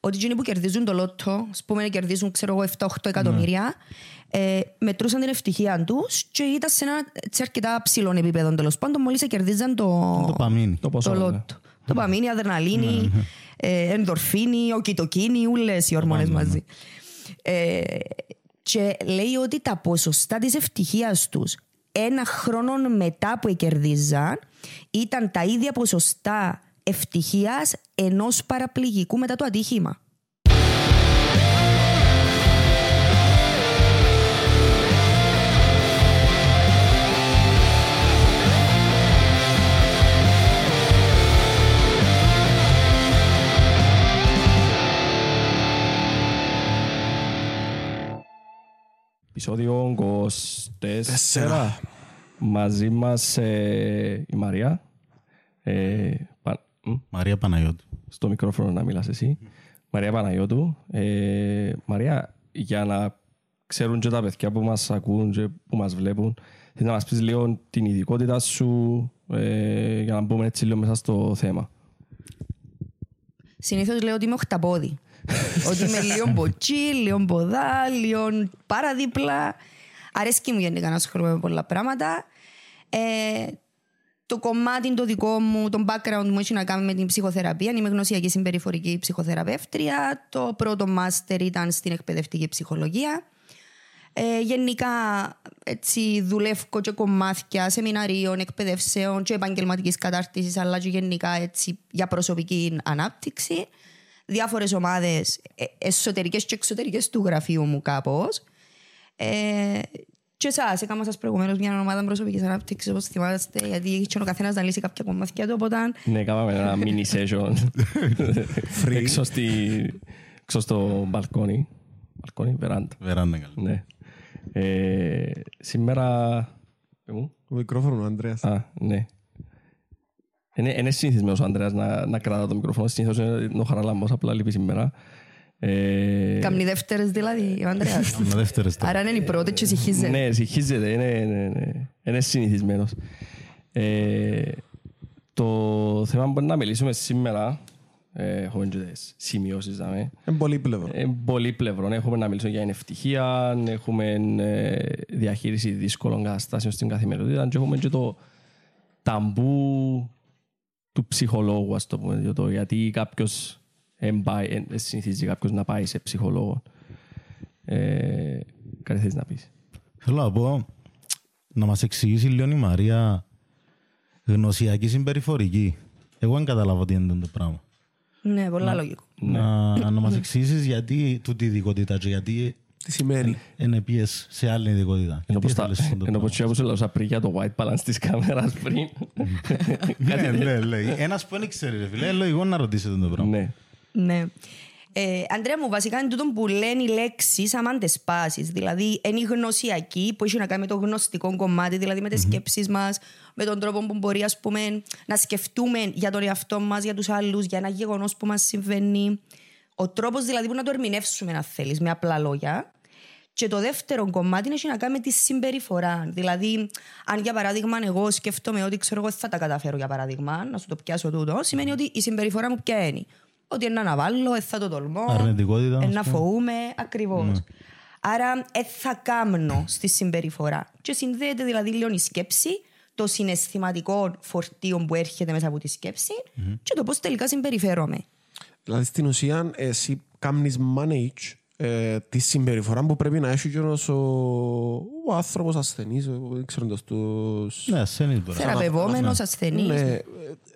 ότι εκείνοι που κερδίζουν το λότο, ας πούμε, κερδίζουν ξέρω εγώ 7-8 εκατομμύρια, ε, μετρούσαν την ευτυχία τους και ήταν σε ένα σε αρκετά ψηλό επίπεδο τέλος πάντων, μόλις κερδίζαν το, Το παμίνι. Το ποσό, το ναι. λότο. Το παμίνι, η αδρεναλίνη, ε, ενδορφίνη, ο κιτοκίνη, όλες οι ορμόνες μαζί. Ε, και λέει ότι τα ποσοστά της ευτυχίας τους ένα χρόνο μετά που κερδίζαν ήταν τα ίδια ποσοστά ευτυχίας ενός παραπληγικού μετά το ατύχημα. Επεισόδιο 24. Μαζί μας ε, η Μαρία. Ε, πα- μ, Μαρία Παναγιώτου. στο μικρόφωνο να μιλάς εσύ. Μαρία Παναγιώτου. Ε, Μαρία, για να ξέρουν και τα παιδιά που μας ακούν και που μας βλέπουν, θέλεις να μας πεις λίγο την ειδικότητα σου ε, για να μπούμε έτσι λίγο μέσα στο θέμα. Συνήθως λέω ότι είμαι οχταπόδι. ότι είμαι λίγο μποτσί, λίγο ποδά, λίγο παραδίπλα. Αρέσκει μου γενικά να ασχολούμαι με πολλά πράγματα. Ε, το κομμάτι το δικό μου, το background μου έχει να κάνει με την ψυχοθεραπεία. Είμαι γνωσιακή συμπεριφορική ψυχοθεραπεύτρια. Το πρώτο μάστερ ήταν στην εκπαιδευτική ψυχολογία. Ε, γενικά έτσι δουλεύω και κομμάτια σεμιναρίων, εκπαιδεύσεων και επαγγελματικής κατάρτισης αλλά και γενικά έτσι για προσωπική ανάπτυξη. Διάφορες ομάδες ε, εσωτερικές και εξωτερικές του γραφείου μου κάπως. Ε, και εσάς, έκανα σας προηγουμένως μια ομάδα προσωπικής ανάπτυξης όπως θυμάστε γιατί είχε ο καθένας να λύσει κάποια κομμάτια του οπότε Ναι, κάναμε ένα mini session έξω, στη, έξω στο μπαλκόνι. Μπαλκόνι, βεράντα. Βεράντα καλά. Ναι. Ε, σήμερα... πες μου. Το μικρόφωνο, Ανδρέας. Α, ναι. Είναι, είναι συνηθισμένος ο Ανδρέας να, να κρατά το μικρόφωνο. Συνήθως είναι ο Χαραλάμπος, απλά λείπει σήμερα. Ε, Κάμνει δεύτερες δηλαδή ο Ανδρέας. Με δεύτερες τώρα. Άρα είναι η πρώτη και συγχύζεται. ναι, συγχύζεται. Είναι, είναι, είναι, είναι συνηθισμένος. Ε, το θέμα που να μιλήσουμε σήμερα, ε, έχουμε και τις σημειώσεις, δάμε. Είναι πολύ πλευρό. Ε, πολύ πλευρών. Έχουμε να μιλήσουμε για ευτυχία, έχουμε ε, διαχείριση δύσκολων καταστάσεων στην καθημερινότητα και έχουμε και το ταμπού του ψυχολόγου, ας το πούμε. για το γιατί κάποιος εν πάει- εν- εν συνηθίζεις κάποιος να πάει σε ψυχολόγο. Ε, κάτι θέλεις να πεις. Θέλω να πω να μας εξηγήσει λίγο η Μαρία γνωσιακή συμπεριφορική. Εγώ δεν καταλάβω τι είναι το πράγμα. Ναι, πολλά λογικό. Να, να μας εξηγήσεις γιατί τούτη η ειδικότητα και γιατί Τι σημαίνει; είναι πιες σε άλλη ειδικότητα. Ενώ Γιατί πως τα- ήθελες αυτό το Ενώ πως πράγμα. και όπως έλεγα πριν για το white balance της κάμερας πριν. Ναι, ναι, λέει. Ένας που δεν ξέρει ρε φίλε, είναι λογικό να ρωτήσετε το πράγμα. Ναι. Ναι. Ε, Αντρέα μου, βασικά είναι τούτο που λένε οι λέξεις άμα τι σπάσει. Δηλαδή, είναι η γνωσιακή που έχει να κάνει με το γνωστικό κομμάτι, δηλαδή με τις σκέψεις μας, με τον τρόπο που μπορεί ας πούμε, να σκεφτούμε για τον εαυτό μας, για τους άλλους, για ένα γεγονός που μας συμβαίνει. Ο τρόπος δηλαδή που να το ερμηνεύσουμε, αν θέλεις, με απλά λόγια. Και το δεύτερο κομμάτι έχει να κάνει με τη συμπεριφορά. Δηλαδή, αν για παράδειγμα εγώ σκέφτομαι ότι ξέρω εγώ θα τα καταφέρω για παράδειγμα, να σου το πιάσω τούτο, σημαίνει ότι η συμπεριφορά μου ποια είναι. Ότι είναι να αναβάλω, ε, θα το τολμώ, Αρνητικότητα, ε, ας να πούμε. φοβούμαι, ακριβώς. Άρα, ε, θα κάμνω στη συμπεριφορά. Και συνδέεται δηλαδή λίγο η σκέψη, το συναισθηματικό φορτίο που έρχεται μέσα από τη σκεψη και το πώς τελικά συμπεριφέρομαι. Δηλαδή στην ουσία εσύ κάνεις manage ε, τη συμπεριφορά που πρέπει να έχει και ένας ο, ο άνθρωπος ασθενής, ο- δεν ξέρω εντός τους... Ναι, ασθενής μπορεί. Θεραπευόμενος, ασθενής. Ναι, ε,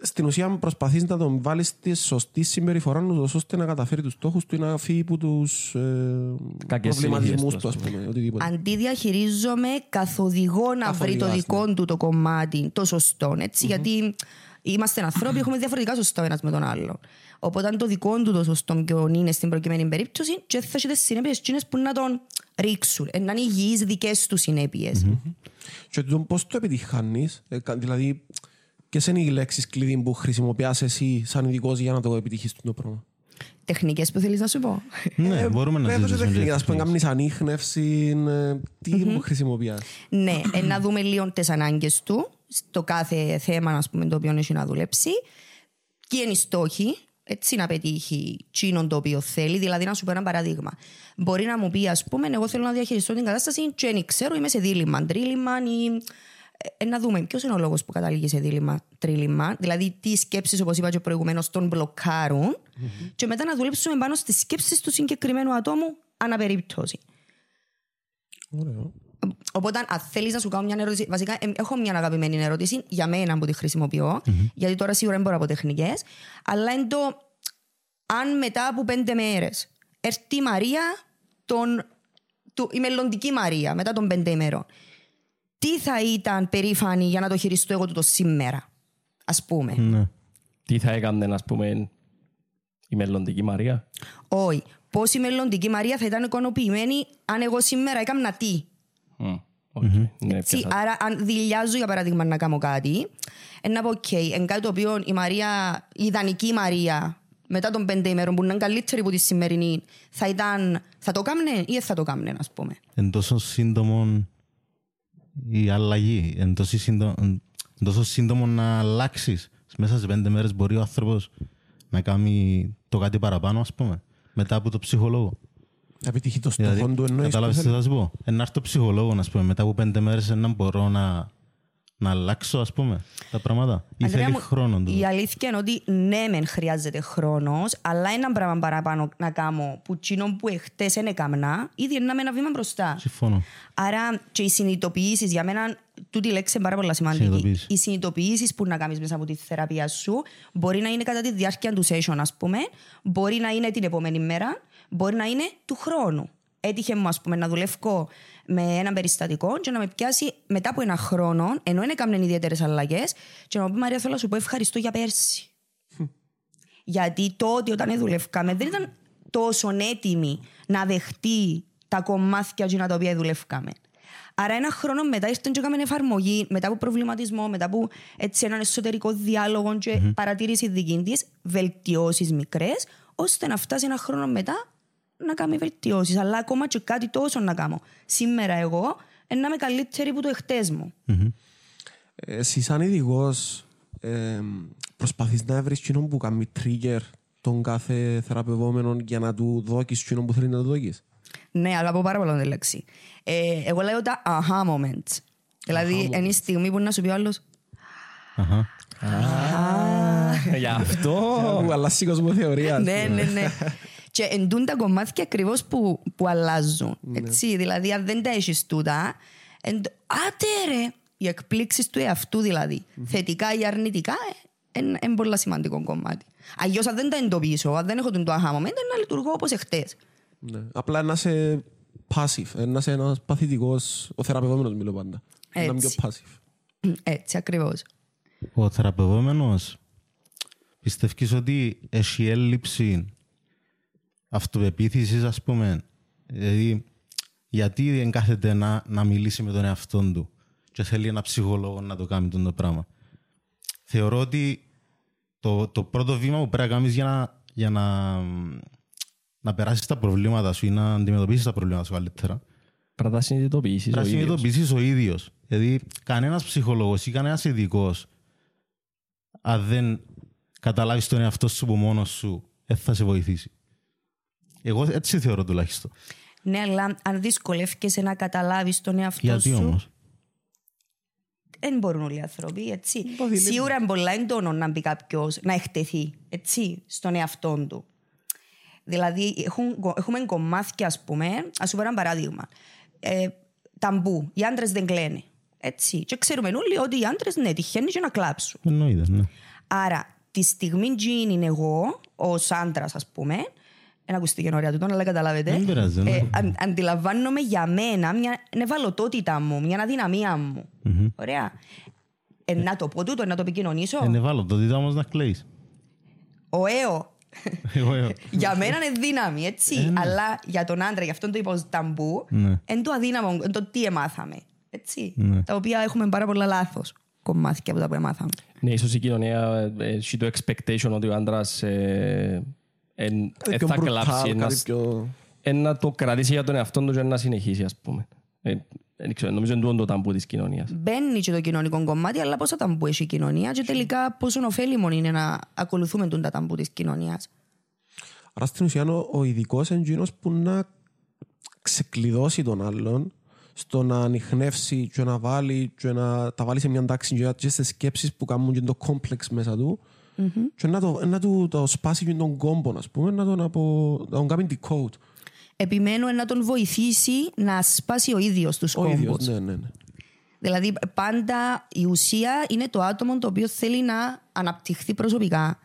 στην ουσία προσπαθείς να τον βάλεις τη σωστή συμπεριφορά ούτως ώστε να καταφέρει τους στόχους του ή να φύγει από τους ε, Κακές προβληματισμούς συνήθειες του, ας πούμε, οτιδήποτε. Αντί διαχειρίζομαι, καθοδηγώ να βρει το Καθοδηγάς, δικό του το κομμάτι, το σωστό. Έτσι, Γιατί είμαστε άνθρωποι, έχουμε διαφορετικά σωστά ο ένας με τον άλλο. Οπότε, αν το δικό του το σωστό ποιον είναι στην προκειμένη περίπτωση, και θα έχει τις συνέπειες που να τον ρίξουν. Ε, να είναι υγιείς δικές του συνέπειες. Και το πώς το επιτυχάνεις, ε, κα- δηλαδή ποιες είναι οι λέξεις κλειδί που χρησιμοποιάς εσύ σαν ειδικός για να το επιτυχείς το πράγμα; Τεχνικές που θέλεις να σου πω. Ναι, μπορούμε να Βέβαια, το συζητήσουμε. τεχνική, για ας πούμε, τεχνικές. κάνεις ανείχνευση, ε, τι που χρησιμοποιάς. ναι, ε, να δούμε λίγο τις ανάγκες του στο κάθε θέμα ας πούμε, το οποίο έχει να δουλέψει. Ποιοι είναι οι στόχοι έτσι να πετύχει τσίνον το οποίο θέλει. Δηλαδή, να σου πω ένα παράδειγμα. Μπορεί να μου πει, ας πούμε, εγώ θέλω να διαχειριστώ την κατάσταση και δεν ξέρω, είμαι σε δίλημα, τρίλημα ή. Ε, να δούμε ποιος είναι ο λόγος που καταλήγει σε δίλημα, τρίλημα. Δηλαδή, τι σκέψεις, όπως είπα και προηγουμένως, τον μπλοκαρουν Και μετά να δουλέψουμε πάνω στις σκέψεις του συγκεκριμένου ατόμου αναπερίπτωση. Ωραίο. Οπότε, αν θέλεις να σου κάνω μια ερώτηση, βασικά ε, έχω μια αγαπημένη ερώτηση για μένα που τη χρησιμοποιώ, γιατί τώρα σίγουρα δεν μπορώ από τεχνικές, αλλά είναι το αν μετά από πέντε μέρες έρθει η Μαρία, τον, του, η μελλοντική Μαρία, μετά των πέντε ημέρων, τι θα ήταν περήφανη για να το χειριστώ εγώ το σήμερα, ας πούμε; Ναι. Τι θα έκανε, ας πούμε, η μελλοντική Μαρία; Όχι. Πώς η μελλοντική Μαρία θα ήταν ικανοποιημένη αν εγώ σήμερα έκανα τι; Μμ, οκ, Ναι, Έτσι, πιάσα. άρα, αν δειλιάζω για παράδειγμα να κάνω κάτι, ε, να πω: OK, εν κάτι το οποίο η Μαρία, η ιδανική Μαρία, μετά των πέντε ημέρων που είναι καλύτερη από τη σημερινή, θα, ήταν, θα το κάμνε ή δεν θα το κάμνε, ας πούμε. Εν τόσο σύντομο η αλλαγή, εν τόσο σύντομο, εν τόσο σύντομο να αλλάξεις. Μέσα σε πέντε μέρες μπορεί ο άνθρωπος να κάνει το κάτι παραπάνω, ας πούμε, μετά από το ψυχολόγο. Να πετύχει το στόχο του εννοείς. Κατάλαβες που τι θέλεις. θα σου πω; Ε, να έρθει το ψυχολόγος, ας πούμε, μετά από πέντε μέρες να μπορώ να, να αλλάξω, ας πούμε, τα πράγματα. Ή Ανδρέα θέλει μου, χρόνο του. Η αλήθεια είναι ότι ναι, μεν χρειάζεται χρόνος, αλλά ένα πράγμα παραπάνω να κάνω που τσίνο που εχθές δεν έκαμνα, ήδη είναι να με ένα βήμα μπροστά. Συμφωνώ. Άρα και οι συνειδητοποιήσεις, για μένα, τούτη η λέξη είναι πάρα πολύ σημαντική. Συνειδητοποίηση. Οι συνειδητοποιήσεις που να κάνεις μέσα από τη θεραπεία σου μπορεί να είναι κατά τη διάρκεια του session, ας πούμε, μπορεί να είναι την επόμενη μέρα, μπορεί να είναι του χρόνου. Έτυχε μου, ας πούμε, να δουλεύω με ένα περιστατικό και να με πιάσει μετά από ένα χρόνο, ενώ δεν έκαναν ιδιαίτερες αλλαγές, και να μου πει Μαρία, θέλω να σου πω ευχαριστώ για πέρσι. Γιατί τότε όταν δουλεύκαμε δεν ήταν τόσο έτοιμη να δεχτεί τα κομμάτια εκείνα τα οποία δουλεύκαμε. Άρα ένα χρόνο μετά ήρθαν και έκαμε εφαρμογή, μετά από προβληματισμό, μετά από έτσι, έναν εσωτερικό διάλογο και παρατήρηση δική της, βελτιώσεις μικρές, ώστε να φτάσει ένα χρόνο μετά να κάνει βελτιώσεις. Αλλά ακόμα και κάτι τόσο να κάνω. Σήμερα εγώ ε, να είμαι καλύτερη από το εχθές μου. Εσύ σαν ειδικός ε, προσπαθείς να βρεις κοινό που κάνει trigger τον κάθε θεραπευόμενο για να του δώκεις κοινό που θέλει να του δώκεις; Ναι, αλλά από πάρα πολλά τη λέξη. Ε, εγώ λέω τα aha moments. Δηλαδή, είναι η στιγμή που να σου πει ο άλλος Αχα. Γι' αυτό. Που αλλάζει η κοσμοθεωρία. ναι, ναι, ναι. Και εντούν τα κομμάτια ακριβώς που, που αλλάζουν. Έτσι, δηλαδή, αν δεν τα έχεις τούτα, εν, άτε ρε, οι εκπλήξεις του εαυτού δηλαδή, θετικά ή αρνητικά, είναι ε, πολύ σημαντικό κομμάτι. Αλλιώς, αν δεν τα εντοπίσω, αν δεν έχω τον το aha moment, είναι να λειτουργώ όπως εχθές. Ναι. Απλά να είσαι passive, να είσαι ένας παθητικός, ο θεραπευόμενος μιλώ πάντα. Να είμαι πιο Έτσι. passive. Έτσι, ακριβώς. Ο θεραπευόμενος πιστεύεις ότι έχει έλλειψη αυτοπεποίθησης, ας πούμε. Δηλαδή, γιατί δεν κάθεται να, να μιλήσει με τον εαυτό του και θέλει ένα ψυχολόγο να το κάνει τον το πράγμα. Θεωρώ ότι το, το πρώτο βήμα που πρέπει να κάνεις για να, για να, να περάσεις τα προβλήματα σου ή να αντιμετωπίσεις τα προβλήματα σου καλύτερα Πρέπει να τα συνειδητοποιήσεις ο να ίδιος. συνειδητοποιήσεις ο ίδιος. Δηλαδή, κανένας ψυχολόγος ή κανένας ειδικός, αν δεν καταλάβεις τον εαυτό σου από μόνος σου, δεν θα σε βοηθήσει. Εγώ έτσι θεωρώ τουλάχιστον. Ναι, αλλά αν δυσκολεύεσαι να καταλάβεις τον εαυτό Γιατί σου. όμως; Δεν μπορούν όλοι οι άνθρωποι, έτσι. Σίγουρα είναι πολλά έντονο να μπει κάποιος να εκτεθεί, έτσι, στον εαυτό του. Δηλαδή, έχουν, έχουμε κομμάτια, ας πούμε, ας σου πω ένα παράδειγμα. Ε, ταμπού. Οι άντρες δεν κλαίνε. Έτσι. Και ξέρουμε όλοι ότι οι άντρες, ναι, τυχαίνει και να κλάψουν. Εννοείται, ναι. Άρα, τη στιγμή που είναι εγώ, ως άντρας, ας πούμε, δεν ακούστηκε ωραία τούτο, αλλά καταλάβετε. Δεν πειράζει, ναι. Ε, αν, αντιλαμβάνομαι για μένα μια ευαλωτότητα μου, μια αδυναμία μου. Ωραία. Ε, να το πω τούτο, να το επικοινωνήσω. Είναι ευάλωτο, όμως να κλαίεις. Ο αίω. Εγώ, εγώ. για μένα είναι δύναμη, έτσι. Αλλά για τον άντρα, για αυτόν το είπα ως ταμπού, Ναι. εν το αδύναμο, εν το τι εμάθαμε. Έτσι. Ναι. Τα οποία έχουμε πάρα πολλά λάθος κομμάτια από τα που εμάθαμε. Ναι, ίσως η κοινωνία ε, έχει το expectation ότι ο άντρας ε, εν- Κάτι εν πιο θα brutal, κλάψει, εν να κάτι σ- πιο... εν να το κρατήσει για τον εαυτό του και να συνεχίσει, ας πούμε. Ε, Δεν ξέρω, νομίζω είναι τούτο το ταμπού της κοινωνίας. Μπαίνει και το κοινωνικό κομμάτι, αλλά πόσο ταμπού έχει η κοινωνία και τελικά πόσο ωφέλιμο είναι να ακολουθούμε τον τα ταμπού της κοινωνίας. Άρα στην ουσία ο, ο ειδικός είναι εκείνος που να ξεκλειδώσει τον άλλον στο να ανοιχνεύσει και να βάλει και να τα βάλει σε μια τάξη και και στις σκέψεις που κάνουν και το κόμπλεξ μέσα του και να, το, να του το σπάσει και τον κόμπο, ας πούμε, να τον, απο, να τον κάνει decode. Επιμένω να τον βοηθήσει να σπάσει ο ίδιος τους Ο κόμπους. ίδιος, ναι, ναι, ναι. Δηλαδή, πάντα η ουσία είναι το άτομο το οποίο θέλει να αναπτυχθεί προσωπικά.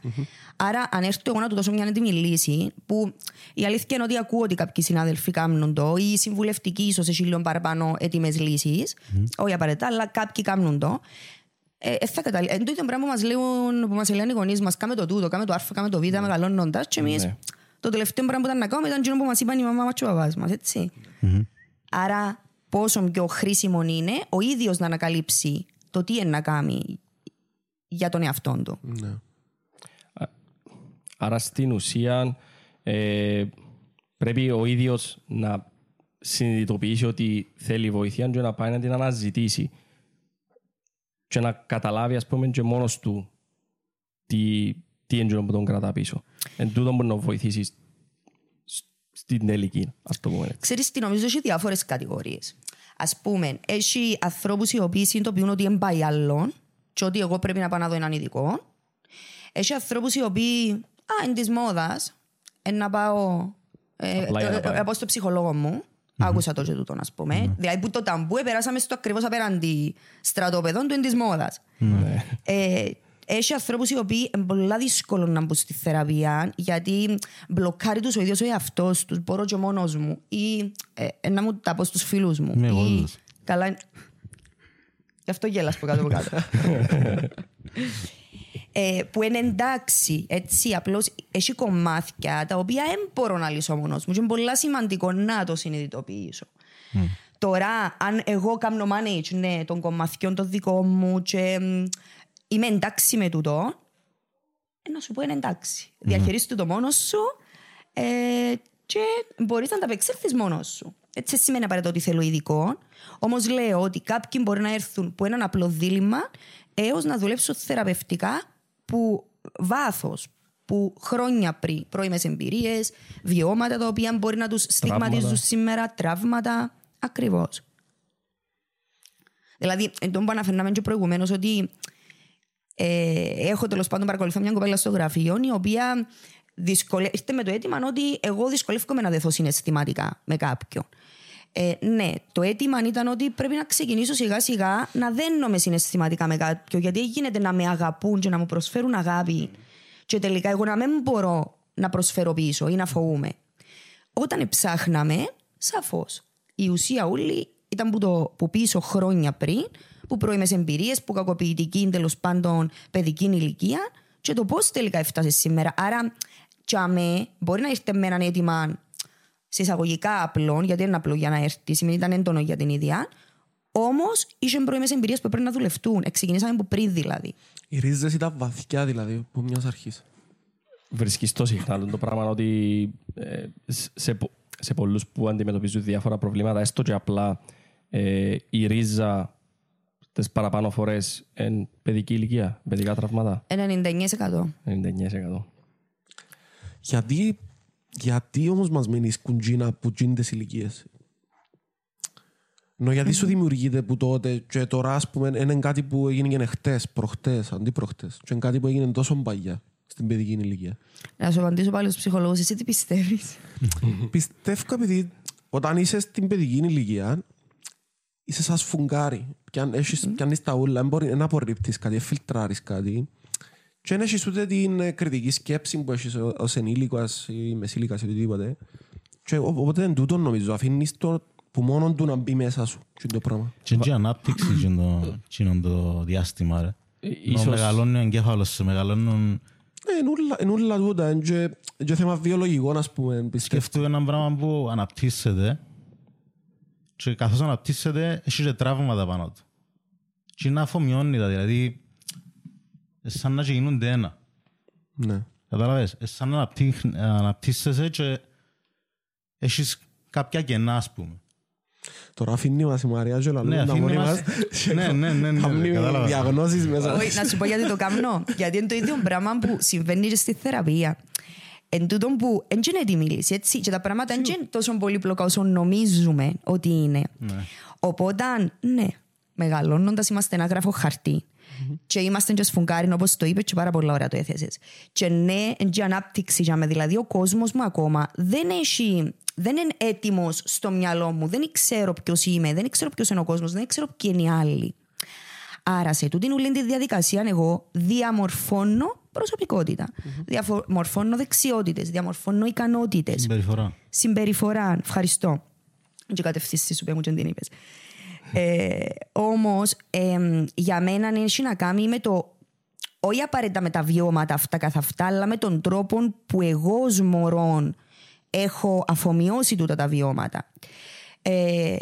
Άρα, αν έρθω εγώ να του δώσω μια έτοιμη λύση, που η αλήθεια είναι ότι ακούω ότι κάποιοι συνάδελφοι κάνουν το, ή οι συμβουλευτικοί ίσως έχει λίγο παραπάνω έτοιμες λύσεις, όχι απαραίτητα, αλλά κάποιοι κάνουν το. Ε, ε, θα καταλή... Εν το ίδιο πράγμα που μας, λέουν, που μας λένε οι γονείς μας, κάμε το τούτο, κάμε το α, κάμε το β, μεγαλώνοντας και εμείς Ναι. το τελευταίο πράγμα που ήταν να κάνουμε ήταν εκείνο που μας είπαν η μαμά μας και ο παπάς μας, έτσι. Άρα πόσο πιο χρήσιμο είναι ο ίδιος να ανακαλύψει το τι είναι να κάνει για τον εαυτό του. ναι. Άρα στην ουσία ε, πρέπει ο ίδιος να συνειδητοποιήσει ότι θέλει βοήθεια και να πάει να την αναζητήσει και να καταλάβει ας πούμε και μόνος του τι, τι είναι εκείνο που τον κρατά πίσω. Εν τούτο μπορεί να βοηθήσει σ- στην τελική, ας το πούμε έτσι. Ξέρεις τι νομίζω έχει διάφορες κατηγορίες. Ας πούμε, έχει ανθρώπους οι οποίοι συνειδητοποιούν ότι δεν πάει άλλον και ότι εγώ πρέπει να πάω να δω έναν ειδικό. Έχει ανθρώπους οι οποίοι, α, είναι της μόδας, ε, να πάω, ε, Απλά για να ε, πάει. ε, να πάω στο ψυχολόγο μου. Άκουσα το και τούτο, ας πούμε. Δηλαδή που το ταμπού περάσαμε στο ακριβώς απέναντι στρατόπεδο του είναι της μόδας. Ε, έχει ανθρώπους οι οποίοι είναι πολύ δύσκολο να μπουν στη θεραπεία γιατί μπλοκάρει τους ο ίδιος ο εαυτός τους. Μπορώ και μόνος μου. Ή ε, να μου τα πω στους φίλους μου. Είμαι εγώ Ή- όντως. Καλά. είναι- Γι' αυτό γέλας από κάτω από κάτω. ε, που είναι εντάξει, έτσι, απλώς έχει κομμάτια τα οποία δεν μπορώ να λύσω μόνος μου και είναι πολύ σημαντικό να το συνειδητοποιήσω. Τώρα, αν εγώ κάνω manage ναι, των κομματιών των δικών μου και μ, είμαι εντάξει με τούτο, ε, να σου πω είναι εντάξει. Διαχειρίσου το μόνος σου ε, και μπορείς να τα απεξέλθεις μόνος σου. Έτσι δεν σημαίνει απαραίτητα ότι θέλω ειδικό. Όμως λέω ότι κάποιοι μπορεί να έρθουν που έναν απλό δίλημα έως να δουλέψουν θεραπευτικά που βάθος, που χρόνια πριν, πρώιμες εμπειρίες, βιώματα τα οποία μπορεί να τους στιγματίζουν σήμερα, τραύματα. Ακριβώς. Δηλαδή, εν τω που αναφέραμε και προηγουμένως ότι ε, έχω τέλος πάντων παρακολουθώ μια κοπέλα στο γραφείο η οποία δυσκολε... ήρθε με το αίτημα ότι εγώ δυσκολεύομαι να δεθώ συναισθηματικά με κάποιον. Ε, ναι, το αίτημα ήταν ότι πρέπει να ξεκινήσω σιγά σιγά να δένομαι συναισθηματικά με κάποιον γιατί γίνεται να με αγαπούν και να μου προσφέρουν αγάπη και τελικά εγώ να μην μπορώ να προσφέρω πίσω ή να φοβούμαι. Όταν ψάχναμε, σαφώς. Η ουσία όλη ήταν που, το, που πίσω χρόνια πριν, που πρώιμε εμπειρίες, που κακοποιητική τέλος πάντων παιδική ηλικία και το πώς τελικά έφτασε σήμερα. Άρα, τσαμέ, μπορεί να ήρθε με έναν αίτημα σε εισαγωγικά απλό, γιατί είναι απλό για να έρθει, σημαίνει ήταν έντονο για την ίδια. Όμως, είχε πρώιμε εμπειρίε που πρέπει να δουλευτούν. Ξεκινήσαμε από πριν δηλαδή. Οι ρίζες ήταν βαθιά δηλαδή, από μιας αρχής. βρίσκεις το συχνά το πράγμα ότι ε, σε, πο- σε πολλούς που αντιμετωπίζουν διάφορα προβλήματα, έστω και απλά ε, η ρίζα τις παραπάνω φορές είναι παιδική ηλικία, παιδικά τραύματα. 99%. 99%. Γιατί, γιατί όμως μας μένει η σκουντζίνα που γίνει τις ηλικίες; Νο, γιατί σου δημιουργείται που τότε και τώρα ας πούμε είναι κάτι που έγινε και χτες, προχτές, αντί προχτές και είναι κάτι που έγινε τόσο παλιά στην παιδική ηλικία. Να σου απαντήσω πάλι στους ψυχολόγους, εσύ τι πιστεύεις; Πιστεύω επειδή όταν είσαι στην παιδική ηλικία είσαι σαν σφουγγάρι. Πιαν, έχεις, πιάνεις τα ούλα, δεν μπορεί να απορρίπτεις κάτι, δεν φιλτράρεις κάτι. Και δεν έχεις ούτε την ε, κριτική σκέψη που έχεις ω- ως ενήλικας ή μεσήλικας ή οτιδήποτε. Και ο- οπότε είναι τούτο νομίζω, αφήνεις το που μόνο του να μπει μέσα σου. Και είναι το πράγμα. Και είναι και ανάπτυξη εκείνο- εκείνο το διάστημα, ρε. Ε, Ενώ ίσως- μεγαλώνει ο εγκέφαλος σου, μεγαλώνουν... Ε, είναι ούλα- Είναι όλα τούτα, είναι και, είναι και θέμα βιολογικό, ας πούμε, πιστεύω. Σκεφτούμε ένα πράγμα που αναπτύσσεται και καθώς αναπτύσσεται έχει και τραύματα πάνω του. Και είναι αφομοιώνει τα, δηλαδή ε, σαν να και γίνονται ένα. Ναι. Κατάλαβες, ε, σαν να αναπτύχ- αναπτύσσεσαι και έχεις κάποια κενά, ας πούμε. Τώρα αφήνει μας η Μαρία και Ναι, λαλούν τα αφήνει μόνοι μας. μας. Ναι, ναι, ναι, ναι, Κάνουν κατάλαβα. διαγνώσεις μέσα. Όχι, να σου πω γιατί το κάνω. γιατί είναι το ίδιο πράγμα που συμβαίνει και στη θεραπεία. Εν τούτον που δεν είναι έτοιμη λύση, έτσι. Και τα πράγματα δεν είναι τόσο πολύπλοκα όσο νομίζουμε ότι είναι. Οπότε, ναι, μεγαλώνοντας είμαστε ένα γράφο χαρτί. Και είμαστε και σφουγγάριν, όπως το είπες και πάρα πολλά ωραία το έθεσες. Και ναι, είναι και ανάπτυξη για με. Δηλαδή ο κόσμος μου ακόμα δεν έχει, δεν είναι έτοιμος στο μυαλό μου. Δεν ξέρω ποιος είμαι, δεν ξέρω ποιος είναι ο κόσμος, δεν ξέρω ποιοι είναι οι άλλοι. Άρα σε τούτην ουλήν τη διαδικασία εγώ διαμορφώνω προσωπικότητα. Διαμορφώνω δεξιότητες, διαμορφώνω ικανότητες Συμπεριφορά. συμπεριφορά. Ευχαριστώ. Και κατευθύνσεις σου που την είπες. Ε, Όμως, για μένα έχει να κάνει με το. Όχι απαραίτητα με τα βιώματα αυτά καθ' αυτά, αλλά με τον τρόπο που εγώ ως μωρόν έχω αφομοιώσει τούτα τα βιώματα. Ε,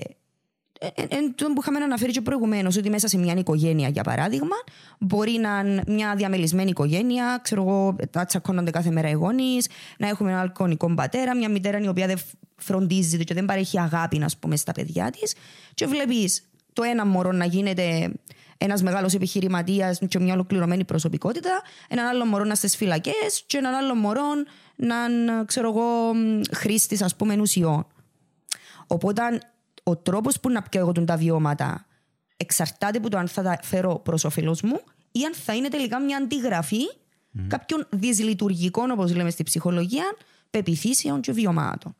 Εν τω που είχαμε αναφέρει και προηγουμένως, ότι μέσα σε μια οικογένεια, για παράδειγμα, μπορεί να είναι μια διαμελισμένη οικογένεια, ξέρω εγώ, να τσακώνονται κάθε μέρα οι γονείς, να έχουμε έναν αλκοονικό πατέρα, μια μητέρα η οποία δεν φροντίζεις και δεν παρέχει αγάπη, να πούμε, στα παιδιά της. Και βλέπεις το ένα μωρό να γίνεται ένας μεγάλος επιχειρηματίας και μια ολοκληρωμένη προσωπικότητα, έναν άλλο μωρό να στι φυλακές και έναν άλλο μωρό να είναι, ξέρω εγώ, χρήστης, ας πούμε, ουσιών. Οπότε ο τρόπος που να πιω εγώ τα βιώματα εξαρτάται από το αν θα τα φέρω προς όφελο μου ή αν θα είναι τελικά μια αντιγραφή mm. κάποιων δυσλειτουργικών, όπως λέμε στη ψυχολογία, πεποιθήσεων και βιωμάτων.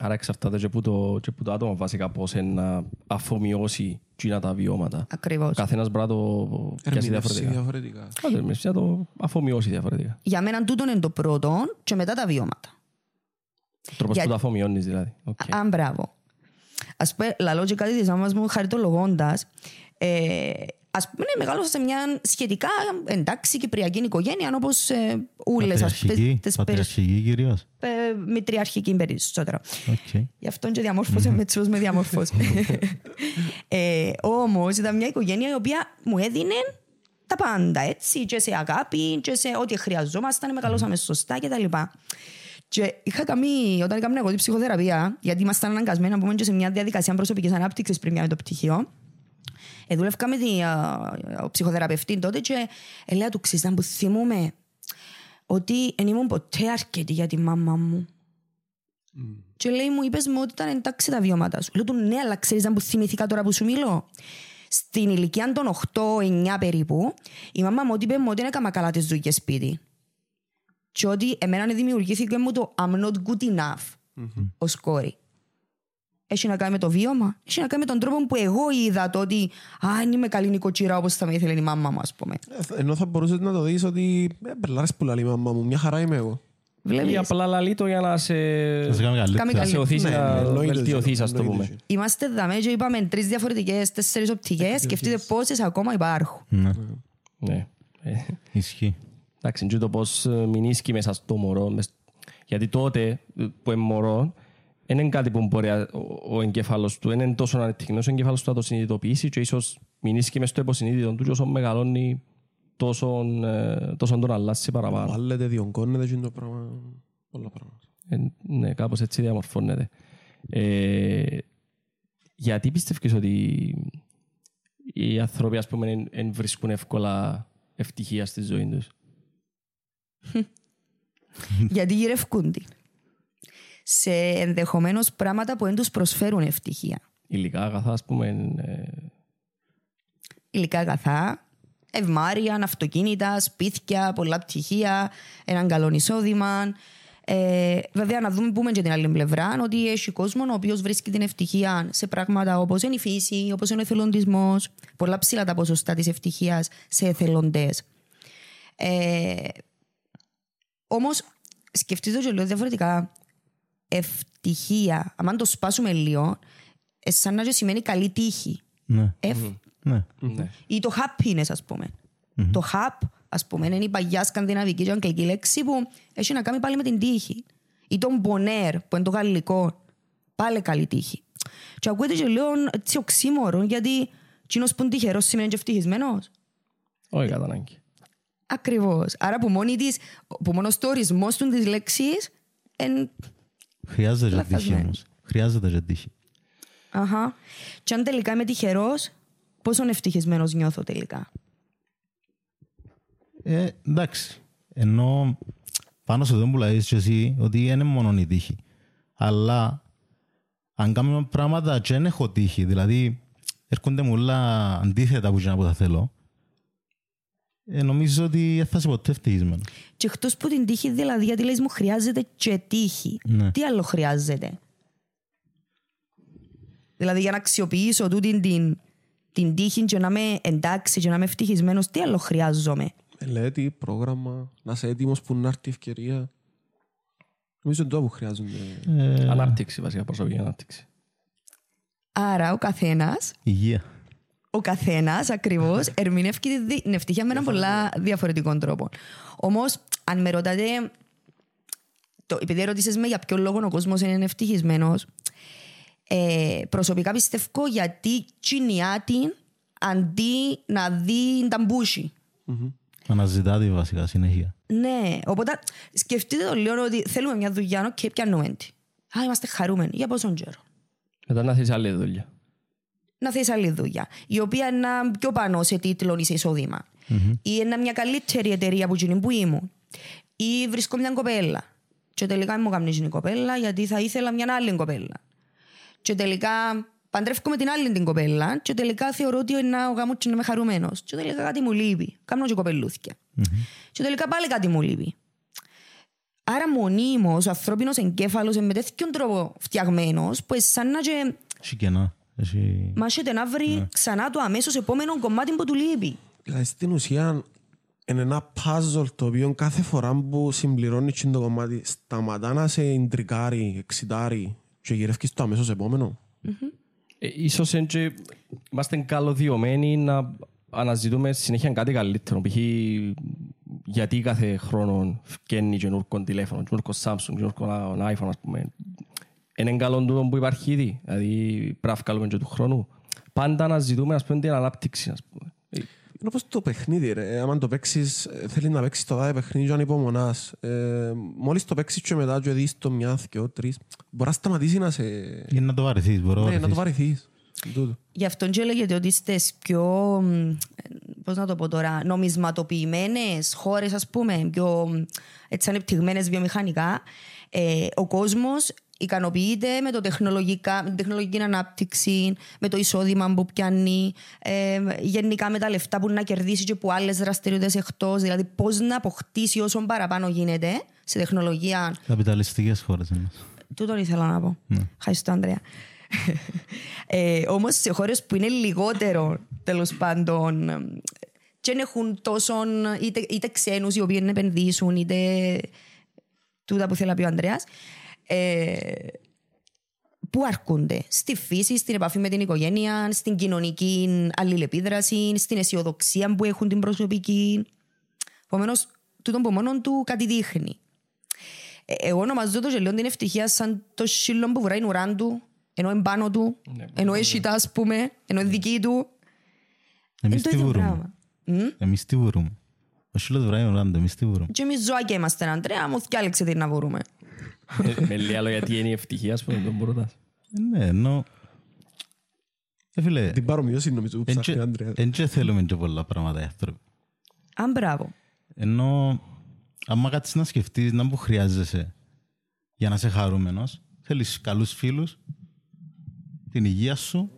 Άρα εξαρτάται και που το, και που το άτομο βασικά πώς είναι να αφομοιώσει εκείνα τα βιώματα. Ακριβώς. Καθένας μπορεί να το πιάσει Ερμηνεύσει διαφορετικά. διαφορετικά. Άντε, εμείς να το αφομοιώσει διαφορετικά. Για μένα τούτο είναι το πρώτο και μετά τα βιώματα. Τρόπος Για- που το αφομοιώνεις δηλαδή. Οκ. Α, αν μπράβο. Α πούμε, λαλώ και κάτι της μάμα μου χαριτολογώντας. Ε, Α πούμε, μεγάλωσα σε μια σχετικά εντάξει κυπριακή οικογένεια, όπως ε, όλες Πατριαρχική, τις πατριαρχική κυρίως. μητριαρχική περισσότερο. Οκ. Γι' αυτό και διαμόρφωσε με τσούς με διαμόρφωσε. ε, Όμως ήταν μια οικογένεια η οποία μου έδινε τα πάντα, έτσι, και σε αγάπη, και σε ό,τι χρειαζόμασταν, μεγαλώσαμε σωστά κτλ. Και είχα κάνει, όταν έκανα εγώ την ψυχοθεραπεία, γιατί ήμασταν αναγκασμένοι να πούμε και σε μια διαδικασία προσωπικής ανάπτυξης πριν πιάμε το πτυχίο, ε, δούλευκα με την α, ψυχοθεραπευτή τότε και έλεγα του ξύσταν που θυμούμαι ότι δεν ήμουν ποτέ αρκετή για τη μάμα μου. Και λέει μου, είπες μου ότι ήταν εντάξει τα βιώματα σου. Λέω του ναι, αλλά ξέρεις αν που θυμηθήκα τώρα που σου μιλώ. Στην ηλικία των 8-9 περίπου, η μάμα μου ότι είπε μου ότι δεν έκανα καλά τις δουλειές σπίτι. Και ότι εμένα δημιουργήθηκε μου το I'm not good enough ως κόρη. Έχει να κάνει με το βίωμα. Έχει να κάνει με τον τρόπο που εγώ είδα το ότι «Α, δεν είμαι καλή νοικοκυρά όπως θα με ήθελε η μάμα μου», ας πούμε. Ε, Ενώ θα μπορούσες να το δεις ότι ε, μπελάρες που λέει η μαμά μου, μια χαρά είμαι εγώ. Βλέπεις. Ή απλά λαλεί το για να σε, Θα σε κάνει Κάνει καλύτερα. να σε οθήσει Ναι, να εννοείται βελτιωθείς, και- ας το εννοείται πούμε. και. Είμαστε δαμέ και είπαμε τρεις διαφορετικές, τέσσερις οπτικές. Σκεφτείτε πόσες ακόμα υπάρχουν. Ναι, Ναι. Ε, ισχύει. Εντάξει, και το πώς ε, μηνίσκει μέσα στο μωρό. μες- Γιατί τότε ε, που είναι μωρό, δεν είναι κάτι που μπορεί α- ο, ο εγκέφαλος του, δεν είναι τόσο ανεπτυγμένος ο εγκέφαλος του να το συνειδητοποιήσει και ίσως μηνίσκει μες στο υποσυνείδητο του και όσο μεγαλώνει τόσο, ε, τόσο τον αλλάζει παραπάνω. Βάλετε, διονκώνετε και είναι το πράγμα. Πολλά πράγματα. Ε, ναι, κάπως έτσι διαμορφώνεται. Ε, γιατί πιστεύεις ότι οι άνθρωποι ας πούμε εν, εν βρίσκουν εύκολα ευτυχία στη ζωή τους; Γιατί γυρευκούν την. Σε ενδεχομένως πράγματα που δεν τους προσφέρουν ευτυχία. Υλικά αγαθά ας πούμε ε, Υλικά αγαθά, ευμάρεια, αυτοκίνητα, σπίτια, πολλά πτυχία, έναν καλό εισόδημα. Ε, βέβαια, να δούμε πούμε και την άλλη πλευρά, ότι έχει κόσμο ο οποίος βρίσκει την ευτυχία σε πράγματα όπως είναι η φύση, όπως είναι ο εθελοντισμός. Πολλά ψηλά τα ποσοστά της ευτυχίας σε εθελοντές. Ε, Όμως, σκεφτείτε το και λίγο διαφορετικά. Ευτυχία, αν το σπάσουμε λίγο, ε, σαν να και σημαίνει καλή τύχη. Ναι, Ευ, ναι. ναι. ή το happiness, ας πούμε. Το hap, ας πούμε, είναι η παγιά σκανδιναβική και αγγλική λέξη που έχει να κάνει πάλι με την τύχη. Ή τον bonheur, που είναι το γαλλικό. Πάλι καλή τύχη. Και ακούγεται και λέω έτσι οξύμορο, γιατί κοινός που είναι τυχερός σημαίνει και ευτυχισμένος. Όχι κατά ανάγκη. Ακριβώς. Άρα που, μόνη της, που μόνος το ορισμός του της λέξης εν... Χρειάζεται και τύχη Λαθασμένο. όμως. Χρειάζεται και τύχη. Αχα. Και αν τελικά είμαι τυχερός, πόσο ευτυχισμένος νιώθω τελικά; Ε, εντάξει. Ενώ πάνω σε αυτό που λες και εσύ, ότι είναι μόνο η τύχη. Αλλά αν κάνουμε πράγματα και δεν έχω τύχη, δηλαδή έρχονται μου όλα αντίθετα που, που θα θέλω, ε, νομίζω ότι δεν θα είσαι ποτέ ευτυχισμένο. Και εκτός που την τύχη, δηλαδή, γιατί λες μου χρειάζεται και τύχη. Ναι. Τι άλλο χρειάζεται; Δηλαδή, για να αξιοποιήσω τούτη την, την τύχη και να είμαι εντάξει και να είμαι ευτυχισμένος, τι άλλο χρειάζομαι; Μελέτη, πρόγραμμα, να είσαι έτοιμος που να έρθει η ευκαιρία. Νομίζω είναι το που χρειάζονται. Ε, Ανάπτυξη, βασικά προσωπική ανάπτυξη. Άρα, ο καθένας υγεία. Ο καθένας ακριβώς ερμηνεύει τη δι- την ευτυχία με έναν πολλά διαφορετικό τρόπο. Όμως, αν με ρωτάτε, το, επειδή ρωτήσες με για ποιο λόγο ο κόσμος είναι ευτυχισμένος, ε, προσωπικά πιστεύω γιατί τσινιά την αντί να δει τα μπούσι. Αναζητάτε βασικά συνέχεια. Ναι, οπότε σκεφτείτε το λίγο ότι θέλουμε μια δουλειά και πιάνουμε τη. Α, είμαστε χαρούμενοι. Για πόσον καιρό. Μετά να θες άλλη δουλειά. Να θες άλλη δουλειά, η οποία είναι πιο πάνω σε τίτλο ή σε εισόδημα. Ή είναι μια καλύτερη εταιρεία που εκείνη που ήμουν. Ή βρίσκω μια κοπέλα. Και τελικά δεν μου κάνει η κοπέλα γιατί θα ήθελα μια άλλη κοπέλα. Και τελικά παντρεύω με την άλλη την κοπέλα και τελικά θεωρώ ότι να ο γάμος και να είμαι χαρούμενος. Και τελικά κάτι μου λείπει. Κάνω και κοπελούθια. Και τελικά πάλι κάτι μου λείπει. Άρα μονίμως ο ανθρώπινος εγκέφαλος είναι με τέτοιον τρόπο φτιαγμένος που σαν να και Έχει κενά. Έχει... μάχεται να βρει ξανά το αμέσως επόμενο κομμάτι που του λείπει. Δηλαδή στην ουσία είναι ένα puzzle το οποίο κάθε φορά που συμπληρώνεις εκείνο το κομμάτι σταματά να σε ιντρικάρει, εξητάρει και γυρεύκεις το αμέσως επόμενο. Ε, ίσως εν και είμαστε καλωδιωμένοι να αναζητούμε συνέχεια κάτι καλύτερο. Π.χ. γιατί κάθε χρόνο φκένει καινούργιο τηλέφωνο, καινούργιο Samsung, καινούργιο iPhone, ας πούμε. Είναι καλό τούτο που υπάρχει ήδη. Δηλαδή πρέπει να βγάλουμε και του χρόνου. Πάντα αναζητούμε ας πούμε, την ανάπτυξη. Ας πούμε. Ε, Είναι όπως το παιχνίδι ρε. Άμα το παίξεις, ε, θέλεις να παίξεις το δάδε παιχνίδι και αν υπομονάς. Ε, μόλις το παίξεις και μετά και δεις το μιας, δυο, τρεις, μπορείς να σταματήσεις να σε... Για να το βαρεθείς, μπορώ Ναι, να το βαρεθείς. Τούτο. Γι' αυτό και λέγεται ότι στις πιο, μ, πώς να το πω τώρα, νομισματοποιημένες χώρες, ας πούμε, πιο μ, έτσι ανεπτυγμένες βιομηχανικά, ε, ο κόσμος ικανοποιείται με, το τεχνολογικά, με την τεχνολογική ανάπτυξη, με το εισόδημα που πιάνει, ε, γενικά με τα λεφτά που να κερδίσει και που άλλες δραστηριότητες εκτός, δηλαδή πώς να αποκτήσει όσο παραπάνω γίνεται σε τεχνολογία Καπιταλιστικές χώρες είναι. Τούτον ήθελα να πω. Ευχαριστώ, Ανδρέα. ε, Όμως σε χώρες που είναι λιγότερο τέλος πάντων ε, και δεν έχουν τόσο είτε, είτε ξένους οι οποίοι να επενδύσουν, είτε τούτα που θέλει να πει ο Ανδρέας. Ε, πού αρκούνται, στη φύση, στην επαφή με την οικογένεια, στην κοινωνική αλληλεπίδραση, στην αισιοδοξία που έχουν την προσωπική. Επομένως, τούτο από μόνο του κάτι δείχνει. Ε, εγώ ονομαζώ το γελιόν την ευτυχία σαν το σύλλο που βουράει ουράν του, ενώ είναι πάνω του, ενώ έχει τα, ας πούμε, ενώ είναι δική του. Εμείς Είναι το τι ίδιο βουρούμε; πράγμα. Μμ; Εμείς τι βουρούμε; Ο Σίλος βράει ο Ράντο, εμείς τι βουρούμε; Και εμείς ζωάκια είμαστε, Αντρέα, μου θυκάλεξε τι να βρούμε. Ε, με λίγα λόγια τι είναι η ευτυχία, ας πούμε, τον μπορούτας. Ε, Ναι, ενώ... Ε, φίλε, Την παρομοιώση νομίζω που ψάχνει ο Άντρεας. δεν και θέλουμε και πολλά πράγματα οι άνθρωποι. Αν μπράβο. Ενώ, άμα κάτσεις να σκεφτείς να που χρειάζεσαι για να είσαι χαρούμενος, θέλεις καλούς φίλους, την υγεία σου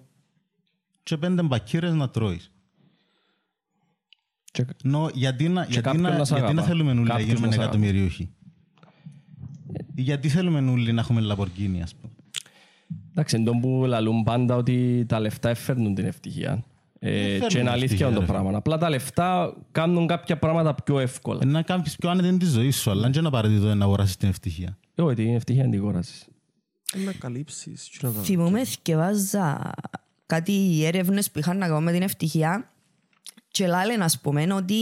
και πέντε μπακύρες να τρώεις. Και- Ενώ, γιατί να, γιατί κάποιον να, να σ' γιατί να αγαπά. θέλουμε όλοι να Κάποιος γίνουμε να σ' αγαπά. εκατομμυριούχοι; Γιατί θέλουμε όλοι να έχουμε Λαμπορκίνη, ας πούμε. Εντάξει, εν τόν που λαλούν πάντα ότι τα λεφτά εφέρνουν την ευτυχία. Ε, φέρνουν και είναι την αλήθεια ευτυχία, το ρε πράγμα. Απλά τα λεφτά κάνουν κάποια πράγματα πιο εύκολα. Ε, Να κάνεις πιο άνετη τη ζωή σου, αλλά και να παραδίδω να αγοράσεις την ευτυχία. Εγώ την ευτυχία δεν την κόρασεις. Να καλύψεις. τι να κάνεις. Θυμούμαι, θυκευάζα κάτι έρευνες που είχαν να κάνουν με την ευτυχία και λένε, ας πούμε, ότι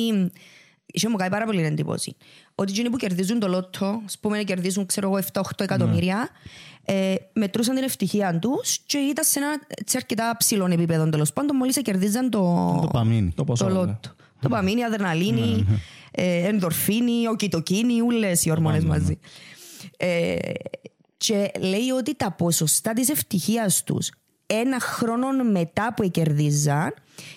είχε μου κάνει πάρα πολύ εντύπωση. Ότι εκείνοι που κερδίζουν το λότο, ας πούμε, κερδίζουν, ξέρω εγώ, 7-8 εκατομμύρια, ε, μετρούσαν την ευτυχία τους και ήταν σε ένα έτσι, αρκετά ψηλό επίπεδο, τέλος πάντων, μόλις κερδίζαν το, Το παμίνι. Το το ποσό. ναι. λότο. Το παμίνι, αδερναλίνη, ε, ενδορφίνη, οκιτοκίνη, όλες οι ορμόνες μαζί. Ε, και λέει ότι τα ποσοστά της ευτυχίας τους ένα χρόνο μετά που κερδίζαν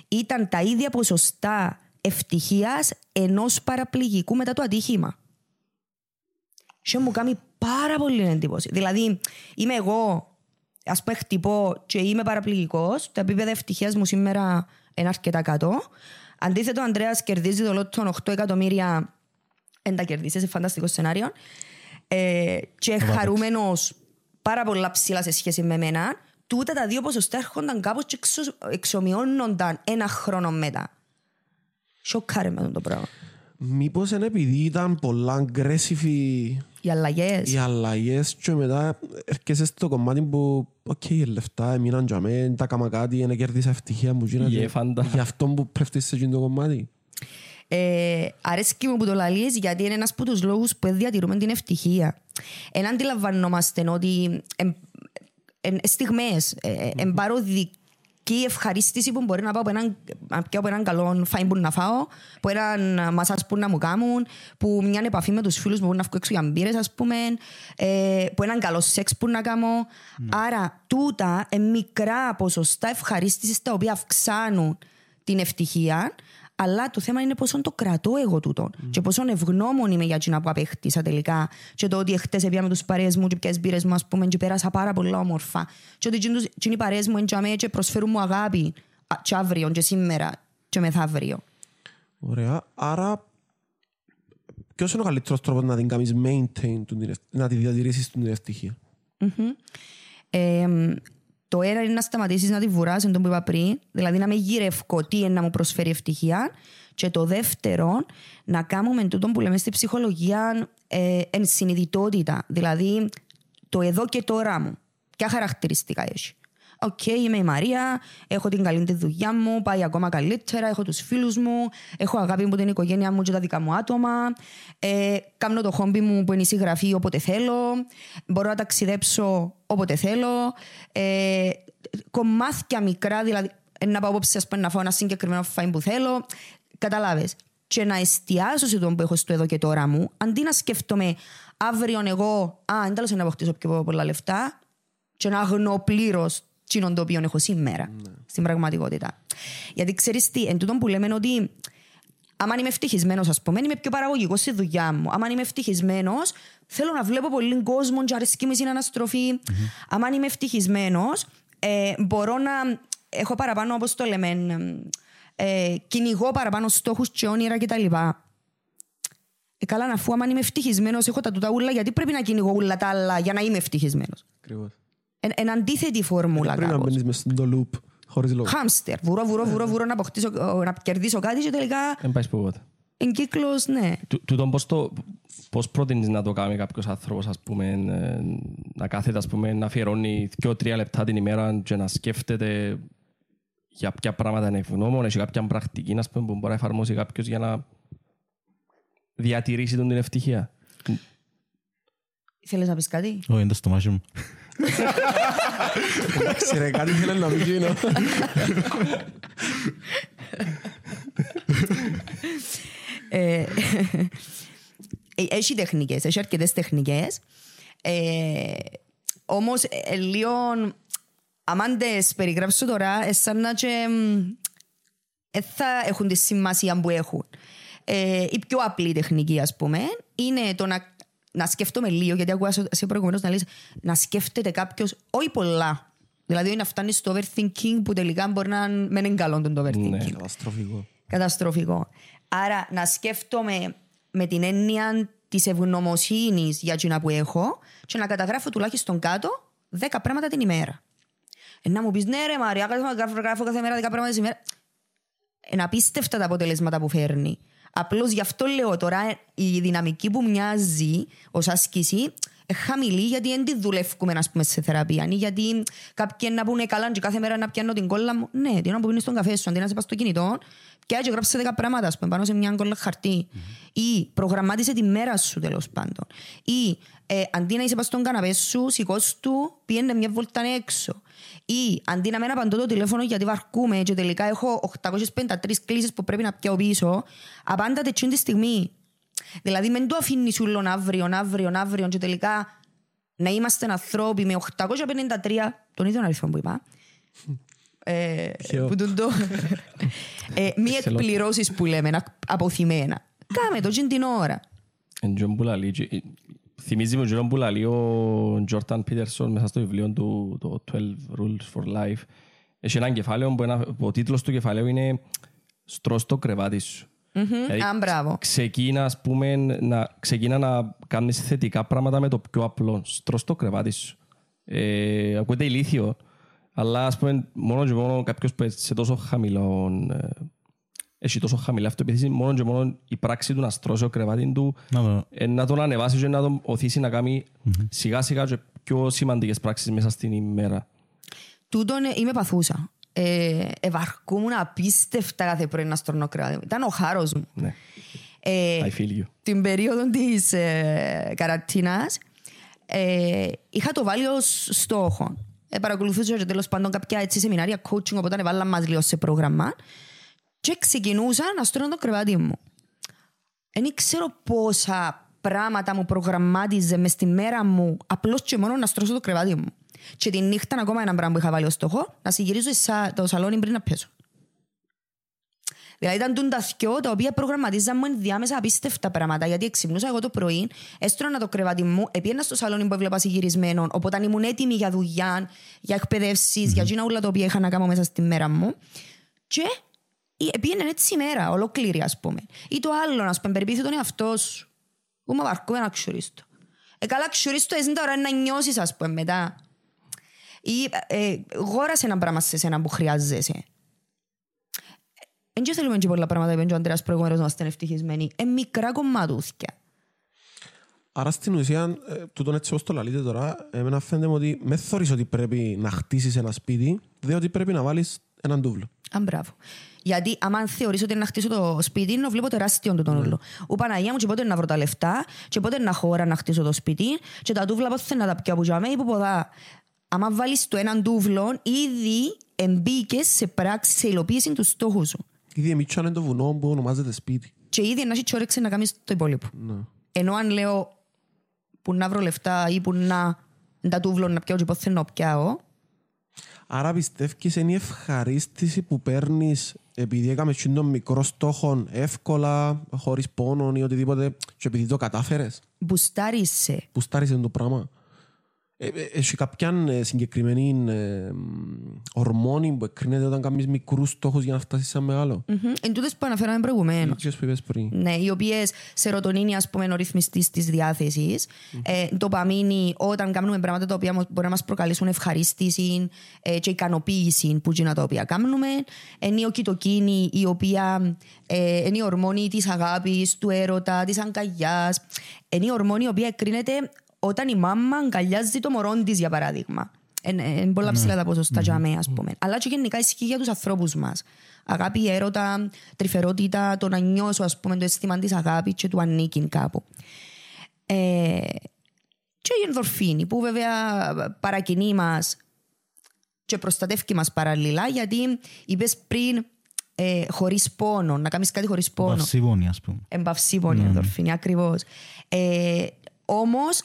ήταν τα ίδια ποσοστά ευτυχίας ενός παραπληγικού μετά το ατύχημα. Και μου κάνει πάρα πολύ εντύπωση. Δηλαδή, είμαι εγώ, ας πούμε, χτυπώ και είμαι παραπληγικός, τα επίπεδα ευτυχίας μου σήμερα είναι αρκετά κάτω. Αντίθετο, ο Ανδρέας κερδίζει το λότο των 8 εκατομμύρια. Δεν τα κερδίσεις, σε φανταστικό σενάριο. Ε, και χαρούμενος πάρα πολλά ψηλά σε σχέση με μένα. Τούτα τα δύο ποσοστά έρχονταν κάπως και εξο, εξομοιώνονταν ένα χρόνο μετά. Σοκάρε με αυτό το πράγμα. Μήπως είναι επειδή ήταν πολλά aggressive Οι αλλαγές. οι αλλαγές και μετά έρχεσαι στο κομμάτι που οκ, οι λεφτά έμειναν για μένα, τα κάμα κάτι, δεν κέρδισα ευτυχία μου γίνατε. Γέφαντα. Γι' αυτό που πέφτεις σε εκείνο το κομμάτι. Ε, αρέσκει μου που το λαλείς γιατί είναι ένας από τους λόγους που διατηρούμε την ευτυχία. Εν αντιλαμβανόμαστε ότι εν, εν, στιγμές, ε, ε, εν παροδική ευχαρίστηση που μπορεί να πάω από έναν, να πιάω από έναν καλό φάιν που να φάω, που έναν μασάς που να μου κάνουν, που μια επαφή με τους φίλους μου που να βγω έξω για μπύρες ας πούμε, ε, που έναν καλό σεξ που να κάνω. Άρα τούτα είναι μικρά ποσοστά ευχαρίστησης τα οποία αυξάνουν την ευτυχία, αλλά το θέμα είναι πόσο το κρατώ εγώ τούτο. Και πόσο ευγνώμων είμαι για εκείνα που απέκτησα τελικά. Και το ότι χτε έπια με τους παρέες μου και ποιε μπύρες μου, ας πούμε, και πέρασα πάρα πολλά όμορφα. Και ότι εκείνοι οι παρέες μου εντιαμέ και προσφέρουν μου αγάπη. α, Και αύριο, και σήμερα, και μεθαύριο. Ωραία. Άρα, ποιος είναι ο καλύτερος τρόπος να την κάνεις maintain, του την ευ- να τη διατηρήσεις την ευτυχία. Ε, το ένα είναι να σταματήσεις να τη βουράς, εν τω που είπα πριν, δηλαδή να με γυρευκό τι είναι να μου προσφέρει ευτυχία. Και το δεύτερο, να κάνουμε τούτο που λέμε στη ψυχολογία ε, ενσυνειδητότητα. Δηλαδή, το εδώ και τώρα μου. Ποια χαρακτηριστικά έχει. Οκ, είμαι η Μαρία, έχω την καλή τη δουλειά μου, πάει ακόμα καλύτερα, έχω τους φίλους μου, έχω αγάπη μου την οικογένεια μου και τα δικά μου άτομα, ε, κάνω το χόμπι μου που είναι η συγγραφή όποτε θέλω, μπορώ να ταξιδέψω όποτε θέλω, ε, κομμάτια μικρά, δηλαδή ε, να πάω απόψε ας πούμε, να φάω ένα συγκεκριμένο φαΐν που θέλω, καταλάβες. Και να εστιάσω σε τον που έχω στο εδώ και τώρα μου, αντί να σκέφτομαι αύριο εγώ, α, εν τέλος να αποκτήσω πιο πολλά λεφτά, και να αγνώ πλήρως τσίνον το οποίο έχω σήμερα στην πραγματικότητα. Γιατί ξέρεις τι, εν τούτον που λέμε ότι άμα είμαι ευτυχισμένος, ας πούμε, είμαι πιο παραγωγικός στη δουλειά μου. Άμα είμαι ευτυχισμένος, θέλω να βλέπω πολύ κόσμο και αρέσκει μου η συναναστροφή. Άμα είμαι ευτυχισμένος, ε, μπορώ να έχω παραπάνω, όπως το λέμε, ε, κυνηγώ παραπάνω στόχους και όνειρα κτλ. Ε, καλά, να αφού άμα είμαι ευτυχισμένος, έχω τα τούτα ούλα, γιατί πρέπει να κυνηγώ ούλα τα άλλα για να είμαι ευτυχισμένος. Ακριβώς. Εν, εν αντίθετη φόρμουλα Πρέπει να κάπως. μπαίνεις μες στο loop, χωρίς λόγο. Χάμστερ. Βουρώ, βουρώ, βουρώ, βουρώ να, αποκτήσω, να κερδίσω κάτι και τελικά Δεν πάει πού εν κύκλος, ναι. Του- Τούτον πώς, το, πώς προτείνεις να το κάνει κάποιος άνθρωπος, ας πούμε, ε, να κάθεται, ας πούμε, να αφιερώνει δύο-τρία λεπτά την ημέρα και να σκέφτεται για ποια πράγματα είναι ευγνώμων, έχει κάποια πρακτική, ας πούμε, που μπορεί να εφαρμόσει κάποιος για να διατηρήσει τον την ευτυχία. Θέλεις να πεις κάτι; Όχι, είναι το στομάχι μου. Εντάξει ρε, κάτι ήθελε να πει γίνω. Ε, ε, έχει τεχνικές, έχει αρκετές τεχνικές. Ε, όμως, ε, λίγο, αμάν τις περιγράψω τώρα, ε, σαν να και, μ, ε, θα έχουν τη σημασία που έχουν. Ε, η πιο απλή τεχνική, ας πούμε, είναι το να, να σκέφτομαι λίγο, γιατί ακούγα σε προηγουμένως να λες, να σκέφτεται κάποιος, όχι πολλά. Δηλαδή, όχι να φτάνει στο overthinking που τελικά μπορεί να μην είναι καλό το overthinking Ναι. Καταστροφικό. καταστροφικό. Άρα να σκέφτομαι με την έννοια της ευγνωμοσύνης για εκείνα που έχω και να καταγράφω τουλάχιστον κάτω 10 πράγματα την ημέρα. Ε, να μου πεις ναι, ρε Μαρία, γράφω, γράφω κάθε μέρα 10 πράγματα την ημέρα. Είναι απίστευτα τα αποτελέσματα που φέρνει. Απλώς γι' αυτό λέω τώρα ε, η δυναμική που μοιάζει ως άσκηση ε, χαμηλή γιατί δεν τη δουλεύουμε ας πούμε, σε θεραπεία. Ή γιατί κάποιοι να πούνε καλά και κάθε μέρα να πιάνω την κόλλα μου. Ναι, την ώρα που πίνεις στον καφέ σου, αντί να σε πας στο κινητό, και έτσι γράψε 10 πράγματα ας πούμε, πάνω σε μια κόλλα χαρτί. Ή προγραμμάτισε τη μέρα σου τέλος πάντων. Ή ε, αντί να είσαι πας στον καναπέ σου, σηκώσ' του, πήγαινε μια βόλτα έξω. Ή αντί να μην απαντώ το τηλέφωνο γιατί βαρκούμε και τελικά έχω 853 κλήσεις που πρέπει να πιάω πίσω, απάντα τετσούν τη στιγμή. Δηλαδή, μην το αφήνεις ούλον αύριο, αύριο, αύριο και τελικά να είμαστε ανθρώποι με 853, τον ίδιο αριθμό που είπα, Ε, Ποιο; που τούτο- ε, μη Θέλω; εκπληρώσεις που λέμε, να- αποθυμένα. Κάμε το τζιν την ώρα. Εν τζον που λαλεί, και- Θυμίζει μου τζον που λαλεί ο Τζόρταν Πίτερσον μέσα στο βιβλίο του το 12 Rules for Life. Έχει ένα κεφάλαιο που, ένα, που ο τίτλος του κεφαλαίου είναι «Στρως το κρεβάτι σου». Δηλαδή, Α, μπράβο. ξεκίνα, ας πούμε, να, ξεκίνα να κάνεις θετικά πράγματα με το πιο απλό. Στρως το κρεβάτι σου. Ε, ακούγεται ηλίθιο, αλλά ας πούμε, μόνο και μόνο κάποιος που σε τόσο χαμηλό, ε, έχει τόσο χαμηλή αυτοεπιθύση, μόνο και μόνο η πράξη του να στρώσει το κρεβάτι του, Να το- ε, να τον ανεβάσει και να τον οθήσει να κάνει σιγά σιγά και πιο σημαντικές πράξεις μέσα στην ημέρα. Τούτον ε, είμαι παθούσα. Ε, ευαρκούμουν απίστευτα κάθε πρωί να στρώνω κράτο. Ήταν ο χάρος μου. Ναι. Ε, I feel you. την περίοδο της ε, καρατίνας ε, είχα το βάλει ως στόχο. Ε, παρακολουθούσα και τέλος πάντων κάποια έτσι σεμινάρια coaching οπότε έβαλα μας λίγο σε πρόγραμμα και ξεκινούσα να στρώνω το κρεβάτι μου. Δεν ξέρω πόσα πράγματα μου προγραμμάτιζε μες στη μέρα μου απλώς και μόνο να στρώσω το κρεβάτι μου. Και τη νύχτα ακόμα ένα πράγμα που είχα βάλει ως στόχο να συγυρίζω σα- το σαλόνι πριν να πέσω. Δηλαδή ήταν τούν τα θκιό τα οποία προγραμματίζαν μου ενδιάμεσα απίστευτα πράγματα. Γιατί εξυπνούσα εγώ το πρωί, έστρωνα το κρεβάτι μου, επίαινα στο σαλόνι που έβλεπα συγυρισμένο, οπότε ήμουν έτοιμη για δουλειά, για εκπαιδεύσεις, για εκείνα όλα τα οποία είχα να κάνω μέσα στη μέρα μου. Και επίαινε έτσι η μέρα, ολόκληρη ας πούμε. Ή το άλλο, ας πούμε, περιποιήθη τον εαυτό σου. Πού με βαρκούμε να ξουρίστο. Ε, καλά ξουρίστο, εσύ τα ώρα να νιώσεις, ας πούμε, μετά. Ή ε, γόρασε ένα πράγμα σε σένα που χρειάζεσαι. Δεν θέλουμε και πολλά πράγματα, είπε και ο Αντρέας προηγούμενος, να είμαστε ευτυχισμένοι. Ε, μικρά κομμάτουθια. Άρα στην ουσία, ε, τούτον έτσι όπως το λαλείτε τώρα, εμένα φαίνεται μου ότι με θωρείς ότι πρέπει να χτίσεις ένα σπίτι, διότι πρέπει να βάλεις έναν τούβλο. Α, μπράβο. Γιατί άμα θεωρείς ότι να χτίσω το σπίτι, να βλέπω τεράστιο του τον όλο. Ο Παναγία μου και πότε να βρω τα λεφτά, και πότε να χώρα να χτίσω το σπίτι, και τα τούβλα πότε να τα πιω από τζαμέ ή που ποδά. Άμα βάλεις το έναν τούβλο, ήδη εμπίκες σε πράξη, σε υλοποίηση του στόχου σου. Ήδη εμίτσανε το βουνό που ονομάζεται σπίτι. Και ήδη να έχει και όρεξη να κάνεις το υπόλοιπο. Ενώ αν λέω που να βρω λεφτά ή που να τα τούβλο να πιάω και πότε θέλω να πιάω, Άρα πιστεύεις είναι η ευχαρίστηση που παίρνεις επειδή έκαμες τον μικρό στόχο εύκολα, χωρίς πόνο ή οτιδήποτε και επειδή το κατάφερες; μπουστάρεις σε. Που στάρισε το πράγμα. Ε, ε, Έχει κάποια ε, συγκεκριμένη ε, μ, ορμόνη που εκκρίνεται όταν κάνεις μικρούς στόχους για να φτάσεις σε μεγάλο. Μμμ. Εν τούτες που αναφέραμε προηγουμένως. Τι που είπες πριν. Ναι, οι οποίες σερωτονίνη, ας πούμε, είναι ο ρυθμιστής της διάθεσης. Ε, ντοπαμίνη, όταν κάνουμε πράγματα τα οποία μπορεί να μας προκαλέσουν ευχαρίστηση ε, και ικανοποίηση που είναι τα οποία κάνουμε. Είναι η οκυτοκίνη, η οποία ε, είναι η ορμόνη της αγάπης, του έρωτα, της αγκαλιάς. Είναι η ορμόνη η οποία εκκρίνεται όταν η μάμα αγκαλιάζει το μωρό της, για παράδειγμα. Είναι πολλά ψηλά τα ποσοστά για μένα, ας πούμε. Αλλά και γενικά ισχύει για τους ανθρώπους μας. Αγάπη, έρωτα, τρυφερότητα, το να νιώσω, ας πούμε, το αίσθημα της αγάπης και του ανήκειν κάπου. Ε, και η ενδορφίνη, που βέβαια παρακινεί μας και προστατεύει μας παραλληλά, γιατί είπες πριν ε, χωρίς πόνο, να κάνεις κάτι χωρίς πόνο. Παυσίβωνη, ας πούμε. Εμπαυσίμωνη ενδορφίνη, ακριβώς. Ε, όμως,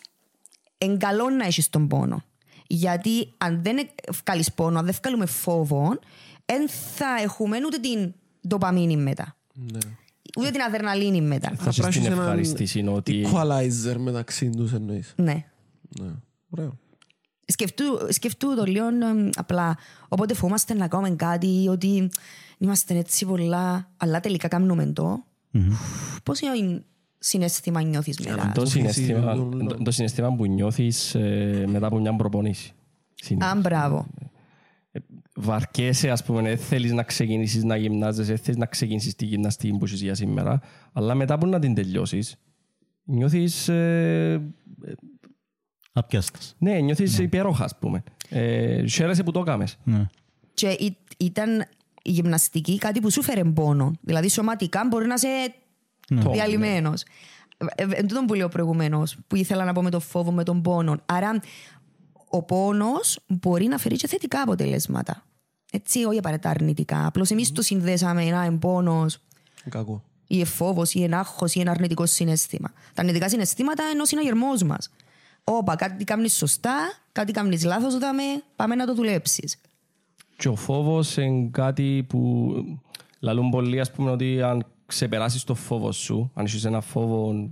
εν καλό να έχεις τον πόνο. Γιατί αν δεν βγάλεις πόνο, αν δεν βγάλουμε φόβο, δεν θα έχουμε ούτε την ντοπαμίνη μετά. Ναι. Ούτε την αδερναλίνη μετά. Θα έχεις την έναν ευχαρίστηση ότι Equalizer μεταξύ τους εννοείς. Ναι. Ναι. Ωραίο. Σκεφτού, σκεφτού το λίγο εμ, απλά. Οπότε φοβόμαστε να κάνουμε κάτι, ότι είμαστε έτσι πολλά, αλλά τελικά κάνουμε το. Πώς είναι συναίσθημα νιώθεις μετά. το συναίσθημα, το- το- το συναίσθημα που νιώθεις ε, μετά από μια προπονήση. Συνήθως. Α, μπράβο. βαρκέσαι, ας πούμε, δεν θέλεις να ξεκινήσεις να γυμνάζεσαι, δεν θέλεις να ξεκινήσεις τη γυμναστική που έχεις για σήμερα, αλλά μετά που να την τελειώσεις, νιώθεις, ε, Απιάστας. ναι, νιώθεις υπέροχα, ας πούμε. Ε, χαίρεσαι που το έκαμες. Ναι. Και ή- ήταν η γυμναστική κάτι που σου φέρε πόνο. Δηλαδή σωματικά μπορεί να είσαι Το- διαλυμένος. Εν τούτον που λέω προηγουμένως, που ήθελα να πω με το φόβο, με τον πόνο. Άρα, ο πόνος μπορεί να φέρει και θετικά αποτελέσματα. Έτσι, όχι απαραίτητα αρνητικά. Απλώς εμείς το συνδέσαμε ένα εμπόνο Κακό. ή εφόβο ή ένα άγχος ή ένα αρνητικός συνέστημα. Τα αρνητικά συναισθήματα είναι ο συναγερμό μας. Όπα, κάτι κάνεις σωστά, κάτι κάνεις λάθος, δάμε, πάμε να το δουλέψεις. Και ο φόβος είναι κάτι που λαλούν πολλοί, ας πούμε, ότι αν ξεπεράσεις το φόβο σου, αν είσαι ένα φόβο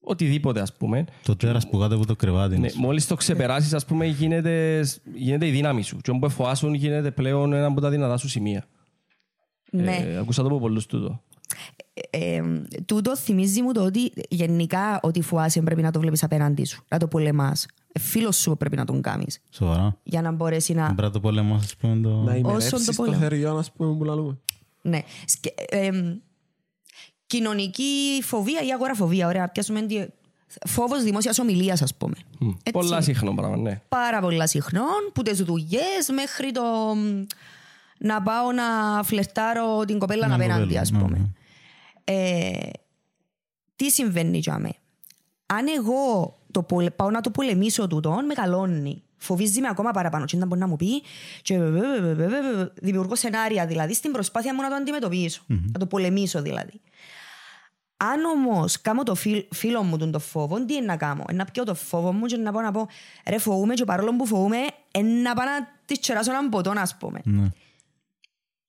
οτιδήποτε, ας πούμε, Το τέρας που κάτω από το κρεβάτι. ναι, μόλις το ξεπεράσεις, ας πούμε, γίνεται, γίνεται η δύναμη σου. Και όπου φοάσουν γίνεται πλέον ένα από τα δυνατά σου σημεία. Ναι. Ε, ακούσα το από πολλούς τούτο. ε, τούτο θυμίζει μου το ότι γενικά ότι φοάσαι πρέπει να το βλέπεις απέναντί σου, να το πολεμάς. Ε, Φίλος σου πρέπει να τον κάνεις Σοβαρά. για να μπορέσει να... Πρέπει να το πολέμος, ας πούμε, το... Να το ημερεύσεις το πόλεμο. θεριό, ας πούμε, που λαλούμε. Ναι. Σκε- εμ, κοινωνική φοβία ή αγοραφοβία. Ωραία, πιάσουμε τι... Φόβος δημόσιας ομιλίας, ας πούμε. Έτσι. Πολλά συχνό πράγμα, ναι. Πάρα πολλά συχνών, που τις δουλειές μέχρι το μ, να πάω να φλερτάρω την κοπέλα Ναι, απέναντι, κοπέλα, ας ναι, πούμε. ναι. Ε, τι συμβαίνει για μέ. Αν εγώ το πολε- πάω να το πολεμήσω τούτον, μεγαλώνει. Φοβίζει με ακόμα παραπάνω. Τι να μπορεί να μου πει; Και δημιουργώ σενάρια δηλαδή στην προσπάθεια μου να το αντιμετωπίσω. Να το πολεμήσω δηλαδή. Αν όμως κάνω το φίλ, φίλο μου τον το φόβο, τι είναι να κάνω; Ε, Να πιω το φόβο μου και να πάω να πω ρε φοβούμαι και παρόλο που φοβούμαι, ε, να πάω να της τσεράσω έναν ποτό, ας πούμε. Ναι.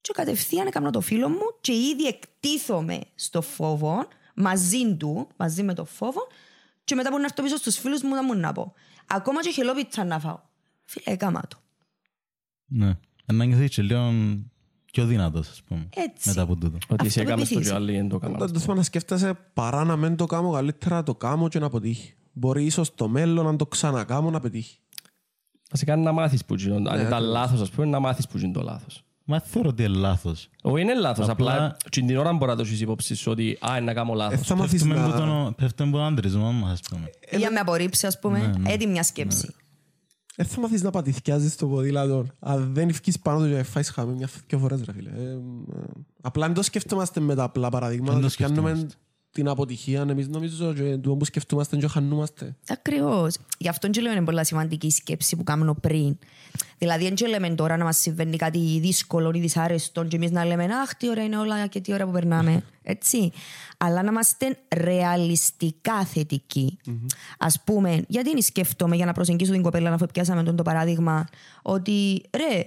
Και κατευθείαν έκανα το φίλο μου και ήδη εκτίθομαι στο φόβο μαζί του, μαζί με το φόβο και μετά που να έρθω πίσω στους φίλους μου να μου να πω. Ακόμα και χελόπιτσα να φάω. Φίλε, έκαμα το. Ναι. Ε, Να νιώθεις και λίγο πιο δυνατός, ας πούμε. Έτσι. Μετά από τούτο. Ότι εσύ έκαμες το Αυτοπεποίθηση. και άλλοι δεν το έκαναν. Τέλος πάντων, να σκέφτεσαι παρά να μην το κάνω, καλύτερα να το κάνω και να αποτύχει. Μπορεί ίσως στο μέλλον να το ξανακάμω να πετύχει. Βασικά να μάθεις που γίνονται. Ναι, Αν ήταν λάθος, ας πούμε, να μάθεις που γίνεται το λάθος. Μα θεωρώ ότι είναι λάθος. Όχι, είναι λάθος. Απλά- Απλά και την ώρα μπορεί να το έχεις υπόψη σου ότι «Α, είναι να κάνω Ε, λάθος». θα μάθεις Πέφτουμε από να... τον- Πέφτουμε από τον άντρισμα μας, ας πούμε. Για με απορρίψει, ας πούμε, έτοιμη μια σκέψη. Ε, θα μάθεις να πατηθιάζεις το ποδήλατο. Αν δεν ευκείς πάνω του και φάεις χαμή μια δυο φορές, ρε φίλε. Ε, ε, απλά δεν το σκεφτόμαστε με τα απλά παραδείγματα. Δεν το Πιάνουμε σκεφτόμαστε. Την αποτυχία. Εμείς νομίζω και το που σκεφτόμαστε και χανούμαστε. Ακριβώς. Γι' αυτό και λέμε είναι πολύ σημαντική η σκέψη που κάνουμε πριν. Δηλαδή, δεν και λέμε τώρα να μας συμβαίνει κάτι δύσκολο ή δυσάρεστο, και εμείς να λέμε Αχ, τι ώρα είναι όλα και τι ώρα που περνάμε. Έτσι. Αλλά να είμαστε ρεαλιστικά θετικοί. Α πούμε, γιατί είναι σκέφτομαι για να προσεγγίσω την κοπέλα, να πιάσαμε τον το παράδειγμα, ότι ρε,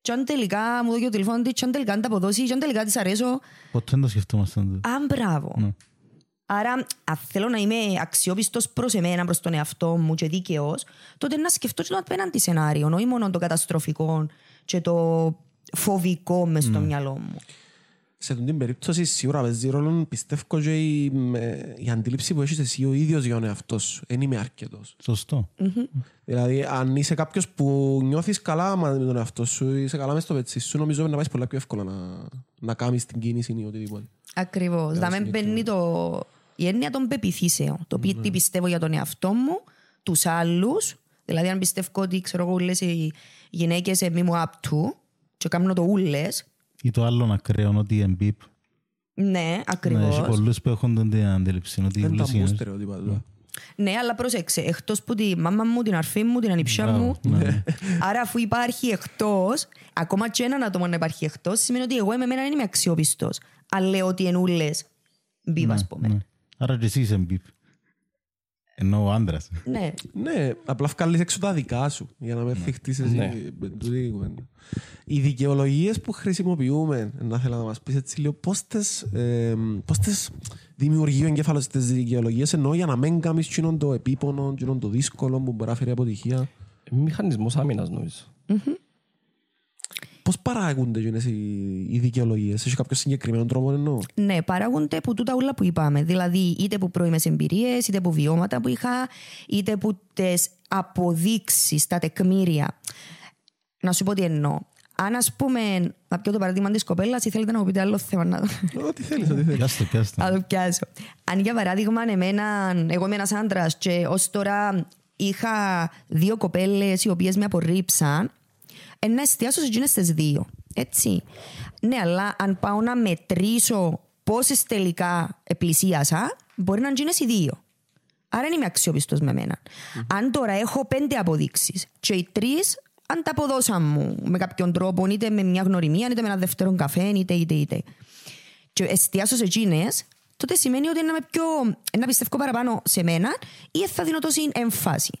και αν τελικά μου δώσει το τηλέφωνο της, και αν τελικά αν τα αποδώσει, και αν τελικά της αρέσω, Ποτέ δεν το σκεφτόμαστε. τούτο. Α, μπράβο. Άρα, αν θέλω να είμαι αξιόπιστος προς εμένα, προς τον εαυτό μου και δίκαιος, τότε να σκεφτώ και το απέναντι σενάριο, όχι μόνο το καταστροφικό και το φοβικό μες στο μυαλό μου. Σε αυτή την περίπτωση σίγουρα παίζει ρόλο πιστεύω και η, με- η αντίληψη που έχεις εσύ ο ίδιος για τον εαυτός σου. Δεν είμαι αρκετός. Σωστό. Δηλαδή, αν είσαι κάποιος που νιώθεις καλά με τον εαυτό σου, είσαι καλά μες στο πετσί σου, νομίζω να πάει πολλά πιο εύκολα να, να κάνεις την κίνηση ή οτιδήποτε. Ακριβώς. Να μην μπαίνει το... η έννοια των πεπιθήσεων. Το πει τι πιστεύω για τον εαυτό μου, τους άλλους. Δηλαδή, αν πιστεύω ότι ξέρω εγώ, όλες οι γυναίκες ε, μη μου up to και κάνω το ούλες, Ή το άλλο ακραίο, ότι η εμπίπ. ναι, Ναι, ακριβώς. έχει πολλούς που έχουν την αντίληψη. Ότι Δεν τα όλες οι μου γυναίκες- στερεότυπα. τούτα. Ναι, αλλά πρόσεξε. Εκτός που τη μάμα μου, την αρφή μου, την ανιψιά μου. ναι. Άρα, αφού υπάρχει εκτός, ακόμα και έναν άτομο να υπάρχει εκτός, σημαίνει ότι εγώ με εμένα δεν είμαι αξιόπιστος. Αν λέω ότι ενούλε μπίπ, ας πούμε. Ναι. Άρα και εσύ είσαι εμπίπ. Ενώ ο άντρας. Ναι. Ναι, απλά βγάλεις έξω τα δικά σου για να με θυχτείς εσύ Ναι. με τούτη η κουβέντα. Οι δικαιολογίες που χρησιμοποιούμε, να θέλω να μας πεις έτσι λίγο, πώς τις, ε, πώς τις δημιουργεί ο εγκέφαλος τις δικαιολογίες, εννοώ για να μην κάνεις εκείνον το επίπονο, εκείνον το δύσκολο που μπορεί να φέρει αποτυχία; Μηχανισμός άμυνας νομίζω. Πώς παράγονται εκείνες οι, οι δικαιολογίες, έχει κάποιο συγκεκριμένο τρόπο εννοώ; Ναι, παράγονται από τούτα όλα που είπαμε. Δηλαδή, είτε από πρώιμες εμπειρίες, είτε από βιώματα που είχα, είτε από τις αποδείξεις, τα τεκμήρια. Να σου πω τι εννοώ. Αν ας πούμε, να πιω το παράδειγμα της κοπέλας, ή θέλετε να μου πείτε άλλο θέμα να Ό,τι θέλεις, ό,τι θέλεις. Πιάστε, πιάστε. να το πιάσω. Αν για παράδειγμα, εμένα, εγώ είμαι ένας άντρας και ως τώρα είχα δύο κοπέλες οι οποίες με απορρίψαν, ε, να εστιάσω σε εκείνες τις δύο. Έτσι. Ναι, αλλά αν πάω να μετρήσω πόσες τελικά επλησίασα, μπορεί να είναι οι δύο. Άρα δεν είμαι αξιόπιστος με μένα. Αν τώρα έχω πέντε αποδείξεις και οι τρεις ανταποδώσαν μου με κάποιον τρόπο, είτε με μια γνωριμία, είτε με ένα δεύτερο καφέ, είτε είτε είτε. Και εστιάσω σε εκείνες, τότε σημαίνει ότι να, με πιο, να πιστεύω παραπάνω σε μένα ή θα δίνω τόση έμφαση.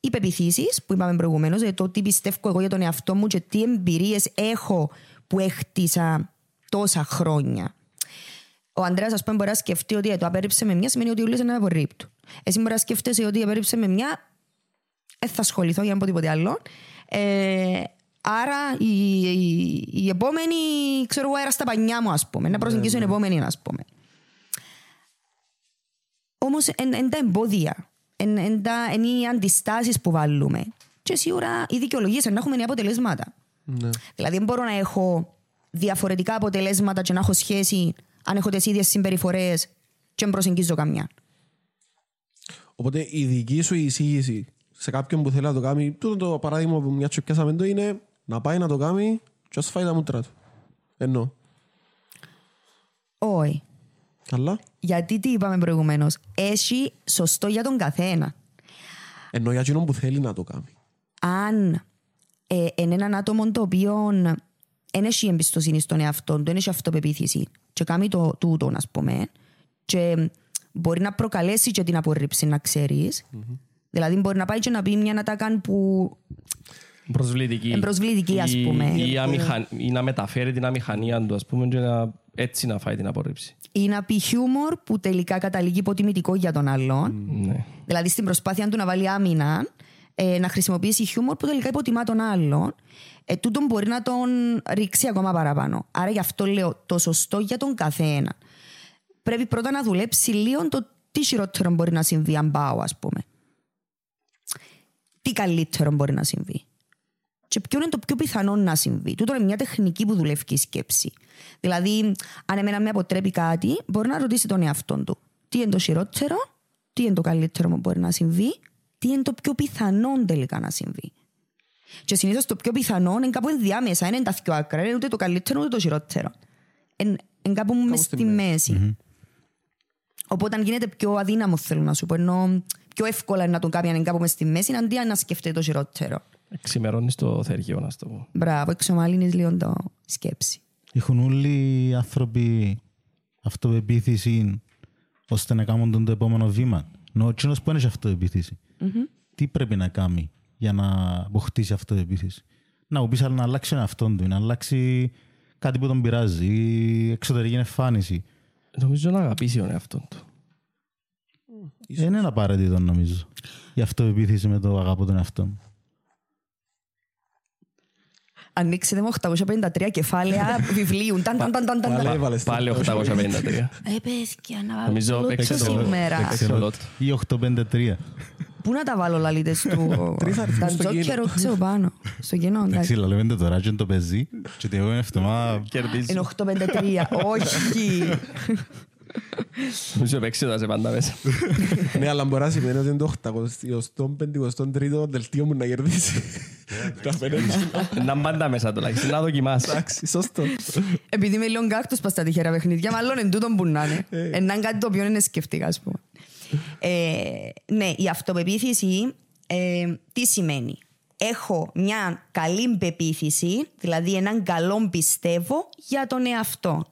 Οι πεπιθήσει που είπαμε προηγουμένως, το τι πιστεύω εγώ για τον εαυτό μου και τι εμπειρίες έχω που έχτισα τόσα χρόνια. Ο Αντρέα, ας πούμε, μπορεί να σκεφτεί ότι ε, το απέρριψε με μια σημαίνει ότι ούλε είναι απορρίπτου. Εσύ μπορεί να σκέφτεσαι ότι απέρριψε με μια, δεν θα ασχοληθώ για να πω τίποτε άλλο. Ε, άρα η, η, η επόμενη, ξέρω εγώ, αέρα στα πανιά μου, ας πούμε. Να προσεγγίσω την επόμενη, ας πούμε. Όμως, είναι τα εμπόδια. Είναι οι αντιστάσεις που βάλουμε. Και σίγουρα οι δικαιολογίες να έχουμε νέα αποτελέσματα. Ναι. Δηλαδή, δεν μπορώ να έχω διαφορετικά αποτελέσματα και να έχω σχέση αν έχω τις ίδιες συμπεριφορές και δεν προσεγγίζω καμιά. Οπότε η δική σου εισήγηση σε κάποιον που θέλει να το κάνει, τούτο το παράδειγμα που μια τσοκιάσαμε το είναι να πάει να το κάνει και ας φάει τα μούτρα του. Εννοώ. Όχι. Αλλά Γιατί τι είπαμε προηγουμένως, έχει σωστό για τον καθένα. εννοώ για εκείνον που θέλει να το κάνει. αν ε, είναι έναν άτομο το οποίο δεν έχει εμπιστοσύνη στον εαυτό του, δεν έχει αυτοπεποίθηση και κάνει το τούτο, ας πούμε, και μπορεί να προκαλέσει και την απορρίψη, να ξέρεις. Δηλαδή μπορεί να πάει και να πει μια ατάκαν που Προσβλητική. Ε, προσβλητική, ας Ή- πούμε. Ή, αμηχα... ή να μεταφέρει την αμηχανία του, ας πούμε, και να... έτσι να φάει την απορρίψη. Είναι να πει χιούμορ που τελικά καταλήγει υποτιμητικό για τον άλλον. Ναι. Δηλαδή στην προσπάθεια του να βάλει άμυνα, ε, να χρησιμοποιήσει χιούμορ που τελικά υποτιμά τον άλλον, ε, τούτον μπορεί να τον ρίξει ακόμα παραπάνω. Άρα γι' αυτό λέω το σωστό για τον καθένα. Πρέπει πρώτα να δουλέψει λίγο το τι χειρότερο μπορεί να συμβεί αν πάω, ας πούμε. Τι καλύτερο μπορεί να συμβεί. Και ποιο είναι το πιο πιθανό να συμβεί. Τούτο είναι μια τεχνική που δουλεύει και η σκέψη. Δηλαδή, αν εμένα με αποτρέπει κάτι, μπορεί να ρωτήσει τον εαυτό του. Τι είναι το χειρότερο, τι είναι το καλύτερο που μπορεί να συμβεί, τι είναι το πιο πιθανό τελικά να συμβεί. Και συνήθως το πιο πιθανό είναι κάπου ενδιάμεσα, είναι τα δυο άκρα, είναι ούτε το καλύτερο ούτε το χειρότερο. Είναι εν κάπου μες στη στη μέση. Οπότε αν γίνεται πιο αδύναμο θέλω να σου πω, ενώ πιο εύκολα είναι να τον κάνει αν είναι κάπου μες στη μέση, αντί να σκεφτεί το χειρότερο. Ξημερώνεις το θεργείο, να το πω. Μπράβο, εξομαλύνεις λίγο το σκέψη. Έχουν όλοι οι άνθρωποι αυτοπεποίθηση ώστε να κάνουν τον το επόμενο βήμα. Ενώ ο κοινός που είναι αυτοπεποίθηση. Τι πρέπει να κάνει για να αποκτήσει αυτοπεποίθηση. Να μου πεις αλλά να αλλάξει τον εαυτόν του, να αλλάξει κάτι που τον πειράζει, ή εξωτερική εμφάνιση. Νομίζω να αγαπήσει τον εαυτό του. Δεν είναι απαραίτητο νομίζω. Η αυτοπεποίθηση με το αγαπώ τον εαυτό μου. Ανοίξετε με 853 κεφάλαια βιβλίου. Ταν, ταν, ταν, ταν, ταν. Πάλι έβαλες το. Πάλι 853. Ε, παιδιά, να βάλω Νομίζω το παίξε λότο το- σήμερα. παίξε το λότο. Ή 853. Πού να τα βάλω λαλίτες του. Τρεις αριθμούς Τα στο τζόκερ κίνο. ξέρω πάνω. Στο κοινό, Εντάξει, εντάξει. λέμε τώρα και είναι το παίζει και την επόμενη εβδομάδα Κερδίζεις. Είναι 853. Όχι. Νομίζω παίξει τα σε πάντα μέσα. Ναι, αλλά μπορεί να σημαίνει ότι είναι το 853ο δελτίο μου να κερδίσει. Τα φαίνεται. Να πάντα μέσα τουλάχιστον, να δοκιμάσει. Εντάξει, σωστό. Επειδή είμαι λίγο γκάκτος πας στα τυχερά παιχνίδια, μάλλον εν τούτον που να είναι. Εν είναι κάτι το οποίο είναι σκεφτικά, ας πούμε. Ε, ναι, η αυτοπεποίθηση ε, τι σημαίνει; Έχω μια καλή πεποίθηση, δηλαδή έναν καλό πιστεύω για τον εαυτό.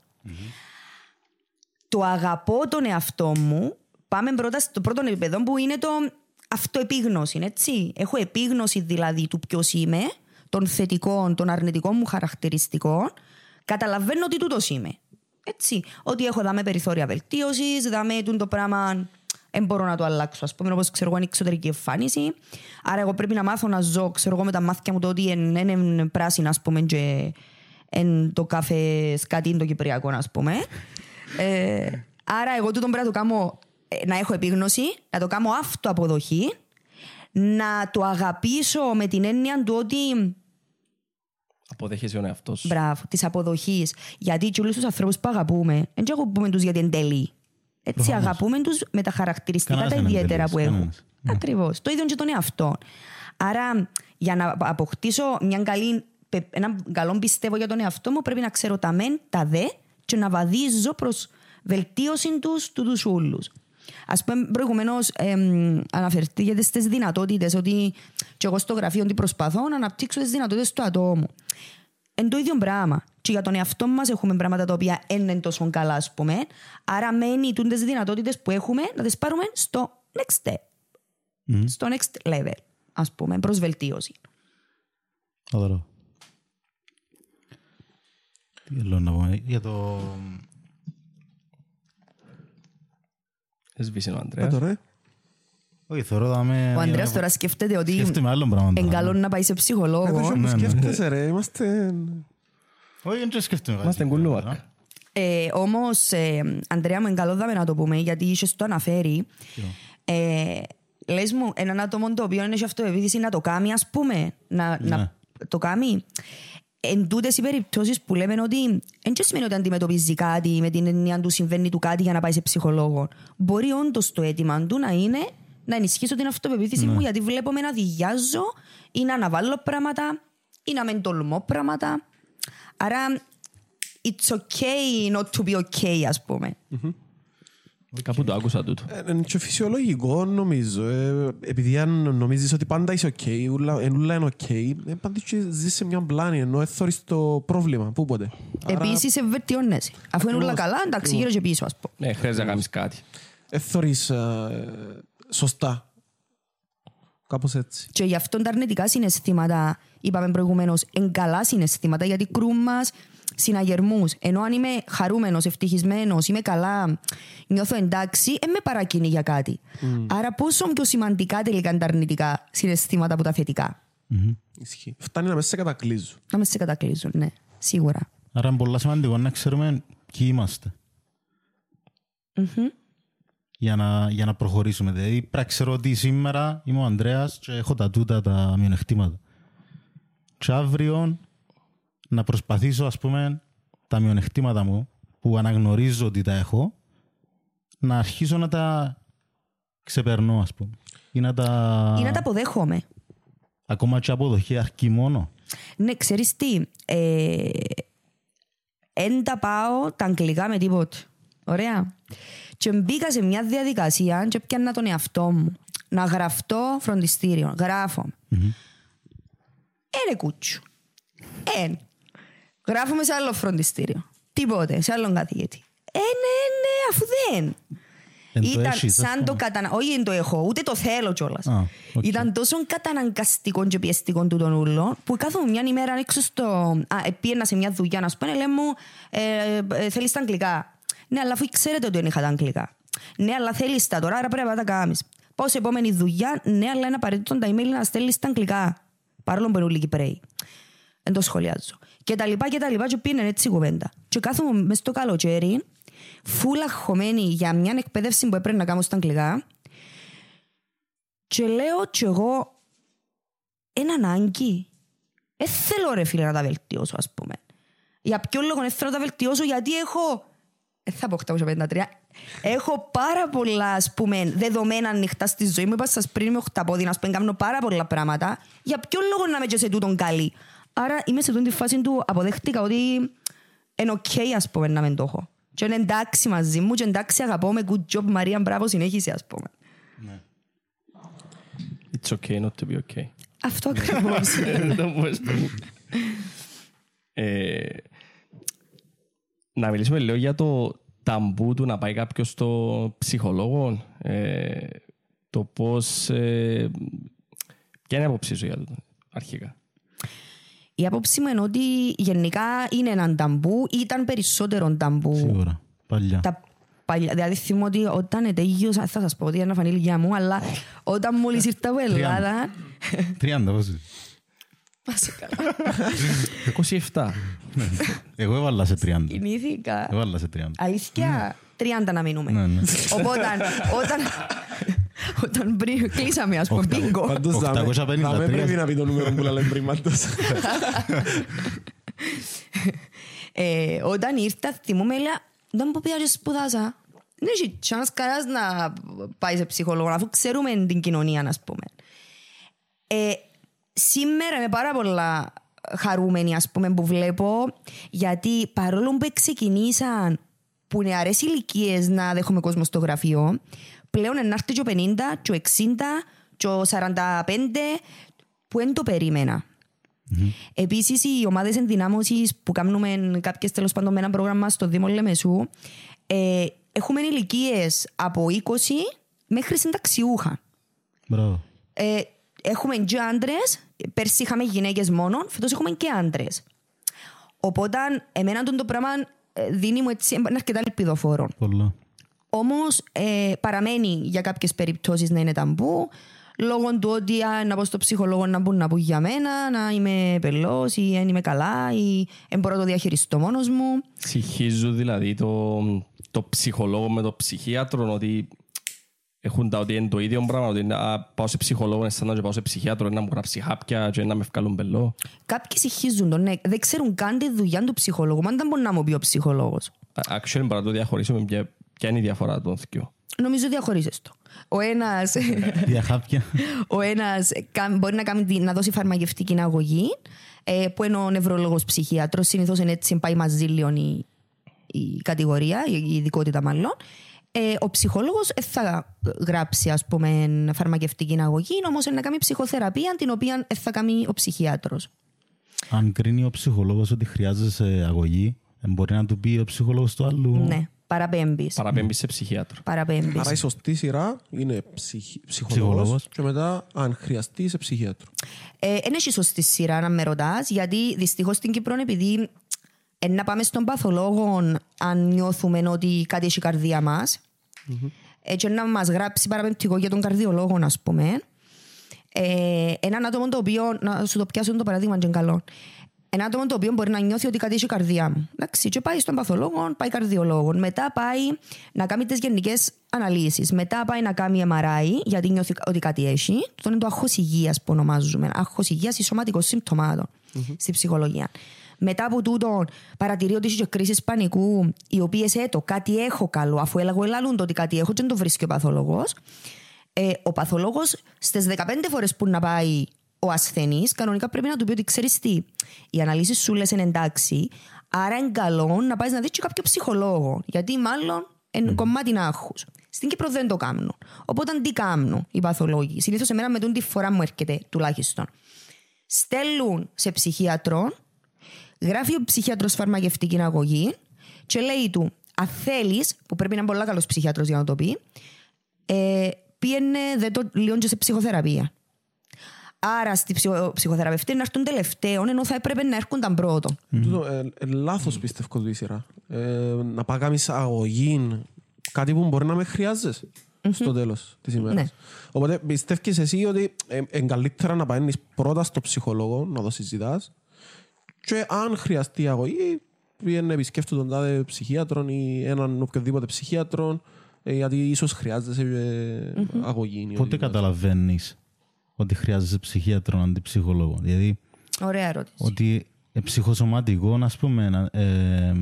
Το αγαπώ τον εαυτό μου, πάμε πρώτα στο πρώτο επίπεδο που είναι το αυτοεπίγνωση, έτσι. Έχω επίγνωση δηλαδή του ποιος είμαι, των θετικών, των αρνητικών μου χαρακτηριστικών. Καταλαβαίνω ότι τούτος είμαι. Έτσι. Ότι έχω δάμε περιθώρια βελτίωσης, δάμε τούτο το πράγμα δεν μπορώ να το αλλάξω. Α πούμε, όπως ξέρω εγώ, είναι εξωτερική εμφάνιση. Άρα, εγώ πρέπει να μάθω να ζω, ξέρω εγώ, με τα μάτια μου το ότι είναι, είναι πράσινα, ας πούμε, και εν το καφέ σκατίν το κυπριακό, ας πούμε. Ε, άρα, εγώ τούτο πρέπει να το κάνω, ε, να έχω επίγνωση, να το κάνω αυτοαποδοχή, να το αγαπήσω με την έννοια του ότι Αποδέχεσαι τον εαυτό σου. Μπράβο, της αποδοχής. Γιατί και όλους τους ανθρώπους που αγαπούμε, δεν αγαπούμε τους γιατί είναι τέλειοι. Έτσι, αγαπούμε τους με τα χαρακτηριστικά Κανένας τα δεν είναι ιδιαίτερα τέλειος, που έχουν. κανένας. Ναι. Ακριβώς. Το ίδιο και τον εαυτό. Άρα, για να αποκτήσω μια καλή, πε- έναν καλό πιστεύω για τον εαυτό μου, πρέπει να ξέρω τα μεν, τα δε και να βαδίζω προς βελτίωση τους του όλου. Α πούμε, προηγουμένως αναφερθήκατε στις δυνατότητες, ότι και εγώ στο γραφείο τι προσπαθώ να αναπτύξω τις δυνατότητες του ατόμου. Εν το ίδιο πράγμα. Και για τον εαυτό μας έχουμε πράγματα τα οποία δεν είναι τόσο καλά, ας πούμε. Άρα, μένει τις δυνατότητες που έχουμε να τις πάρουμε στο next step. Στο next level. ας πούμε, προς βελτίωση. Καταλαβαίνω. Τι άλλο να πούμε για το... Σβήσε ο Ε, Ανδρέας. τώρα, ε. Όχι, θεωρώ δάμε... Ο Ανδρέας τώρα σκέφτεται ότι Σκέφτομαι άλλον πράγμα. είναι καλό να πάει σε Ε, το ψυχολόγο. και ναι, που ναι. σκέφτεσαι ρε, είμαστε... Όχι, δεν σκέφτομαι. Είμαστε κάτι κουλούακ. συγκεκριμένα. Ε, Όμως, ε, Αντρέα μου, είναι καλό δάμε να το πούμε, γιατί είσαι το αναφέρει. Ε, Λες μου, έναν άτομο το οποίο έχει αυτοεπίθεση να το κάνει, ας πούμε. Να, Ναι. να το κάνει. Εν τούτες οι περιπτώσεις που λέμε ότι δεν και σημαίνει ότι αντιμετωπίζει κάτι με την έννοια του συμβαίνει του κάτι για να πάει σε ψυχολόγο. Μπορεί όντως το αίτημα του να είναι να ενισχύσω την αυτοπεποίθηση μου γιατί βλέπω με να διηγιάζω ή να αναβάλω πράγματα ή να μεν τολμώ πράγματα. Άρα it's okay not to be okay, ας πούμε. Κάπου το άκουσα τούτο. Ε, Είναι και φυσιολογικό νομίζω. Ε, επειδή αν νομίζεις ότι πάντα είσαι οκ, ούλα- εν ούλα είναι οκ, ε, πάντα και ζεις σε μια πλάνη, ενώ εν θωρείς το πρόβλημα. Πού πότε; Άρα, Επίσης, εν βελτιώνεσαι. Αφού είναι όλα Ακριβώς. καλά, εντάξει, γύρω και πίσω, ας πούμε. Ναι, χρειάζεται να κάνεις κάτι. εν θωρείς ε, σωστά. Κάπως έτσι. Και γι' αυτό τα αρνητικά συναισθήματα, είπαμε προηγουμένως, είναι καλά συναισθήματα γιατί κρούν μας συναγερμούς. Ενώ αν είμαι χαρούμενος, ευτυχισμένος, είμαι καλά, νιώθω εντάξει, δεν με παρακινεί για κάτι. Άρα, πόσο πιο σημαντικά τελικά είναι τα αρνητικά συναισθήματα από τα θετικά. Ισχύει. Φτάνει να μες σε κατακλείζουν. Να μες σε κατακλείζουν, ναι, σίγουρα. Άρα είναι πολύ σημαντικό να ξέρουμε ποιοι είμαστε. Για να, για να προχωρήσουμε. Δηλαδή, πρέπει να ξέρω ότι σήμερα είμαι ο Ανδρέας και έχω τα τούτα τα μειονεκτήματα. Και αύριο να προσπαθήσω, ας πούμε, τα μειονεκτήματα μου που αναγνωρίζω ότι τα έχω, να αρχίσω να τα ξεπερνώ, ας πούμε. Ή να τα... Ή να τα αποδέχομαι. Ακόμα και αποδοχή αρκεί μόνο. Ναι, ξέρεις τι, ε, εν τα πάω τα αγγλικά με τίποτε. Ωραία. Και μπήκα σε μια διαδικασία και πιάνα τον εαυτό μου. Να γραφτώ φροντιστήριο. Γράφω. Ένε κούτσου. Εν. Γράφουμε σε άλλο φροντιστήριο. Τίποτε, σε άλλον καθηγητή. Ε, ναι, ναι, αφού δεν. Εν το Ήταν έχεις, ας σαν το πούμε. κατανα... Όχι, δεν το έχω, ούτε το θέλω κιόλας. Α, οκ. Ήταν τόσο καταναγκαστικό και πιεστικό του τον ούλο, που κάθομαι μια ημέρα έξω στο. Α, επίαινα σε μια δουλειά, να σου πούνε, λέει μου, ε, ε, θέλεις τα αγγλικά. Ναι, αλλά αφού ξέρετε ότι δεν είχα τα αγγλικά. Ναι, αλλά θέλεις τα τώρα, άρα πρέπει να τα κάνεις. Πάω σε επόμενη δουλειά, ναι, αλλά είναι απαραίτητο τα email να στέλνεις τα αγγλικά. Παρόλο που είναι όλοι Κυπρέοι. Δεν το σχολιάζω. Και τα λοιπά και τα λοιπά και πήγαινε έτσι η κουβέντα. Και κάθομαι μες στο καλοκαίρι, φούλα χωμένη για μια εκπαίδευση που έπρεπε να κάνω στα αγγλικά και λέω κι εγώ ένα ανάγκη. Δεν θέλω ρε φίλε να τα βελτιώσω ας πούμε. Για ποιο λόγο δεν θέλω να τα βελτιώσω γιατί έχω... Δεν θα πω 853. Έχω πάρα πολλά ας πούμε, δεδομένα ανοιχτά στη ζωή μου. Είπα σας πριν είμαι οχταπόδι, να πούμε, κάνω πάρα πολλά πράγματα. Για ποιο λόγο να είμαι και σε τούτον καλή; Άρα είμαι σε τούτη φάση του αποδέχτηκα ότι είναι οκ ας πούμε να μην το έχω. Και είναι εντάξει μαζί μου και εντάξει αγαπώ με good job Μαρία μπράβο συνέχισε ας πούμε. It's okay not to be okay. Αυτό ακριβώς. Το πες πριν. Ε, Να μιλήσουμε λίγο για το ταμπού του να πάει κάποιος στο ψυχολόγο. ε, Το πώς... ε, Ποια είναι η άποψή σου για το αρχικά; Η άποψη μου είναι ότι γενικά είναι έναν ταμπού, ήταν περισσότερο ταμπού. Σίγουρα. Παλιά. Τα παλιά, δηλαδή θυμώ ότι όταν τελείωσα, θα σας πω ότι είναι να φανεί η ηλικία μου, αλλά όταν μόλις ήρθα από Ελλάδα... 30 πόσο. Πάσε καλά. 27. Εγώ έβαλα σε 30. Κινήθηκα. Έβαλα σε 30. Αλήθεια, 30 να μείνουμε. Ναι, ναι. Οπότε, όταν, όταν πριν κλείσαμε, ας πούμε, Οχτα- μπίγκο. Πάντως δάμε- 853. δάμε πρέπει να πει το νούμερο που λέμε πριν πάντως. Ε, όταν ήρθα, θυμούμαι, έλεγα, δεν μου πήγα και σπουδάσα. Δεν έχει chance κανένας να πάει σε ψυχολόγο, αφού ξέρουμε την κοινωνία, ας πούμε. Ε, σήμερα είμαι πάρα πολλά χαρούμενη, ας πούμε, που βλέπω, γιατί παρόλο που ξεκινήσαν που νεαρές ηλικίες να δέχομαι κόσμο στο γραφείο, πλέον ενάρτη και ο 50, και ο 60, και ο 45, που δεν το περίμενα. Επίσης, οι ομάδες ενδυνάμωσης που κάνουμε κάποιες τέλος πάντων με ένα πρόγραμμα στο Δήμο Λεμεσού, ε, έχουμε ηλικίες από 20 μέχρι συνταξιούχα. Μπράβο. Ε, έχουμε και άντρες. Πέρσι είχαμε γυναίκες μόνο, φέτος έχουμε και άντρες. Οπότε, εμένα τον το πράγμα ε, δίνει μου έτσι είναι αρκετά ελπιδοφόρο. Πολλά. Όμως ε, παραμένει για κάποιες περιπτώσεις να είναι ταμπού, λόγω του ότι α, να πω στο ψυχολόγο να μπουν να πούν για μένα, να είμαι πελός ή δεν είμαι καλά ή δεν μπορώ να το διαχειριστώ μόνος μου. Συγχύζουν δηλαδή το, το ψυχολόγο με το ψυχίατρο ότι έχουν τα ότι είναι το ίδιο πράγμα, ότι να πάω σε ψυχολόγο, είναι σαν να πάω σε ψυχίατρο, να μου γράψει χάπια και να με βγάλουν πελό. Κάποιοι συγχύζουν τον, ναι, δεν ξέρουν καν τη δουλειά του ψυχολόγου. Μα δεν μπορεί να μου πει ο ψυχολόγος. Actually, μπορεί να το διαχωρίσουμε ποια, ποια είναι η διαφορά των δύο. Νομίζω διαχωρίζε το. Ο ένα Για χάπια. ο ένας κα- μπορεί να, κάνει, τη- να δώσει φαρμακευτική αγωγή, ε, που είναι ο νευρολόγος ψυχίατρος. Συνήθως είναι έτσι, πάει μαζί λίγο η, η κατηγορία, η, η ειδικότητα μάλλον. Ε, ο ψυχολόγος ε, θα γράψει ας πούμε φαρμακευτική αγωγή, όμως να κάνει ψυχοθεραπεία την οποία ε, θα κάνει ο ψυχίατρος. Αν κρίνει ο ψυχολόγος ότι χρειάζεσαι αγωγή, ε, μπορεί να του πει ο ψυχολόγος του άλλου. Ναι, παραπέμπεις. Παραπέμπεις σε ψυχίατρο. Παραπέμπεις. Άρα η σωστή σειρά είναι ψυχ... ψυχολόγος Ψυχολόγος. και μετά αν χρειαστεί σε ψυχίατρο. Ε, δεν έχει σωστή σειρά να με ρωτάς, γιατί δυστυχώς στην Κύπρο, επειδή ε, να πάμε στον παθολόγο αν νιώθουμε ότι κάτι έχει η καρδία μας, έτσι να μας γράψει παραπεμπτικό για τον καρδιολόγο, ας πούμε. Ε, έναν άτομο το οποίο, να σου το πιάσω το παράδειγμα, και είναι καλό. Ένα άτομο το οποίο μπορεί να νιώθει ότι κάτι έχει η καρδιά μου. Εντάξει, και πάει στον παθολόγο, πάει καρδιολόγο. Μετά πάει να κάνει τις γενικές αναλύσεις. Μετά πάει να κάνει MRI, γιατί νιώθει ότι κάτι έχει. Αυτό είναι το άγχος υγείας που ονομάζουμε. Άγχος υγείας ή σωματικών συμπτωμάτων στη ψυχολογία. Μετά από τούτο, παρατηρεί ότι έχει και κρίσεις πανικού, οι οποίες έτω κάτι έχω καλό, αφού έλεγα ελαλούν το ότι κάτι έχω, και δεν το βρίσκει ο παθολόγος. Ε, ο παθολόγος στις 15 φορές που να πάει ο ασθενής, κανονικά πρέπει να του πει ότι ξέρεις τι, οι αναλύσεις σου λες είναι εντάξει, άρα είναι καλό να πάεις να δεις και κάποιο ψυχολόγο. Γιατί μάλλον είναι κομμάτι άγχου. Στην Κύπρο δεν το κάνουν. Οπότε τι κάνουν οι παθολόγοι. Συνήθως εμένα με τον τη φορά μου έρχεται τουλάχιστον. Στέλνουν σε ψυχίατρο, γράφει ο ψυχίατρο φαρμακευτική αγωγή και λέει του, αν θέλεις, που πρέπει να είναι πολύ καλός ψυχίατρο για να το πει, ε, πήγαινε δε το λίγο και σε ψυχοθεραπεία. Άρα στη ψυχο, ψυχοθεραπευτή να έρθουν τελευταίων, ενώ θα έπρεπε να έρχονταν πρώτον. Τούτο, ε, ε, λάθος πιστεύω του η σειρά. Ε, να πάει κάνεις αγωγή, κάτι που μπορεί να με χρειάζεσαι στο τέλος της ημέρας. Ναι. Οπότε πιστεύεις εσύ ότι είναι καλύτερα να πάει πρώτα στο ψυχολόγο, να το συζητάς και αν χρειαστεί αγωγή, πήγαινε επισκέφτου τον τάδε ψυχίατρον ή έναν οποιοδήποτε ψυχίατρον ε, γιατί ίσως χρειάζεσαι ε, αγωγή. ή Πότε οτιδήποτε. καταλαβαίνεις ότι χρειάζεσαι ψυχίατρο αντί ψυχολόγο. Δηλαδή, Ωραία ερώτηση. ότι ε, ψυχοσωματικό, ας πούμε. να- Ε,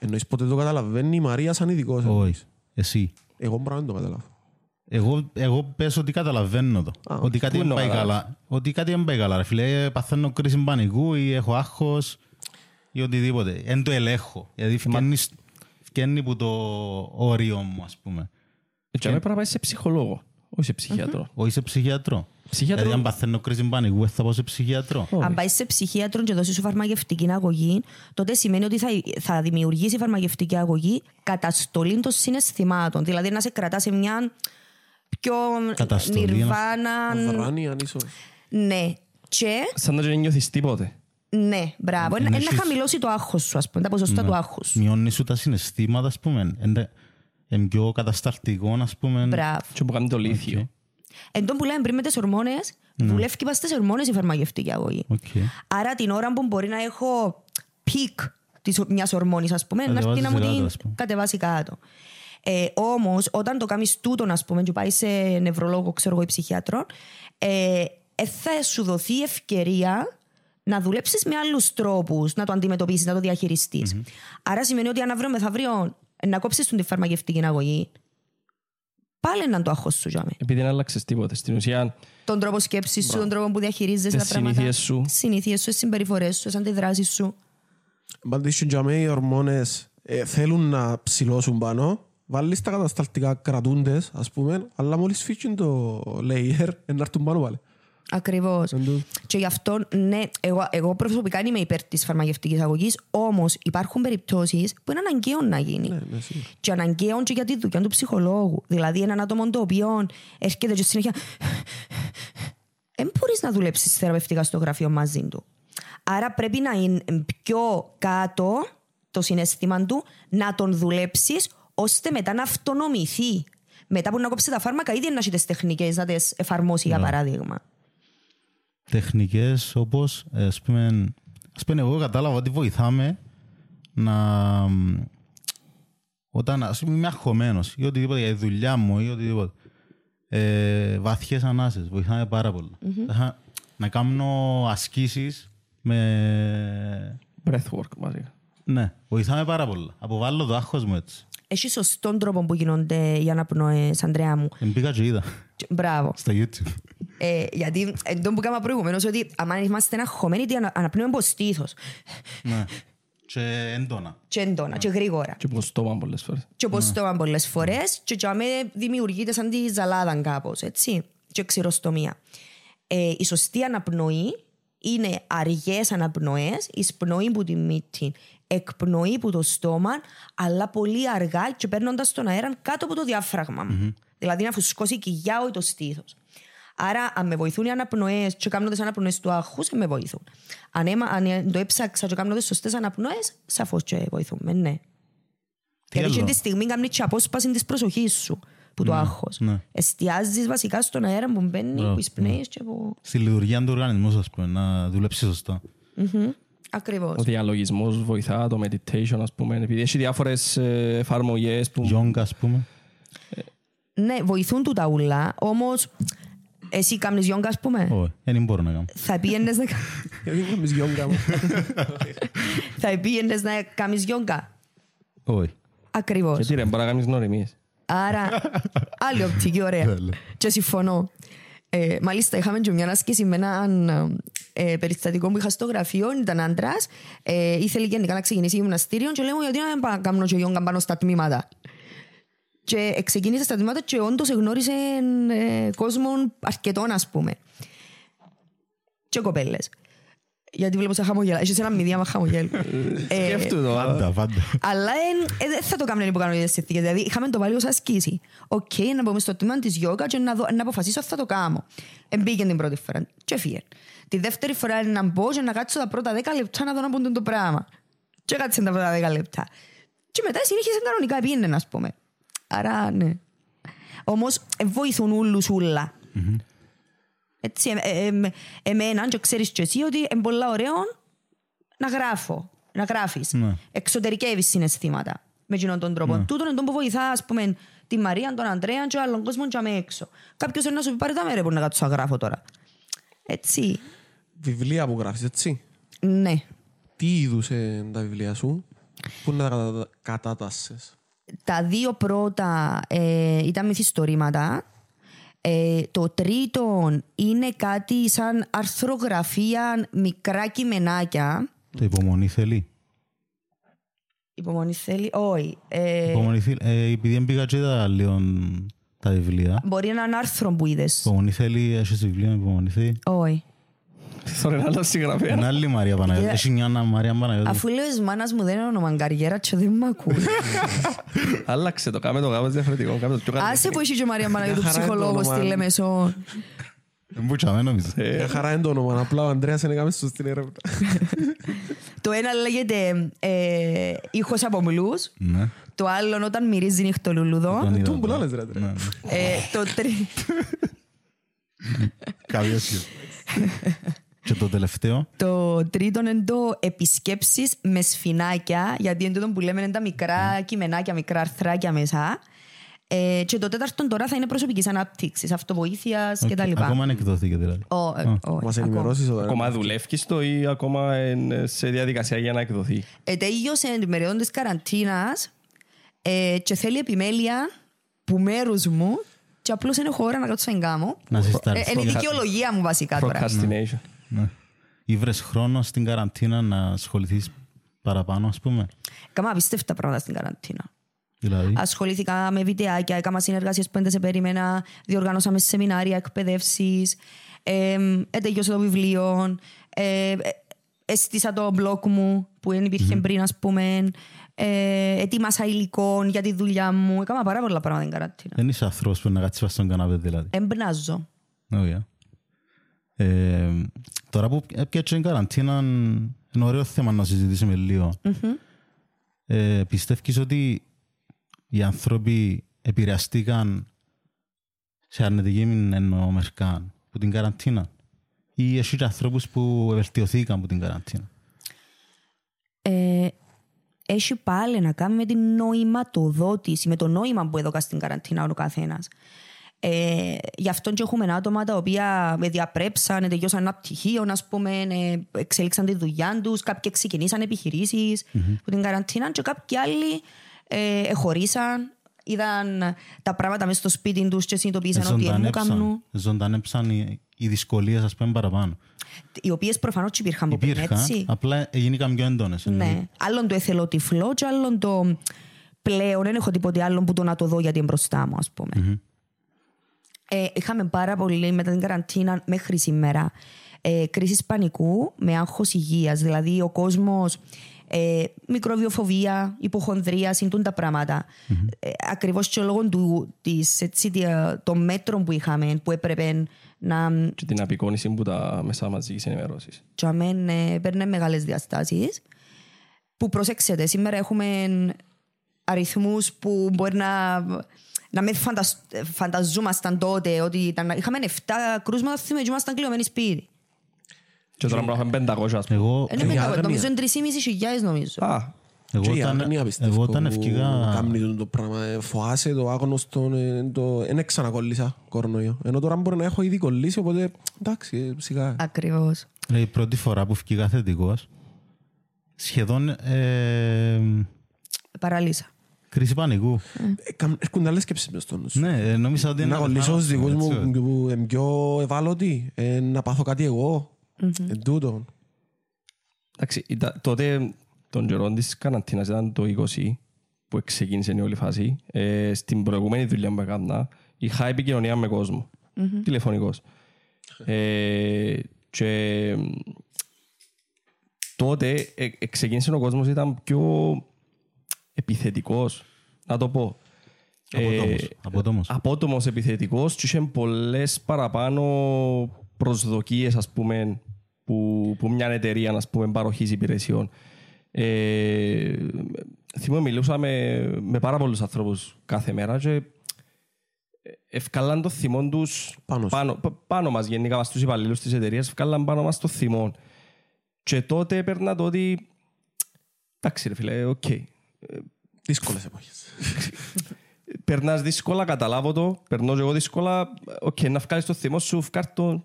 Εννοείς πότε το καταλαβαίνει η Μαρία σαν ειδικός. όχι. Εσύ. Εγώ μπορώ να το καταλάβω. Εγώ, εγώ πες ότι καταλαβαίνω το. Α, ότι κάτι πού δεν είναι πάει ο καταλάβεις; καλά. Ότι κάτι δεν πάει καλά. Ρε φίλε, Ε, παθαίνω κρίση πανικού ή έχω άγχος ή οτιδήποτε. Δεν το ελέγχω. Δηλαδή φκένεις, φκένει που το όριο μου, ας πούμε. Έτσι, πρέπει να πάει σε ψυχολόγο, όχι σε ψυχίατρο. Όχι σε ψυχιατρό. Ψυχίατρο- Δηλαδή, αν παθαίνω κρίση πανικού, δεν θα πάω σε ψυχιατρό. Αν πάεις σε ψυχίατρο και δώσεις σου φαρμακευτική αγωγή, τότε σημαίνει ότι θα, θα δημιουργήσει φαρμακευτική αγωγή καταστολή των συναισθημάτων. Δηλαδή να σε κρατάς σε μια πιο Καταστολή, νιρβάνα. Αδράνεια ίσως. Ναι. Και Σαν να δεν νιώθεις τίποτε. ναι, μπράβο. Είναι έχεις- να χαμηλώσει το άγχος σου, ας πούμε, τα ποσοστά του άγχους. Μειώνεις σου τα συναισθήματα, ας πούμε. Είναι- Είναι πιο κατασταλτικό, ας πούμε. Μπράβο. Και που κάνει το λίθιο. Εν τω που λέμε πριν με τις ορμόνες, δουλεύει και στις ορμόνες η φαρμακευτική αγωγή. Οκ. Άρα την ώρα που μπορεί να έχω peak μιας ορμόνης, ας πούμε, να έρθει Κατεβάζεις να μου κάτω, την ας πούμε. κατεβάσει κάτω. Ε, Όμως, όταν το κάνεις τούτο, ας πούμε, και πάει σε νευρολόγο, ξέρω εγώ, ή ψυχιάτρο, ε, ε, θα σου δοθεί η ευκαιρία να δουλέψεις με άλλους τρόπους, να το αντιμετωπίσεις, να το διαχειριστείς. Άρα σημαίνει ότι αν αύριο μεθαύριο ε, να κόψεις τη φαρμακευτική αγωγή, πάλι να το άγχος σου, τζιαμέ. Επειδή δεν άλλαξες τίποτε. Στην ουσία, Τον τρόπο σκέψης σου, τον τρόπο που διαχειρίζεσαι τα Τις πράγματα. συνήθειες σου. Συνήθειες σου, συμπεριφορές σου, τις αντιδράσεις σου. Πάντως για μένα οι ορμόνες ε, θέλουν να ψηλώσουν πάνω. Βάλεις τα κατασταλτικά κρατούντες, ας πούμε, αλλά μόλις φύγουν το layer, ε, να έρθουν πάνω πάλι. Ακριβώς. Εν τω- Και γι' αυτό, ναι, εγώ, εγώ προσωπικά είμαι υπέρ της φαρμακευτικής αγωγής, όμως υπάρχουν περιπτώσεις που είναι αναγκαίο να γίνει. Ναι, ναι, σίγουρα. Και αναγκαίο και για τη δουλειά του ψυχολόγου. Δηλαδή, έναν άτομο το οποίο έρχεται και συνέχεια. δεν μπορείς να δουλέψεις θεραπευτικά στο γραφείο μαζί του. Άρα πρέπει να είναι πιο κάτω το συνέστημα του, να τον δουλέψεις ώστε μετά να αυτονομηθεί. Μετά που να κόψει τα φάρμακα, ήδη να έχεις τις τεχνικές να τις εφαρμόσεις, για παράδειγμα. Τεχνικές όπως, ε, ας πούμε, ας πούμε εγώ κατάλαβα ότι βοηθάμε να... Όταν ας πούμε είμαι αγχωμένος ή οτιδήποτε για τη δουλειά μου ή οτιδήποτε. Ε, βαθιές ανάσες, βοηθάμε πάρα πολύ. Αχα, Να κάνω ασκήσεις με... Breathwork μαζί. Ναι, βοηθάμε πάρα πολύ. Αποβάλλω το άγχος μου έτσι. Έχεις σωστόν τρόπο που γίνονται οι αναπνοές, Αντρέα μου. Εν πήγα και είδα Και- Μπράβο. στα YouTube. Ε, γιατί εντό που έκανα προηγουμένως ότι αν είμαστε αγχωμένοι, τι ανα- αναπνέουμε από στήθος. ναι. Και έντονα. Και έντονα και γρήγορα. Και από στόμα πολλές φορές. Και όπως το είπαν πολλές φορές και για μέ δημιουργείται σαν τη ζαλάδα κάπως, έτσι. Και ξηροστομία. Ε, η σωστή αναπνοή είναι αργές αναπνοές, εισπνοή που τη μύτη, εκπνοή που το στόμα, αλλά πολύ αργά και παίρνοντας τον αέρα κάτω από το διάφραγμα μου. Δηλαδή να φουσκώσει η κοιλιά ή το στήθος. Άρα, αν με βοηθούν οι αναπνοές και κάνω τις αναπνοές του άγχους, με βοηθούν. Αν, έμα, αν το έψαξα και κάνω τις σωστές αναπνοές, σαφώς και βοηθούμε, ναι. Τι Γιατί άλλο; εκείνη τη στιγμή κάνει και απόσπαση της προσοχής σου που το άγχος. ναι. Εστιάζεις βασικά στον αέρα που μπαίνει, Μπράβο, που εισπνέεις και που... Στη λειτουργία του οργανισμού, ας πούμε, να δουλέψεις σωστά. Ακριβώς. Ο διαλογισμός βοηθά, το meditation ας πούμε, επειδή έχει διάφορες ε, εφαρμογές που... Γιόγκα, ας πούμε. Ναι, βοηθούν του τα ούλα, όμως εσύ κάνεις γιόγκα, ας πούμε; Όχι, δεν μπορώ να κάνω. Θα πήγαινες να, Γιατί δεν κάνεις γιόγκα μου. θα πήγαινες να κάνεις γιόγκα; Όχι. Ακριβώς. Γιατί ρε, μπορεί να κάνεις γνωριμίες. Άρα, άλλη οπτική, ωραία. Τέλεια. και συμφωνώ. Ε, μάλιστα, είχαμε και μια άσκηση με έναν ε, περιστατικό που είχα στο γραφείο, ήταν άντρας. Ε, ήθελε γενικά να ξεκινήσει γυμναστήριο και λέμε γιατί να μην πάω να κάνω και γιόγκα πάνω στα τμήματα. Και ξεκίνησε στα τμήματα και όντως εγνώρισε ε, κόσμο αρκετών, ας πούμε. Και κοπέλες. Γιατί βλέπω σε χαμογέλα. Έχεις ένα μηδίαμα χαμογέλου. Ε, Σκέφτου το. Πάντα, πάντα. αλλά εν- ε, δεν θα το κάνουμε υπό κανονικές συνθήκες. Δηλαδή, είχαμε το βάλει ως ασκήση. Οκ, να πούμε στο τμήμα της γιόγκα και να, δω, να αποφασίσω αν θα το κάνω. Εμπήκε την πρώτη φορά και φύγε. Τη δεύτερη φορά είναι να μπω και να κάτσω τα πρώτα δέκα λεπτά να δω είντα που 'ν το πράγμα. Και κάτσε τα πρώτα δέκα λεπτά. Και μετά συνέχισε κανονικά πήγαινε, ας πούμε. Άρα, ναι. Όμως, ε, βοηθούν ούλους ούλα. Έτσι, ε, ε, ε, εμένα, και ξέρεις και εσύ, ότι είναι πολλά ωραίο να γράφω, να γράφεις. Ναι. Εξωτερικεύεις συναισθήματα με εκείνον τον τρόπο. Τούτον είναι το που βοηθάς, ας πούμε, τη Μαρία, τον Αντρέα και άλλον κόσμο και αμέ έξω. Κάποιος είναι να σου πει πάρε τα μέρε που να κάτσω να γράφω τώρα. Έτσι, Βιβλία που γράφεις, έτσι. ναι. Τι είδους είναι τα βιβλία σου, πού να τα κατα- κατάτασσες. Τα δύο πρώτα ε, ήταν μυθιστορήματα. Ε, το τρίτο είναι κάτι σαν αρθρογραφία, μικρά κειμενάκια. Το υπομονή θέλει. Υπομονή θέλει, όχι. Ε, Υπομονή θέλει. Ε, επειδή δεν πήγα και είδα λίγο τα βιβλία. μπορεί έναν άρθρο που είδες. Υπομονή θέλει, έχεις βιβλία με υπομονή θέλει. Όχι. Θέλω ένα άλλο συγγραφέα. Είναι άλλη Μαρία Παναγιώτη. Έχει μια Άννα Μαρία Παναγιώτη. Αφού λέω της μάνας μου δεν είναι όνομα καριέρα και δεν μ' ακούει. Άλλαξε το, κάμε το κάπως διαφορετικό. κάμε το πιο Άσε καλύτερο. που έχει και η Μαρία Παναγιώτου Μια χαρά είναι το ψυχολόγος όνομα. στη Λεμεσό. Δεν μπούτσαμε νομίζω. Μια χαρά είναι το όνομα, απλά ο Ανδρέας είναι κάμες σωστή έρευνα. Το ένα λέγεται ε, ήχος από μουλούς. Ναι. Το άλλο όταν μυρίζει νυχτολούλουδο. Τον είδα. Τούν που λάλες, ρε, τρε. Ναι, ναι. Ε, το τρίτο. Καμία σχέση. Και το τελευταίο. Το τρίτο είναι το επισκέψεις με σφινάκια, γιατί είναι τούτο που λέμε είναι τα μικρά κειμενάκια, μικρά αρθράκια μέσα. Ε, και το τέταρτο τώρα θα είναι προσωπικής ανάπτυξης, αυτοβοήθειας Οκ, κτλ. Ακόμα ανεκδοθεί δηλαδή. Ω, ε, όχι, Μας ακόμα. ενημερώσεις τώρα. Ακόμα δουλεύεις το ή ακόμα είναι σε διαδικασία για να εκδοθεί; Ε, τέλειωσε την περίοδο της καραντίνας ε, και θέλει επιμέλεια που μέρους μου και απλώς είναι χώρα να κάτσω να κάνω. Να Ε, συστάρεις. είναι η δικαιολογία μου βασικά τώρα. Procrastination. Ναι. Ήβρες χρόνο στην καραντίνα να ασχοληθείς παραπάνω, ας πούμε; Κάμα απίστευτα πράγματα στην καραντίνα. Δηλαδή, Ασχολήθηκα με βιντεάκια, έκανα συνεργασίες που δεν σε περίμενα, διοργανώσαμε σεμινάρια, εκπαιδεύσεις, ε, τέλειωσα το βιβλίο, ε, ε, έστησα το blog μου που δεν υπήρχε πριν, ας πούμε. Ε, ετοίμασα υλικό για τη δουλειά μου. Έκανα πάρα πολλά πράγματα στην καραντίνα. δεν είσαι άνθρωπος που να κάτσεις στον καναπέ δηλαδή. Εμπνάζω. Όχι, ε. Ε, τώρα που έπιατσε η καραντίνα, είναι ωραίο θέμα να συζητήσουμε λίγο. Ε, πιστεύεις ότι οι άνθρωποι επηρεαστήκαν σε αρνητική μήνυ εννοώ μερικά από την καραντίνα ή εσύ και ανθρώπους που βελτιωθήκαν από την καραντίνα; Ε, έχει πάλι να κάνει με την νοηματοδότηση, με το νόημα που έδωκα στην καραντίνα ο καθένας. Ε, γι' αυτό και έχουμε άτομα τα οποία με διαπρέψαν, τελειώσαν ένα πτυχίο, ας πούμε, ε, εξέλιξαν τη δουλειά τους, κάποιοι ξεκινήσαν επιχειρήσεις από την καραντίνα και κάποιοι άλλοι ε, εχωρίσαν, είδαν τα πράγματα μέσα στο σπίτι τους και συνειδητοποίησαν ότι δεν μου κάνουν. Ζωντανέψαν οι, οι δυσκολίες, ας πούμε, παραπάνω. Οι οποίες προφανώς υπήρχαν από πριν, Υπήρχαν, έτσι. απλά έγιναν πιο έντονες. Ναι. Άλλον το εθελοτυφλό και άλλον το πλέον. Δεν έχω τίποτε άλλο που το να το δω γιατί είναι μπροστά μου, ας πούμε. Ε, είχαμε πάρα πολύ μετά την καραντίνα μέχρι σήμερα ε, κρίσεις πανικού με άγχος υγείας. Δηλαδή ο κόσμος ε, μικροβιοφοβία, υποχονδρία, συντούν τα πράγματα. Ε, ακριβώς και λόγω του, της, έτσι, δια- των μέτρων που είχαμε που έπρεπε να Και την απεικόνηση που τα μέσα μαζικής ενημέρωσης. και αμέν ε, παίρνει μεγάλες διαστάσεις που προσέξτε, σήμερα έχουμε αριθμούς που μπορεί να, να μην φαντασ, φανταζόμασταν τότε ότι ήταν, είχαμε 7 κρούσματα θυμάμαι και ήμασταν κλειωμένοι σπίτι. Και τώρα μπορούμε να έχουμε 500 ας πούμε. Εγώ, Είναι η μετά, άγνοια. νομίζω είναι 3.500 χιλιάδες νομίζω. Α, εγώ, Και η όταν, άγνοια πιστεύω εγώ όταν που ευκήγα... κάνει το πράγμα. Ε, Φοάσαι το άγνωστο, ε, το... δεν ξανακολλήσα κορονοϊό. Ενώ τώρα μπορεί να έχω ήδη κολλήσει, οπότε εντάξει, ε, σιγά. Ακριβώς. Ε, Η πρώτη φορά που βγήκα θετικός, σχεδόν ε, Παραλύσα. Κρίση πανικού. Ε, καμ- Έρχονται άλλες σκέψεις μες στο νους σου. Ναι, ε, νόμιζα ότι Να είναι κολλήσω στους δικούς έτσι, μου που είναι πιο ευάλωτοι, ε, να πάθω κάτι εγώ. Εν τούτο. εντάξει, ήταν- τότε τον καιρό της καραντίνας ήταν το 20 που ξεκίνησε η όλη φάση. Ε, στην προηγούμενη δουλειά που έκανα είχα επικοινωνία με κόσμο. Τηλεφωνικός. Ε, και τότε ε, ε, ξεκίνησε ο κόσμος ήταν πιο επιθετικός, να το πω. Απότομος, Ε, απότομος. απότομος επιθετικός και είχε πολλές παραπάνω προσδοκίες ας πούμε που, που μια εταιρεία ας πούμε παροχής υπηρεσιών. Ε, θυμώ μιλούσα με, με πάρα πολλούς ανθρώπους κάθε μέρα και ευκάλαν το θυμό τους Πάνω σου. πάνω, π- πάνω μας γενικά μας τους υπαλλήλους της εταιρείας ευκάλαν πάνω μας το θυμό και τότε έπαιρνα το ότι εντάξει ρε φίλε, οκ Δύσκολες εποχές. περνάς δύσκολα, καταλάβω το, περνώ και εγώ δύσκολα, οκ, να βγάλεις το θυμό σου, βγάλει το,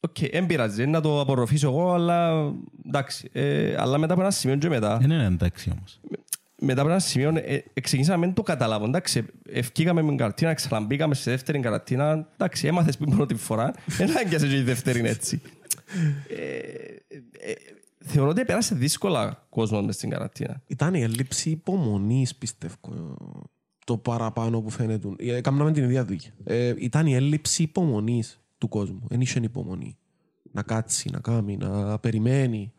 οκ, δεν πειράζει, να το απορροφήσω εγώ, αλλά εντάξει, ε, αλλά μετά από ένα σημείο και μετά, Δεν είναι εντάξει όμως. μετά από ένα σημείο ε, ε, ξεκίνησα να μην το καταλάβω, εντάξει, ευκήκαμε με την καραντίνα, ξαναμπήκαμε στη δεύτερη καραντίνα, εντάξει, έμαθες πριν πρώτη φορά, δεν άγκιασε και η δεύτερη είναι έτσι. Ε, ε, ε, θεωρώ ότι πέρασε δύσκολα κόσμο μες στην καραντίνα. Ήταν η έλλειψη υπομονής, πιστεύω. Το παραπάνω που φαίνεται. Ε, Κάμναμε την ίδια δουλειά. Ε, ήταν η έλλειψη υπομονής του κόσμου. Δεν είχε υπομονή. Να κάτσει, να κάνει, να περιμένει.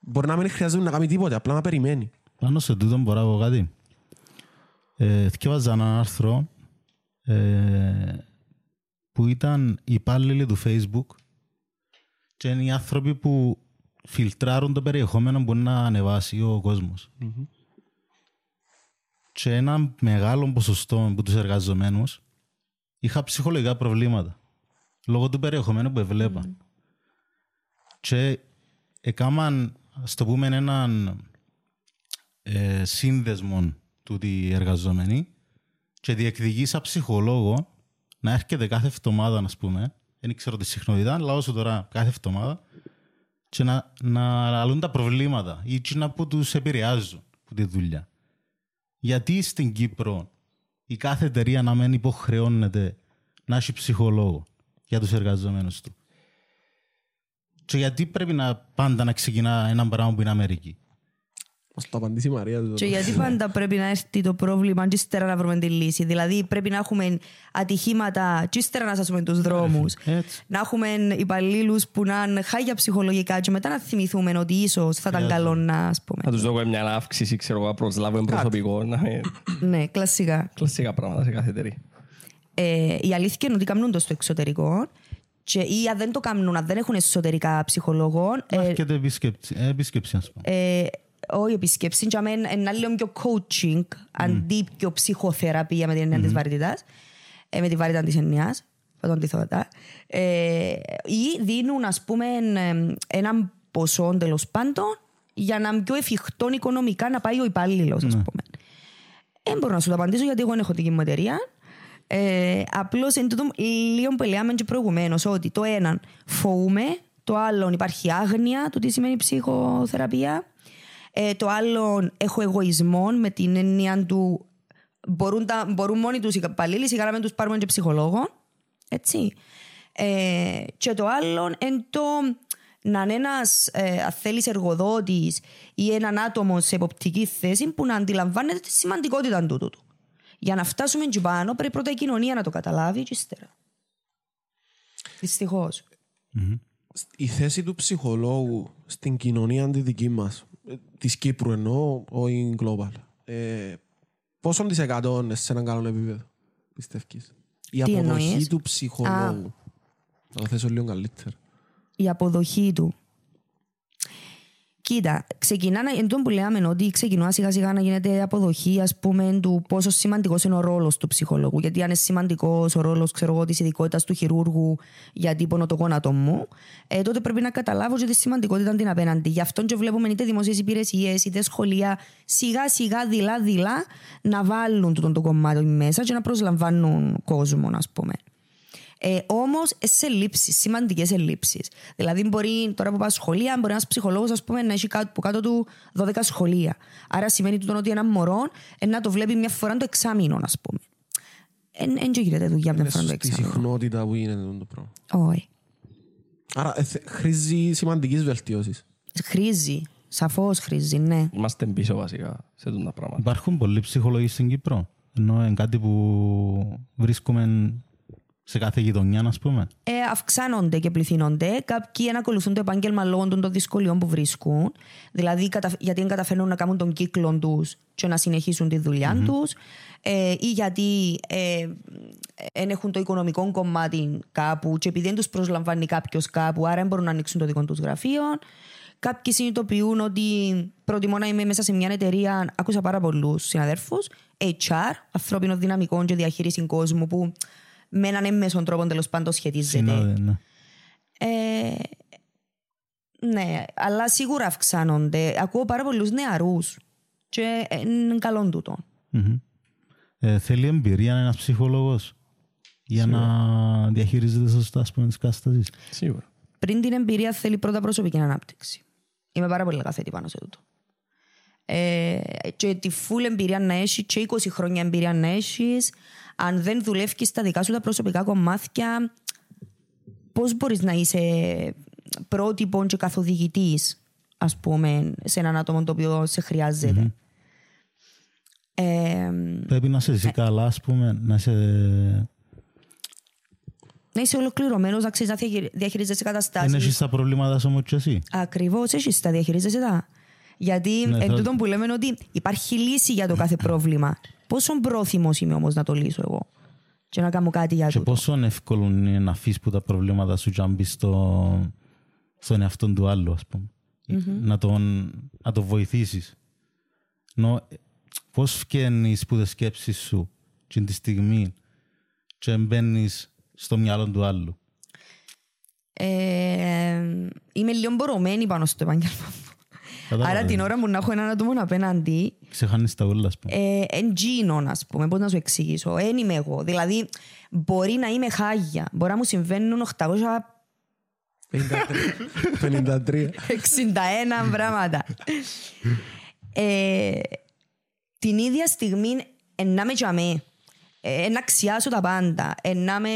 Μπορεί να μην χρειάζεται να κάνει τίποτε, απλά να περιμένει. Πάνω σε τούτο μπορώ να πω κάτι. Ε, θυκεύαζα ένα άρθρο ε, που ήταν οι υπάλληλοι του Facebook και είναι οι άνθρωποι που φιλτράρουν το περιεχόμενο που να ανεβάσει ο κόσμος. Και ένα μεγάλο ποσοστό από τους εργαζομένους είχα ψυχολογικά προβλήματα λόγω του περιεχομένου που έβλεπαν. Και έκαναν, ας το πούμε, έναν ε, σύνδεσμο του οι εργαζόμενοι και διεκδικήσα ψυχολόγο να έρχεται κάθε εβδομάδα, να πούμε, δεν ξέρω τη συχνότητα, αλλά όσο τώρα κάθε εβδομάδα, και να, να αναλύουν τα προβλήματα ή να που τους επηρεάζουν από τη δουλειά. Γιατί στην Κύπρο η κάθε εταιρεία να μην υποχρεώνεται να έχει ψυχολόγο για τους εργαζομένους του; Και γιατί πρέπει να πάντα να ξεκινά ένα πράγμα που είναι Αμερική; Μας το απαντήσει η Μαρία. το- Και γιατί πάντα πρέπει να έρθει το πρόβλημα και ύστερα να βρούμε τη λύση. Δηλαδή πρέπει να έχουμε ατυχήματα και ύστερα να σάσουμε τους δρόμους. Έτσι. να έχουμε υπαλλήλους που να είναι χάγια ψυχολογικά και μετά να θυμηθούμε ότι ίσως θα ήταν καλό να ας Να πούμε. τους δω μια αύξηση, ξέρω εγώ, να προσλάβω προσωπικό, να με- ναι, κλασικά. κλασικά πράγματα σε κάθε εταιρεία. Ε, η αλήθεια είναι ότι κάνουν το στο εξωτερικό Και, ή αν δεν το κάνουν, αν δεν έχουν εσωτερικά ψυχολόγο, ε, Έρχεται επίσκεψη, ε, επίσκεψη, ας πούμε. Ε, όχι επισκέψη, για μένα είναι λίγο πιο coaching, αντί πιο ψυχοθεραπεία με την έννοια της βαρύτητας, ε, με τη βαρύτητα της εννοιάς, θα τον αντιθώτα. Ε, ή δίνουν, ας πούμε, ε, έναν ποσό τέλος πάντων για να είναι πιο εφικτό οικονομικά να πάει ο υπάλληλος, ας πούμε. Δεν μπορώ να σου το απαντήσω γιατί εγώ δεν έχω δική μου εταιρεία. Ε, Απλώς εν τούτο λίγο που λέμε και προηγουμένως ότι το ένα φοβούμε, το άλλο υπάρχει άγνοια του τι σημαίνει ψυχοθεραπεία. Ε, το άλλο έχω εγωισμό με την έννοια του μπορούν, τα, μπορούν μόνοι τους οι υπαλλήλοι, σιγά να μην τους πάρουμε και ψυχολόγο. Έτσι. Ε, και το άλλο είναι το να είναι ένας, ε, αν θέλεις, εργοδότης ή έναν άτομο σε εποπτική θέση που να αντιλαμβάνεται τη σημαντικότητα του τούτου. Για να φτάσουμε εκεί πάνω πρέπει πρώτα η κοινωνία να το καταλάβει και ύστερα. Δυστυχώς. η θέση του ψυχολόγου στην κοινωνία τη δική μας, της Κύπρου εννοώ, όχι global, ε, πόσο της εκατό είναι σε έναν καλό επίπεδο, πιστεύεις; Η Τι αποδοχή εννοείς; του ψυχολόγου. Να το θέσω λίγο καλύτερα. η αποδοχή του. Κοίτα, ξεκινά να, εν τω που λέμε ότι ξεκινά σιγά σιγά να γίνεται αποδοχή ας πούμε, του πόσο σημαντικός είναι ο ρόλος του ψυχολόγου. Γιατί αν είναι σημαντικός ο ρόλος της ειδικότητας του χειρούργου γιατί πονώ το γόνατο μου, ε, τότε πρέπει να καταλάβω και τη σημαντικότητα την απέναντι. Γι' αυτό και βλέπουμε είτε δημοσίε υπηρεσίες είτε σχολεία σιγά σιγά δειλά δειλά να βάλουν τούτο το κομμάτι μέσα και να προσλαμβάνουν κόσμο, ας πούμε. Ε, Όμως σε ελλείψει, σημαντικές ελλείψει. Δηλαδή, μπορεί τώρα που πάω σχολεία, μπορεί ένας ψυχολόγος να έχει κάτω, από κάτω του 12 σχολεία. Άρα σημαίνει τούτο ότι ένα μωρό ε, να το βλέπει μια φορά το εξάμεινο, ας πούμε. Δεν γίνεται δουλειά μια Είναι φορά το στη εξάμεινο. συχνότητα που είναι το πράγμα. Όχι. Άρα ε, θε- χρήζει σημαντικής βελτίωσης. Χρήζει. Σαφώς χρήζει, ναι. Είμαστε πίσω βασικά σε αυτά τα πράγματα. Υπάρχουν πολλοί ψυχολογοί στην Κύπρο. Ενώ είναι κάτι που βρίσκουμε σε κάθε γειτονιά, ας πούμε. ε, αυξάνονται και πληθύνονται. Κάποιοι δεν ακολουθούν το επάγγελμα λόγω των δυσκολιών που βρίσκουν. Δηλαδή, κατα- γιατί δεν καταφέρνουν να κάνουν τον κύκλο τους και να συνεχίσουν τη δουλειά mm τους. Ε, ή γιατί δεν έχουν το οικονομικό κομμάτι κάπου και επειδή δεν τους προσλαμβάνει κάποιος κάπου, άρα δεν μπορούν να ανοίξουν το δικό τους γραφείο. Κάποιοι συνειδητοποιούν ότι προτιμώ να είμαι μέσα σε μια εταιρεία. Άκουσα πάρα πολλούς συναδέρφους. HR, ανθρώπινο δυναμικό και διαχείριση κόσμου, που με έναν έμμεσον τρόπο τέλος πάντων σχετίζεται. Συνάδε, ναι. Ε, ναι, αλλά σίγουρα αυξάνονται. Ακούω πάρα πολλούς νεαρούς. Και ε, είναι καλό τούτο. Μμμ. Ε, θέλει εμπειρία ένας ψυχολόγος για να διαχειρίζεται σωστά ας πούμε, τις καταστάσεις. Σίγουρα. Πριν την εμπειρία θέλει πρώτα προσωπική ανάπτυξη. Είμαι πάρα πολύ καθέτη πάνω σε τούτο. Ε, και τη full εμπειρία να έχεις και 20 χρόνια εμπειρία να έχεις, αν δεν δουλεύει στα δικά σου τα προσωπικά κομμάτια, πώς μπορείς να είσαι πρότυπο και καθοδηγητής, ας πούμε, σε έναν άτομο το οποίο σε χρειάζεται; Ε, Πρέπει να είσαι εσύ καλά, ας πούμε, να είσαι... να είσαι ολοκληρωμένος, να ξέρεις να διαχειρι- διαχειρίζεσαι Δεν καταστάσεις. έχεις τα προβλήματα σου όμως και εσύ. Ακριβώς, έχεις τα διαχειρίζεσαι τα. Γιατί Ναι, εν θα- τούτον που λέμε ότι υπάρχει λύση για το κάθε πρόβλημα. Πόσο πρόθυμος είμαι όμως να το λύσω εγώ και να κάνω κάτι για Και τούτο; πόσο εύκολο είναι να αφήσεις που τα προβλήματα σου και να μπεις στο, στον εαυτό του άλλου, ας πούμε. Να, τον, να το βοηθήσεις. Νο, πώς φκαίνεις που τις σκέψεις σου και τη στιγμή και μπαίνεις στο μυαλό του άλλου; Ε, είμαι λίγο μπορωμένη πάνω στο επάγγελμα μου. Κατάλαβα. Άρα την ώρα μου να έχω έναν άτομο απέναντι, Ξεχάνεις τα όλα, ας πούμε. ε, εντζίνω, ας πούμε, πώς να σου εξηγήσω. Δεν είμαι εγώ. Δηλαδή, μπορεί να είμαι χάγια. Μπορεί να μου συμβαίνουν 800 53. 61 πράγματα. Ε, την ίδια στιγμή ε, να με τζαμέ, ε, να αξιάσω τα πάντα, ε, να, με,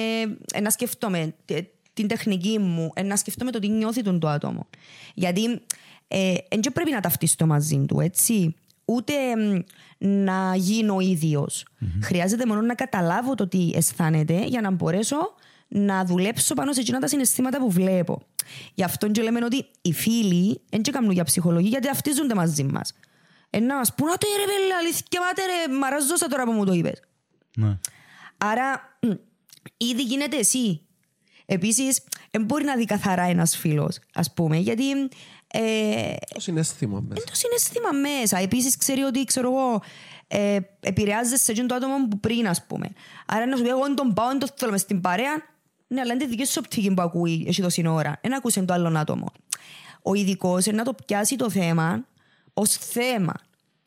ε, να σκεφτόμαι τε- την τεχνική μου, ε, να σκεφτόμαι το τι νιώθει τον το άτομο. Γιατί ε, δεν πρέπει να ταυτιστώ μαζί του, έτσι. Ούτε μ, να γίνω ο ίδιος. Χρειάζεται μόνο να καταλάβω το τι αισθάνεται για να μπορέσω να δουλέψω πάνω σε εκείνα τα συναισθήματα που βλέπω. Γι' αυτό και λέμε ότι οι φίλοι δεν και κάνουν για ψυχολογία γιατί ταυτίζονται μαζί μας. Ε, να μας πούν «Άτε ρε πέλε, αλήθεια, μάτε ρε, μ' αράζωσα τώρα που μου το είπες». Ναι. Άρα, μ, ήδη γίνεται εσύ. Επίσης, δεν μπορεί να δει καθαρά ένας φίλος, ας πούμε, γιατί ε, Το συνέστημα μέσα. το συναίσθημα μέσα. Επίσης, ξέρει ότι ξέρω εγώ, ε, επηρεάζεσαι σε το άτομο που πριν, ας πούμε. Άρα να σου πει: Εγώ δεν τον πάω, δεν τον θέλω μες στην παρέα. Ναι, αλλά είναι τη δική σου οπτική που ακούει εσύ τόση ώρα. Δεν ακούσε το άλλο άτομο. Ο ειδικός να το πιάσει το θέμα ως θέμα.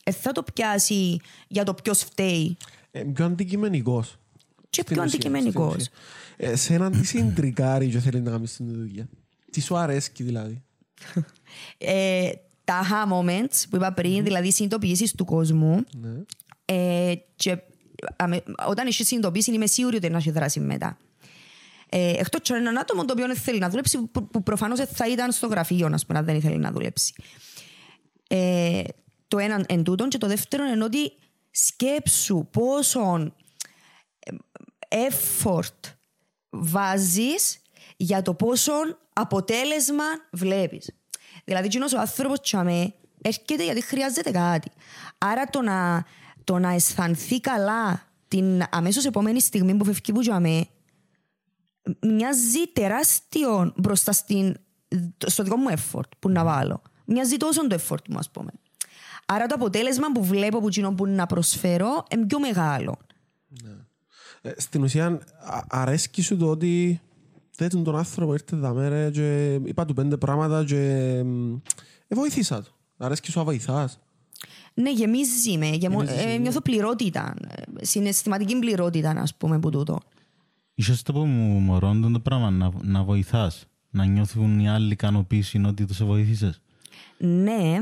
Ε, θα το πιάσει για το ποιος φταίει. Ε, πιο αντικειμενικός. Και Στην πιο ουσία, αντικειμενικός. στην ουσία. Ε, σε έναν τι συντρικάρει και θέλει να κάνει την δουλειά. Τι σου αρέσει δηλαδή. Ε, τα aha moments που είπα πριν, δηλαδή συνειδητοποιήσεις του κόσμου. Ναι. Ε, και αμε- όταν έχεις συνειδητοποίηση, είμαι σίγουρη ότι να έχεις δράση μετά. Ε, Εκτός από έναν άτομο το οποίο δεν θέλει να δουλέψει, που, που προφανώς θα ήταν στο γραφείο, να πούμε, αν δεν ήθελε να δουλέψει. Ε, το ένα εν τούτον και το δεύτερο είναι ότι σκέψου πόσο effort βάζεις για το πόσο αποτέλεσμα βλέπεις. Δηλαδή, εκείνος ο άνθρωπος τσαμέ έρχεται γιατί χρειάζεται κάτι. Άρα το να, το να αισθανθεί καλά την αμέσως επόμενη στιγμή που φεύγει που τσαμέ μοιάζει τεράστιο μπροστά στην, στο δικό μου effort που να βάλω. Μοιάζει τόσο το effort μου, ας πούμε. Άρα το αποτέλεσμα που βλέπω που εκείνο που να προσφέρω είναι πιο μεγάλο. Ε, στην ουσία, α- αρέσκει σου το ότι δεν τον άνθρωπο ήρθε εδώ μέρα και είπα του πέντε πράγματα και μ, ε, βοήθησα του. Αρέσκει σου να βοηθάς. Ναι, γεμίζεις με. Γεμω... Ε, νιώθω πληρότητα. ε, Συναισθηματική πληρότητα, α πούμε, που τούτο. Ίσως το πω μου μωρών το πράγμα, να, να βοηθάς. Να νιώθουν οι άλλοι ικανοποίηση ότι τους βοήθησες. Ναι,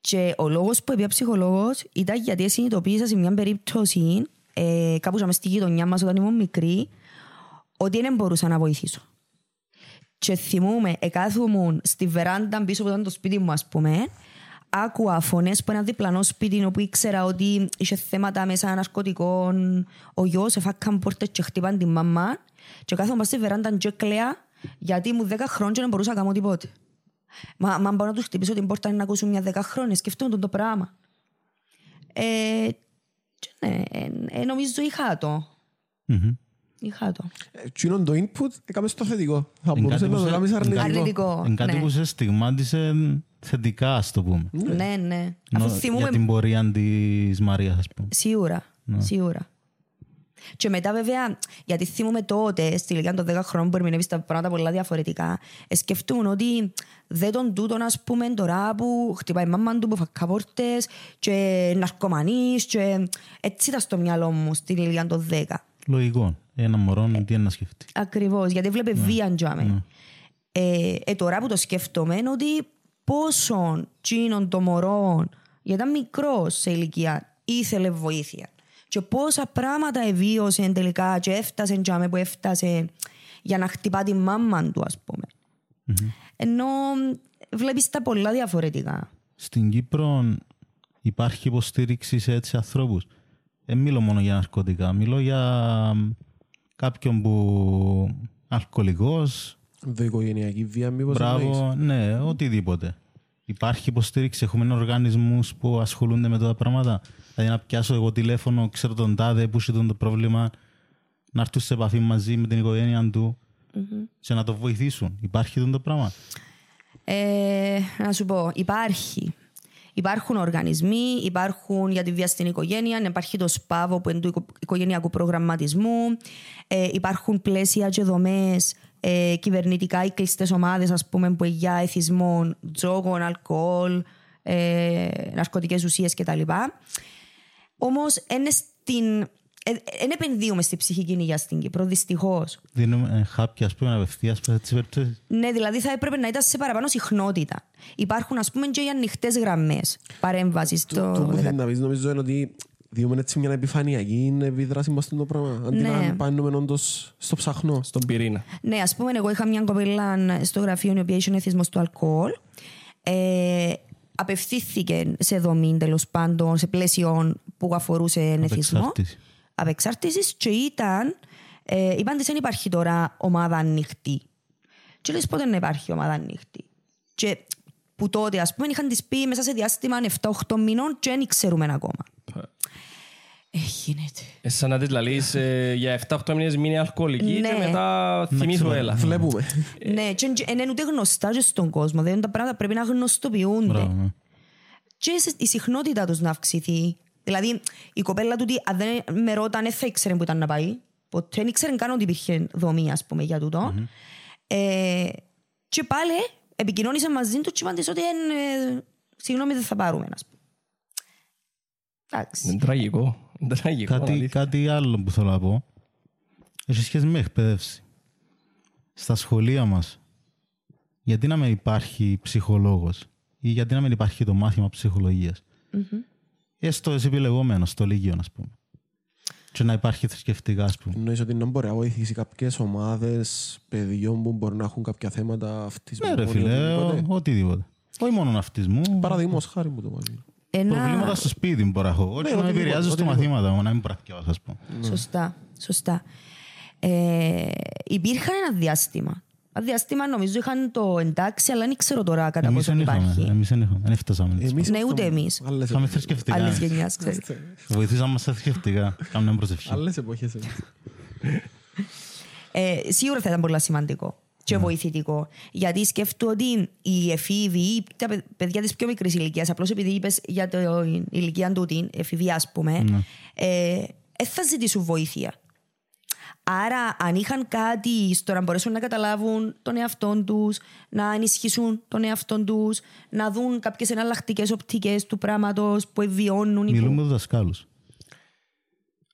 και ο λόγος που έπια ψυχολόγος ήταν γιατί συνειδητοποίησα σε μια περίπτωση ε, κάπου μες στη γειτονιά μας όταν ήμουν μικρή ότι δεν μπορούσα να βοηθήσω. Και θυμούμαι, εκάθομουν στη βεράντα πίσω που ήταν το σπίτι μου, ας πούμε, άκουα φωνές από ένα διπλανό σπίτι όπου ήξερα ότι είχε θέματα μέσα ναρκωτικών. Ο γιος εφάκαν πόρτες και χτύπαν την μαμά. Και κάθομαι στη βεράντα και κλαία γιατί μου 10 χρόνια και δεν μπορούσα να κάνω τίποτε. Μα, μα μπορώ να τους χτυπήσω την πόρτα να ακούσουν μια 10 χρόνια, σκεφτούν τον το πράγμα. Ε, και ναι, ε, ε, νομίζω είχα το. Μμμ. Είχα το. Ε, Τι είναι το input, έκαμε στο θετικό. Θα Είναι μπορούσε κάτι να που το σε- κάνεις είναι κάτι- αρνητικό. Αρνητικό. Είναι κάτι ναι. που σε στιγμάτισε θετικά, ας το πούμε. Ναι, ναι. Αφού Νο- θυμούμαι Για την πορεία της Μαρίας, ας πούμε. Σίγουρα. Σίγουρα. Και μετά βέβαια, γιατί θυμούμαι τότε, στη ηλικία των 10 χρόνων που ερμηνεύεις τα πράγματα πολλά διαφορετικά, ε, σκεφτούν ότι δεν τον τούτον ας πούμε τώρα που χτυπάει η μάμα του, που φακά πόρτες και ναρκωμανείς και έτσι ήταν στο μυαλό μου στην ηλικία των 10. Λογικό. Ένα μωρό τι είναι να σκεφτεί. Ακριβώς, γιατί βλέπε βία τζάμε. Ε, ε, τώρα που το σκέφτομαι είναι ότι πόσο τσίνον το μωρό, γιατί ήταν μικρός σε ηλικία, ήθελε βοήθεια. Και πόσα πράγματα εβίωσε τελικά και έφτασε τζάμε που έφτασε για να χτυπά τη μάμα του, ας πούμε. Ενώ βλέπεις τα πολλά διαφορετικά. Στην Κύπρο υπάρχει υποστήριξη σε έτσι ανθρώπους. Δεν μιλώ μόνο για ναρκωτικά, μιλώ για μ, κάποιον που αλκοολικός, Ενδοοικογενειακή βία, μήπως εννοείς; μπράβο, ναι, οτιδήποτε. Υπάρχει υποστήριξη, έχουμε οργανισμούς που ασχολούνται με τα πράγματα. Δηλαδή να πιάσω εγώ τηλέφωνο, ξέρω τον τάδε που έχει το πρόβλημα, να έρθουν σε επαφή μαζί με την οικογένεια του και να το βοηθήσουν. Υπάρχει το πράγμα; Ε, να σου πω, υπάρχει. Υπάρχουν οργανισμοί, υπάρχουν για τη βία στην οικογένεια, υπάρχει το ΣΠΑΒΟ που είναι του οικο- οικογενειακού προγραμματισμού, ε, υπάρχουν πλαίσια και δομές ε, κυβερνητικά ή κλειστές ομάδες, ας πούμε, που για εθισμό τζόγων, αλκοόλ, ε, ναρκωτικές ουσίες κτλ. Όμως, είναι στην. Δεν επενδύουμε στη ψυχική υγεία στην Κύπρο, δυστυχώς. Δίνουμε ε, χάπια, ας πούμε, απευθείας σε τέτοιες περιπτώσεις. Ναι, δηλαδή θα έπρεπε να ήταν σε παραπάνω συχνότητα. Υπάρχουν, ας πούμε, και οι ανοιχτές γραμμές παρέμβασης Το στο. που θέλει να πεις νομίζω είναι ότι διούμε έτσι μια επιφανειακή επίδραση μας στο πράγμα. Αντί Ναι. να πάμε όντως στο ψαχνό. Στον πυρήνα. Ναι, ας πούμε, εγώ είχα μια κοπέλα στο γραφείο η οποία είχε εθισμός του αλκοόλ. Ε, απευθύνθηκε σε δομή τέλος πάντων, σε πλαίσιο που αφορούσε εθισμό. Απεξάρτηση. Απεξάρτηση και ήταν. Ε, είπαν της δεν υπάρχει τώρα ομάδα ανοιχτή. Και λες πότε να υπάρχει ομάδα ανοιχτή; Και που τότε, ας πούμε, είχαν της πει μέσα σε διάστημα 7-8 μηνών και δεν ξέρουμε ακόμα. Ε, γίνεται. Ε, σαν να της λαλείς ε, για 7-8 μήνες μείνει αλκοολική και Ναι. μετά θυμίζω έλα. Βλέπουμε. Ναι, και και είναι ούτε γνωστά και στον κόσμο. Δεν τα πράγματα πρέπει να γνωστοποιούνται. Μπράβο, ναι. Και σε- η συχνότητά τους να αυξηθεί. Δηλαδή, η κοπέλα του, αν δεν με ρώταν, δεν θα ήξερε που ήταν να πάει. Ποτέ δεν ήξερε καν ότι υπήρχε δομή, ας πούμε, για τούτο. Ε, και πάλι επικοινώνησε μαζί του και είπαν της ότι «Εν, ε, συγγνώμη δεν θα πάρουμε, ας πούμε. Εντάξει. Είναι τραγικό. Είναι τραγικό. Κάτι, αλήθεια. κάτι άλλο που θέλω να πω. Έχει σχέση με εκπαίδευση. Στα σχολεία μας, γιατί να μην υπάρχει ψυχολόγος ή γιατί να μην υπάρχει το μάθημα ψυχολογίας; Έστω εσύ επιλεγόμενος στο Λύκειο, ας πούμε. Και να υπάρχει θρησκευτικά, ας πούμε. Εννοείς ότι να μπορεί να βοηθήσει κάποιες ομάδες παιδιών που μπορεί να έχουν κάποια θέματα αυτισμού. Ναι ρε φίλε, ο- οτιδήποτε. Όχι μόνο αυτισμού. Παραδείγματος χάρη μου το βάλει. Ένα... Προβλήματα Ναι, στο σπίτι μπορεί να έχω. Όχι να με οτιδήποτε, επηρεάζει στο οτιδήποτε. μαθήματα μου, να μην πρακτιώσω, ας πούμε. Σωστά, σωστά. Ε, υπήρχαν ένα διάστημα. Ένα διάστημα νομίζω είχαν το εντάξει, αλλά δεν ξέρω τώρα κατά Εμείς πόσο δεν είχαμε, υπάρχει. εμείς δεν είχαμε. Δεν φτάσαμε. έτσι. Εμείς Ναι, αυτό- ούτε εμείς. Άλλες Είχαμε εποχές. θρησκευτικά. Άλλης γενιάς, ξέρεις. Βοηθήσαμε μας στα θρησκευτικά. Κάνουμε προσευχή. Άλλες εποχές. εμείς. Ε, σίγουρα θα ήταν πολύ σημαντικό και βοηθητικό. Γιατί σκέφτομαι ότι οι εφήβοι, ή τα παι- παιδιά της πιο μικρής ηλικίας, απλώς επειδή είπες για την ηλικία του, την εφηβεία, ας πούμε, ε, ε, θα ζητήσουν βοήθεια. Άρα, αν είχαν κάτι στο να μπορέσουν να καταλάβουν τον εαυτό τους, να ενισχύσουν τον εαυτό τους, να δουν κάποιες εναλλακτικές οπτικές του πράγματος που βιώνουν ή που, Μιλούμε με δασκάλους.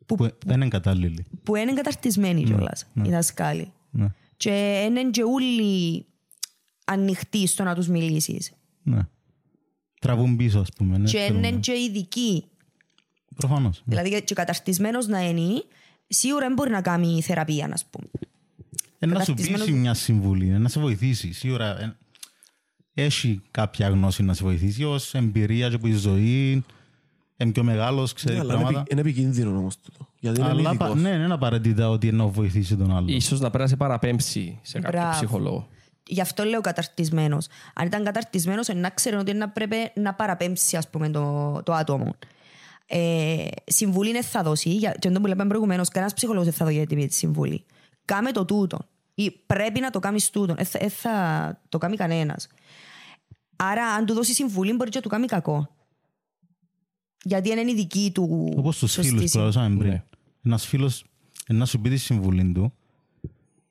που, Που δεν είναι κατάλληλοι. που είναι καταρτισμένοι κιόλας οι δασκάλοι. Ναι. Και είναι και όλοι ανοιχτοί στο να τους μιλήσεις. Ναι. Τραβούν πίσω, ας πούμε. Ναι, Και θέλουν, είναι ναι. και ειδικοί. Προφανώς. ναι. Δηλαδή και καταρτισμένος να είναι, σίγουρα δεν μπορεί να κάνει θεραπεία, να πούμε. Ε, να σου καταρτισμένος- πείσει μια συμβουλή, ε, να σε βοηθήσει. Σίγουρα ε, έχει κάποια γνώση να σε βοηθήσει ως εμπειρία και από τη ζωή. Είναι πιο μεγάλος, ξέρεις Ναι, αλλά είναι πράγματα. επι- είναι επικίνδυνο όμως τούτο. Γιατί είναι Αλλά ειδικός. πα- ναι, δεν είναι απαραίτητα ότι να βοηθήσει τον άλλο. Ίσως να πρέπει να σε παραπέμψει σε κάποιο Μπράβο. ψυχολόγο. Γι' αυτό λέω καταρτισμένος. Αν ήταν καταρτισμένος, να ξέρει ότι να πρέπει να παραπέμψει ας πούμε, το, το άτομο. Ε, συμβουλή δεν θα δώσει. Για, και αυτό που λέμε προηγουμένως, κανένας ψυχολόγος δεν θα δώσει τη συμβουλή. Κάμε το τούτο. Ή πρέπει να το κάνεις τούτο. Δεν θα, ε, θα το κάνει κανένας. Άρα, αν του δώσει συμβουλή, μπορεί και να του κάνει κακό. Γιατί είναι η δική του. Όπως τους σωστή φίλους που συμβουλή. λέγαμε πριν. Ναι. Ένας φίλος ε, να σου πει τη συμβουλή του,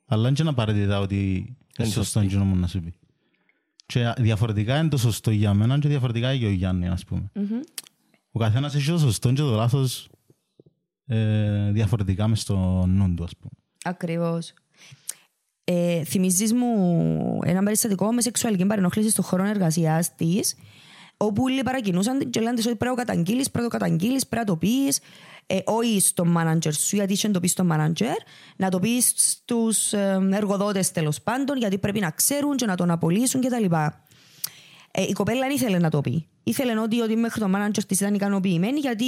αλλά δεν είναι απαραίτητα ότι είναι σωστό εκείνο μου να σου πει. Και διαφορετικά είναι το σωστό για μένα και διαφορετικά για ο Γιάννη, ας πούμε. Ο καθένας έχει το σωστό και το λάθος ε, διαφορετικά μες στο νου του, ας πούμε. Ακριβώς. Ε, θυμίζεις μου ένα περιστατικό με σεξουαλική παρενόχληση στον χώρο εργασίας της, όπου όλοι παρακινούσαν την και λένε της ότι πρέπει να το καταγγείλεις, πρέπει να το καταγγείλεις, πρέπει να το πεις, ε, όχι στον μάνατζερ σου, γιατί είχε να το πεις στον μάνατζερ, να το πεις στους ε, εργοδότες τέλος πάντων, γιατί πρέπει να ξέρουν και να τον απολύσουν κτλ. Ε, η κοπέλα δεν ήθελε να το πει. Ήθελε ότι, ότι μέχρι το manager της ήταν ικανοποιημένη, γιατί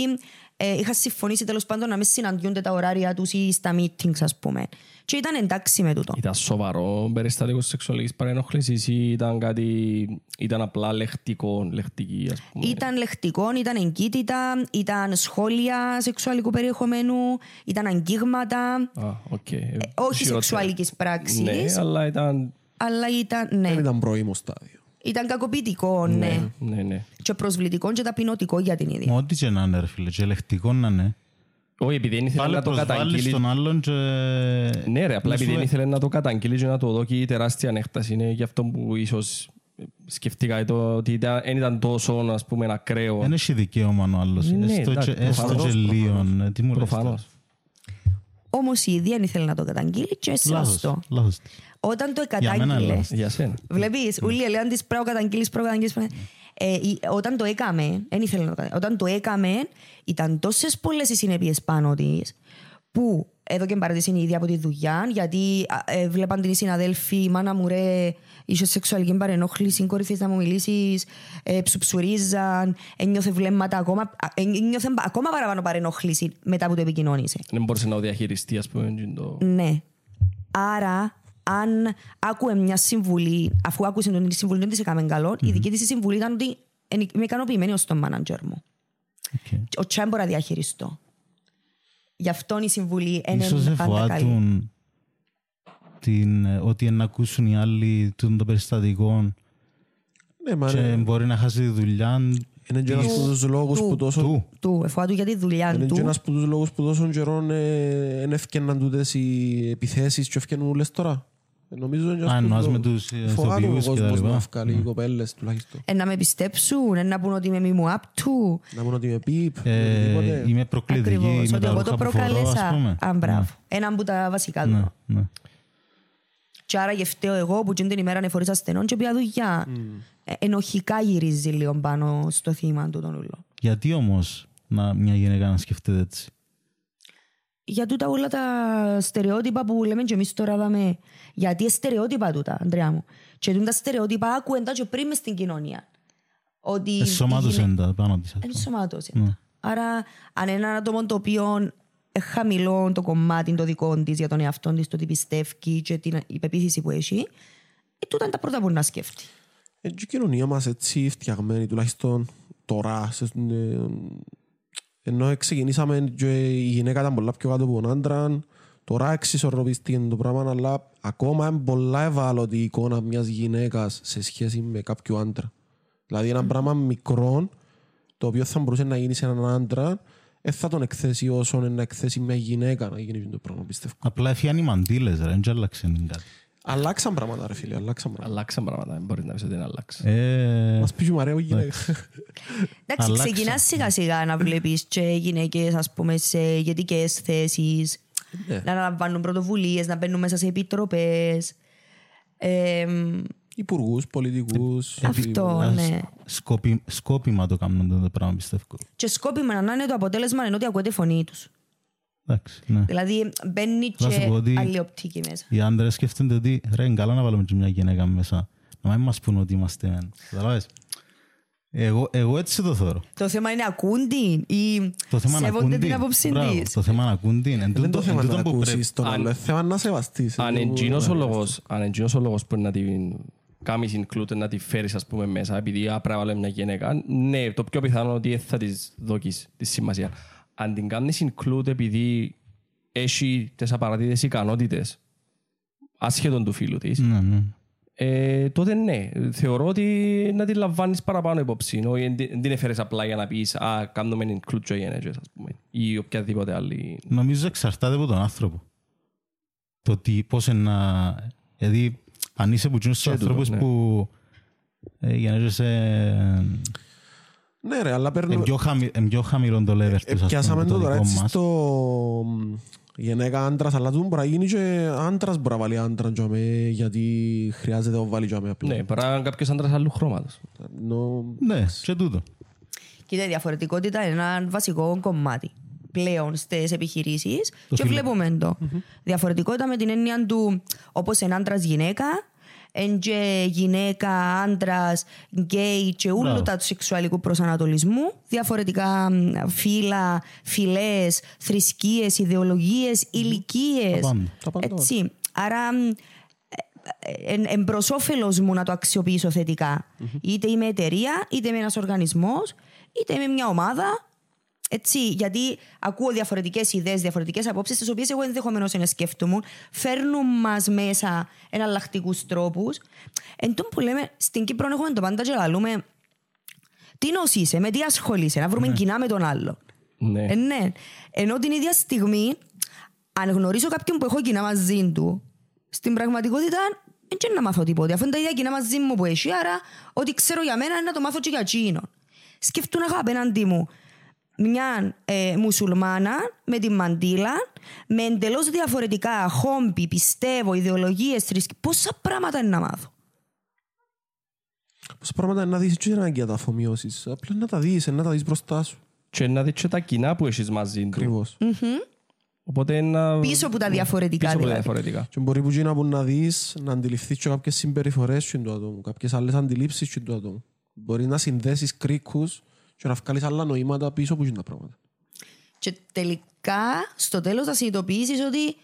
ε, είχα συμφωνήσει τέλος πάντων να μην συναντιούνται τα ωράρια τους ή στα meetings, ας πούμε. Και ήταν εντάξει με τούτο. Ήταν σοβαρό περιστατικός σεξουαλικής παρενόχλησης ή ήταν κάτι, ήταν απλά λεχτικό, λεχτική ας πούμε. Ήταν λεκτικό, ήταν εγγύτητα, ήταν σχόλια σεξουαλικού περιεχομένου, ήταν αγγίγματα. Α, οκ. Ε, όχι χειρότερα. σεξουαλικής πράξης, Ναι, αλλά ήταν... αλλά ήταν, ναι, Δεν ήταν πρώιμο στάδιο. Ήταν κακοποιητικό, ναι. Ναι, ναι. Και προσβλητικό και ταπεινωτικό για την ίδια. Μα Ό,τι και να είναι ρε φίλε, και ελεκτικό να είναι. Όχι, επειδή δεν ήθελε Πάλι να το προσβάλλεις καταγγείλει. τον άλλον και... Ναι ρε, απλά να επειδή σου δεν λέ- ήθελε να το καταγγείλεις και να το δώσει τεράστια ανέκταση είναι γι' αυτό που ίσως σκεφτήκα το ότι ήταν- δεν ήταν τόσο ας πούμε ακραίο. Δεν έχει δικαίωμα ο άλλος. Ναι, Έστω εντάξει, και- Έστω προφανώς, και λίγο. ε, Τι μου λες τώρα. Προφανώς. Όμως η ίδια δεν ήθελε να το καταγγείλει και Λάθος, σωστό. λάθος. Όταν το Για μένα κατάγγειλε. λάθος. Για σένα. Βλέπει, ούλοι λένε τη πρέπει να καταγγείλει, πρέπει να καταγγείλει. Ε, η- όταν το έκαμε, δεν ήθελε να το καταγγείλει. Όταν το έκαμε, ήταν τόσε πολλέ οι συνέπειε πάνω τη, που εδώ και παρατήσει η ίδια από τη δουλειά, γιατί α, ε, βλέπαν την συναδέλφη, η μάνα μου ρε, είσαι σεξουαλική παρενόχληση, κορυφή να μου μιλήσει, ε, ψουψουρίζαν, ένιωθε βλέμματα ακόμα, α, ένιωθε ακόμα παραπάνω παρενόχληση μετά που το επικοινώνησε. Δεν μπορούσε να το διαχειριστεί ας πούμε. και το- Ναι. Άρα, αν άκουε μια συμβουλή, αφού άκουσε τον τη συμβουλή, δεν της έκαμε καλό, η δική της συμβουλή ήταν ότι «Εν- είμαι ικανοποιημένη ως τον μάνατζερ μου. Οκ. Ο τσάι μπορώ να διαχειριστώ. Γι' αυτό η συμβουλή είναι Ίσως πάντα καλή. εφοάτουν την, ε, ότι να ακούσουν οι άλλοι τούτο το περιστατικό Ναι, μα και είναι μπορεί να χάσει τη δουλειά είναι και ένας από τους λόγους του- που τόσο... του. Του, εφοάτου για τη δουλειά Είναι και του. ένας από τους λόγους που τόσο καιρό ε, εν ευκαιναν τούτες οι επιθέσεις και ευκαινούν όλες τώρα. Ε, Νομίζω είναι και ένας Α, από τους εννοάς με λόγους. τους, ε, Φοβάται ο ηθοποιούς και τα κόσμος λοιπά. να βγάλει οι κοπέλες τουλάχιστον. Ε, να με πιστέψουν, ε, να πούν ότι είμαι μη μου άπτου. Να πούν ότι είμαι πίπ, Ε, οτιδήποτε. είμαι προκλητική Ακριβώς, με ότι τα εγώ ρούχα το που φορώ, ας προκάλεσα. πούμε. Α, μπράβο. Ένα από τα βασικά Ναι, του. ναι. Και άρα γευταίω εγώ που την ημέρα εφορήσα στενών και πια δουλειά. Ε, ενοχικά γυρίζει λίγο πάνω στο θύμα του τον ούλο. Γιατί όμως να, μια γυναίκα να σκεφτείτε έτσι; Για τούτα όλα τα στερεότυπα που λέμε και εμείς τώρα δάμε. Γιατί είναι στερεότυπα τούτα, Αντρέα μου. Και τούτα στερεότυπα άκουεν τα και πριν μες στην κοινωνία. Ότι η Εσωμάτωσαν γυναί- τα πάνω της. ας πούμε. ενσωμάτωσε. Ναι. Άρα, αν ένα άτομο το οποίο είναι χαμηλό το κομμάτι το δικό της για τον εαυτό της, το τι πιστεύει και την υπεποίθηση που έχει, ε, τούτα είναι τα πρώτα που να σκέφτει. Έτσι η κοινωνία μας έτσι φτιαγμένη, τουλάχιστον τώρα, σε- ε, ενώ ξεκινήσαμε και η γυναίκα ήταν πολλά πιο κάτω από τον άντρα, τώρα εξισορροπίστηκε το πράγμα, αλλά ακόμα είναι πολλά ευάλωτη η εικόνα μιας γυναίκας σε σχέση με κάποιο άντρα. Δηλαδή ένα πράγμα μικρό, το οποίο θα μπορούσε να γίνει σε έναν άντρα, δεν θα τον εκθέσει όσο να εκθέσει μια γυναίκα να γίνει το πράγμα, πιστεύω. Απλά έφυγαν οι μαντήλες, ρε, δεν άλλαξε κάτι. Αλλάξαν πράγματα, ρε φίλε, αλλάξαν πράγματα. Αλλάξαν πράγματα, δεν μπορείς να πεις ότι δεν αλλάξαν. Ε, Μας πεις και Μαρέα, όχι γυναίκα. Εντάξει, Αλλάξα. ξεκινάς σιγά σιγά να βλέπεις και γυναίκες, ας πούμε, σε ηγετικές θέσεις, Ναι. να αναλαμβάνουν πρωτοβουλίες, να μπαίνουν μέσα σε επιτροπές. Ε, Υπουργούς, πολιτικούς. αυτό, ναι. σκόπι, σκόπιμα το κάνουν το πράγμα, πιστεύω. Και σκόπιμα να είναι το αποτέλεσμα είναι ότι ακούεται η φωνή τους. Εντάξει, ναι. Δηλαδή μπαίνει Θα σου και πω ότι- άλλη οπτική μέσα. Οι άντρες σκέφτονται ότι ρε, είναι καλά να βάλουμε και μια γυναίκα μέσα. Να μην μας πούν ότι είμαστε μεν. Καταλάβες; Εγώ, εγώ έτσι το θεωρώ. Το θέμα είναι ακούν την ή Το θέμα να σέβονται ακούν την την. άποψη Μπράβο, της. Το θέμα να ακούν την. Εν Δεν είναι το τούτο- θέμα εν να τούτο που πρέπει- ακούσεις τον Αν- άλλο, είναι θέμα να σεβαστείς. Αν Είναι είναι που- εκείνος ο λόγος, αν είναι εκείνος ο λόγος που να την κάνεις include, να τη φέρεις ας πούμε μέσα, επειδή α, πρέπει να βάλουμε μια γυναίκα, ναι, το πιο πιθανό είναι ότι δεν θα της δώκεις τη σημασία. Αν την κάνεις include επειδή έχει τις απαρατήτες ικανότητες, ασχέτων του φίλου της, Ναι, ναι. ε, τότε ναι. Θεωρώ ότι να την λαμβάνεις παραπάνω υπόψη. Όχι, εν την- εν την έφερες απλά για να πεις «Α, κάνουμε include και γυναίκες», ας πούμε, ή οποιαδήποτε άλλη. Νομίζω εξαρτάται από τον άνθρωπο. Το τι, πώς είναι να... Δηλαδή, αν είσαι από τους Και τούτο, ανθρώπους ναι. που ε, γεννάζεσαι Ναι ρε, αλλά ε, παίρνουμε... πιο, χαμη, ε, πιο χαμηλό το level τους, ας πούμε, Πιάσαμε από το το τώρα δικό έτσι μας. στο... Γυναίκα άντρας, αλλά τούτο μπορεί να γίνει και άντρας μπορεί να βάλει άντρα τζάμε, γιατί χρειάζεται να βάλει τζάμε απλά. Ναι, πρέπει να είναι κάποιος άντρας άλλου χρώματος. Ενώ- Ναι, και τούτο. Κοίτα, η διαφορετικότητα είναι ένα βασικό κομμάτι πλέον στις επιχειρήσεις. Το Και φιλο- βλέπουμε το. Διαφορετικότητα με την έννοια του όπως είναι άντρας γυναίκα, εν και γυναίκα, άντρας, γκέι και όλου Μπράβο. τα του σεξουαλικού προσανατολισμού. Διαφορετικά μ, φύλλα, φυλές, θρησκείες, ιδεολογίες, ηλικίες. Τα πάντα. Τα πάντα. Έτσι. Άρα μ, εν, εν προς όφελος μου να το αξιοποιήσω θετικά. Είτε είμαι εταιρεία, είτε είμαι ένας οργανισμός, είτε είμαι μια ομάδα. Έτσι, γιατί ακούω διαφορετικές ιδέες, διαφορετικές απόψεις, τις οποίες εγώ ενδεχομένως να σκέφτομαι, φέρνουν μας μέσα εναλλακτικούς τρόπους. Εν τω που λέμε, στην Κύπρο έχουμε το πάντα και λαλούμε τι νος είσαι, με τι ασχολείσαι, να βρούμε κοινά με τον άλλο. Ναι. Ε, ναι. Ενώ την ίδια στιγμή, αν γνωρίσω κάποιον που έχω κοινά μαζί του, στην πραγματικότητα δεν ξέρω να μάθω τίποτα. Αφού είναι τα ίδια κοινά μαζί μου που έχει, άρα ό,τι ξέρω για μένα είναι να το μάθω και για εκείνον. Σκεφτούν να έχω απέναντί μου μια ε, μουσουλμάνα με την μαντήλα, με εντελώς διαφορετικά χόμπι, πιστεύω, ιδεολογίες, θρησκείε. Πόσα πράγματα είναι να μάθω; Πόσα πράγματα είναι να δεις και δεν είναι ανάγκη να τα αφομοιώσεις. Απλά να τα δεις, να τα δεις μπροστά σου. Και να δεις και τα κοινά που έχεις μαζί του. Ακριβώς. Οπότε να... Πίσω από τα διαφορετικά Πίσω από τα δηλαδή. διαφορετικά. Και μπορεί που γίνει που να δεις, να αντιληφθείς και κάποιες συμπεριφορές του ατόμου, κάποιες άλλες αντιλήψεις του ατόμου. Μπορεί να συνδέσεις κρίκους και να βγάλεις άλλα νοήματα πίσω από τα πράγματα. Και τελικά, στο τέλος, θα συνειδητοποιήσεις ότι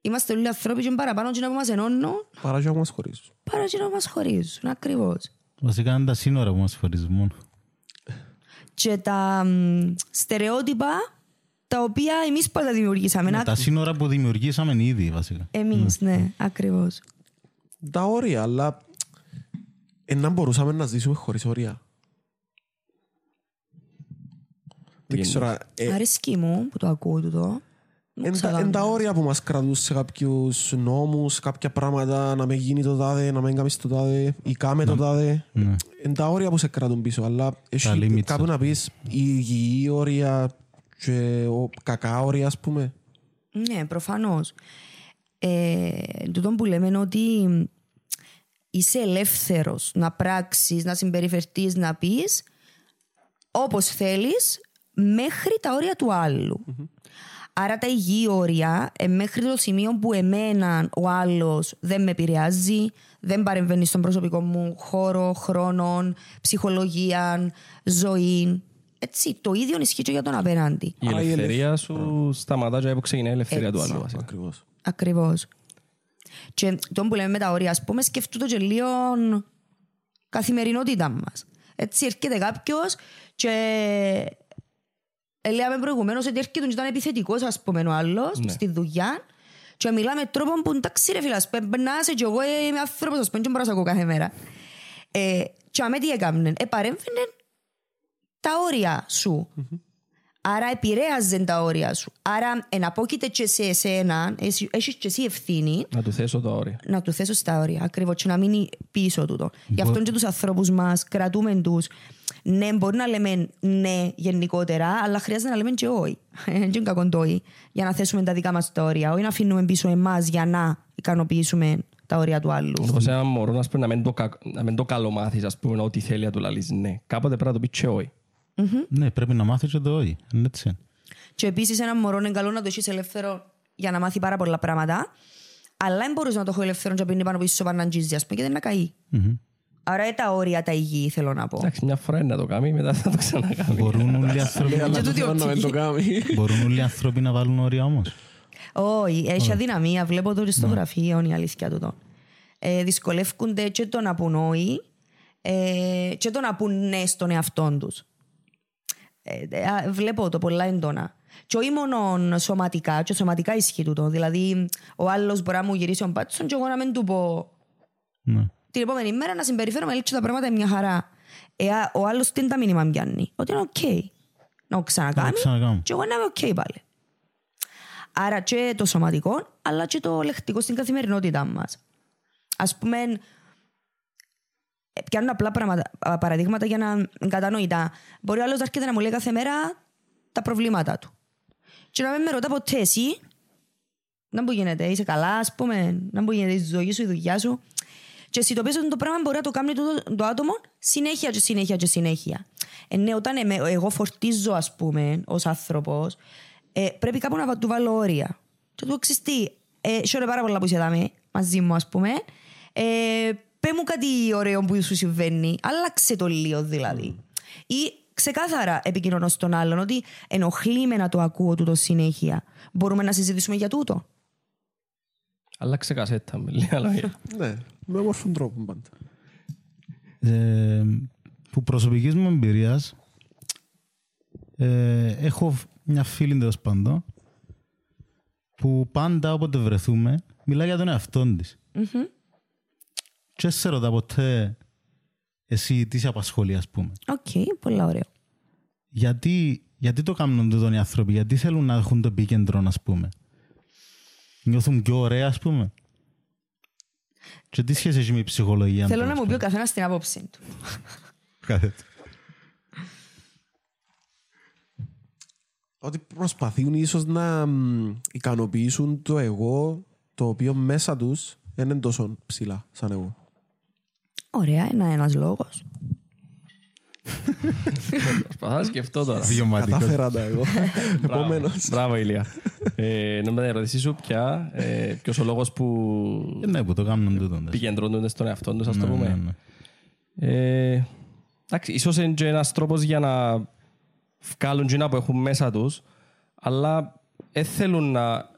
είμαστε όλοι άνθρωποι και είναι παραπάνω και να μας ενώνουν Παρά και να μας χωρίζουν. παρά και να μας χωρίζουν. Ακριβώς. Βασικά είναι τα σύνορα που μας χωρίζουν μόνο. Και τα μ, στερεότυπα τα οποία εμείς πάντα δημιουργήσαμε. Με τα σύνορα που δημιουργήσαμε ήδη βασικά. Εμείς, ναι, ακριβώς. Τα όρια, αλλά ε, να μπορούσαμε να ζήσουμε χωρίς όρια. Δεν ξέρω. ε, Αρέσκει μου που το ακούω τούτο. Μου Εν τα- ξαγάμνει. εν τα όρια που μας κρατούν σε κάποιους νόμους, κάποια πράγματα, να μην γίνει το τάδε, να μην κάνεις το τάδε, ή κάμε το τάδε. Ναι. Εν τα όρια που σε κρατούν πίσω, αλλά έχει limits, κάπου ας να πεις η υγιή όρια και ο κακά όρια, ας πούμε. Ναι, προφανώς. Ε, τούτο που λέμε είναι ότι είσαι ελεύθερος να πράξεις, να συμπεριφερθείς, να πεις όπως θέλεις μέχρι τα όρια του αλλου Άρα τα υγιή όρια ε, μέχρι το σημείο που εμένα ο άλλος δεν με επηρεάζει, δεν παρεμβαίνει στον προσωπικό μου χώρο, χρόνο, ψυχολογία, ζωή. Έτσι, το ίδιο ισχύει και για τον απέναντι. Η Άρα η ελευθερία σου σταματά και που ξεκινάει η ελευθερία του Έτσι. άλλου. βασικά. Ακριβώς. Ακριβώς. Και το που λέμε με τα όρια, ας πούμε, σκεφτού το και λίγο καθημερινότητα μας. Έτσι, έρχεται κάποιος και. Ε, Λέμε προηγουμένως ότι έρχεται και ήταν επιθετικός, ας πούμε, ο άλλος Ναι. στη δουλειά. Και μιλάμε με τρόπο που εντάξει, ρε φίλες, ας πούμε, να είσαι και εγώ είμαι άνθρωπος, ας πούμε, και μπορώ να σε ακούω κάθε μέρα. Ε, και αμέ τι έκαμνε, επαρέμφερε τα όρια σου. Άρα επηρέαζε τα όρια σου. Άρα εναπόκειται και σε εσένα, εσύ- έχεις και εσύ ευθύνη Να του θέσω τα όρια. να του θέσω στα όρια. Ακριβώς και να μείνει πίσω τούτο. Γι' αυτό και τους ανθρώπους μας κρατούμε τους. Ναι, μπορεί να λέμε ναι γενικότερα, αλλά χρειάζεται να λέμε και όχι. Δεν είναι κακό το όχι. Για να θέσουμε τα δικά μας τα όρια. Όχι να αφήνουμε πίσω εμάς για να ικανοποιήσουμε τα όρια του άλλου. Όπως ένα μωρό να, πούμε, να, μην το, κα- να μην το καλομάθεις, ας πούμε, ό,τι θέλει να του λαλείς ναι. Κάποτε πρέπει να το πεις και όχι. Ναι, πρέπει να μάθεις και το όχι. Είναι έτσι. Και επίσης ένα μωρό είναι καλό να το έχεις ελεύθερο για να μάθει πάρα πολλά πράγματα. Αλλά δεν μπορείς να το έχω ελεύθερο και να πίνει πάνω πίσω παναντζίζι, ας πούμε, και δεν είναι καεί. Άρα ε, τα όρια τα υγιή θέλω να πω. Εντάξει, μια φορά είναι να το κάνει, μετά θα το ξανακάνει. Μπορούν όλοι οι άνθρωποι, Ε, Αλλά Και το τούτη θέλω να μην το οπτική. κάνει. μπορούν όλοι οι άνθρωποι να βάλουν όρια όμως; Όχι, έχει αδυναμία. Βλέπω το και στο γραφείο η αλήθεια του. Ε, δυσκολεύκονται και το να πούν όχι ε, και το να πούν ναι στον εαυτό τους. Ε, ε, α, βλέπω το πολλά έντονα. Και όχι μόνο σωματικά, και σωματικά ισχύει τούτο. Δηλαδή, ο άλλος μπορεί να μου γυρίσει τον πάτσον και εγώ να μην του πω Ναι. Την επόμενη μέρα να συμπεριφέρομαι έτσι τα πράγματα είναι μια χαρά. Ε, α, ο άλλος τι είναι τα μήνυμα πιάνει; Ότι είναι οκ. Να το ξανακάνει. Να το ξανακάνω. Και εγώ να είμαι οκ πάλι. Άρα και το σωματικό, αλλά και το λεκτικό στην καθημερινότητά μας. Α πούμε, ε, πιάνω απλά πράγματα, α, παραδείγματα για να είναι κατανοητά. Μπορεί ο άλλος να έρχεται να μου λέει κάθε μέρα τα προβλήματα του. Και να μην με ρωτά ποτέ εσύ, να μου γίνεται, είσαι καλά, ας πούμε, να μου γίνεται η ζωή σου, η δουλειά σου. Και συνειδητοποιήσω ότι το πράγμα μπορεί να το κάνει το, το άτομο συνέχεια και συνέχεια και συνέχεια. Ε, ναι, όταν εμέ- εγώ φορτίζω, ας πούμε, ως άνθρωπος, ε, πρέπει κάπου να του βάλω όρια. Και του ξέρεις τι, ε, χαίρομαι πάρα πολλά που είσαι εδώ μαζί μου, ας πούμε. Ε, πέ μου κάτι ωραίο που σου συμβαίνει. Άλλαξε το λίγο δηλαδή. Ή ξεκάθαρα επικοινωνώ στον άλλον ότι ενοχλεί με να το ακούω τούτο συνέχεια. Μπορούμε να συζητήσουμε για τούτο. Άλλαξε κασέτα με λίγα λόγια. Ναι, με όμορφον τρόπο πάντα. Ε, που προσωπικής μου εμπειρίας ε, έχω μια φίλη τέλος πάντων που πάντα όποτε βρεθούμε μιλάει για τον εαυτό της. Και σε ρωτά ποτέ εσύ τι σε απασχολεί ας πούμε. Οκ, πολύ ωραίο. Γιατί, γιατί το κάνουν τούτον οι άνθρωποι, γιατί θέλουν να έχουν το επίκεντρο, ας πούμε. Νιώθουν πιο ωραία, ας πούμε. Και τι σχέση έχει με η ψυχολογία. Θέλω του, να ας μου πει ο πούμε. καθένας την άποψή του. Κάθεται. Ότι προσπαθούν ίσως να μ, ικανοποιήσουν το εγώ το οποίο μέσα τους δεν είναι τόσο ψηλά σαν εγώ. Ωραία, είναι ένας λόγος. Προσπαθώ να σκεφτώ τώρα. Βιωματικός. Κατάφερα τα εγώ. Επομένως. Μπράβο, Ηλία. Ε, να με ερωτήσει σου πια, ε, ποιος ο λόγος που Ε, Ναι, που το κάνουν τούτον. τες. επικεντρώνονται στον εαυτό τους, ας το Ναι, πούμε. ναι, ναι. Ε, εντάξει, ίσως είναι και ένας τρόπος για να βγάλουν τζίνα που έχουν μέσα τους, αλλά δεν θέλουν να,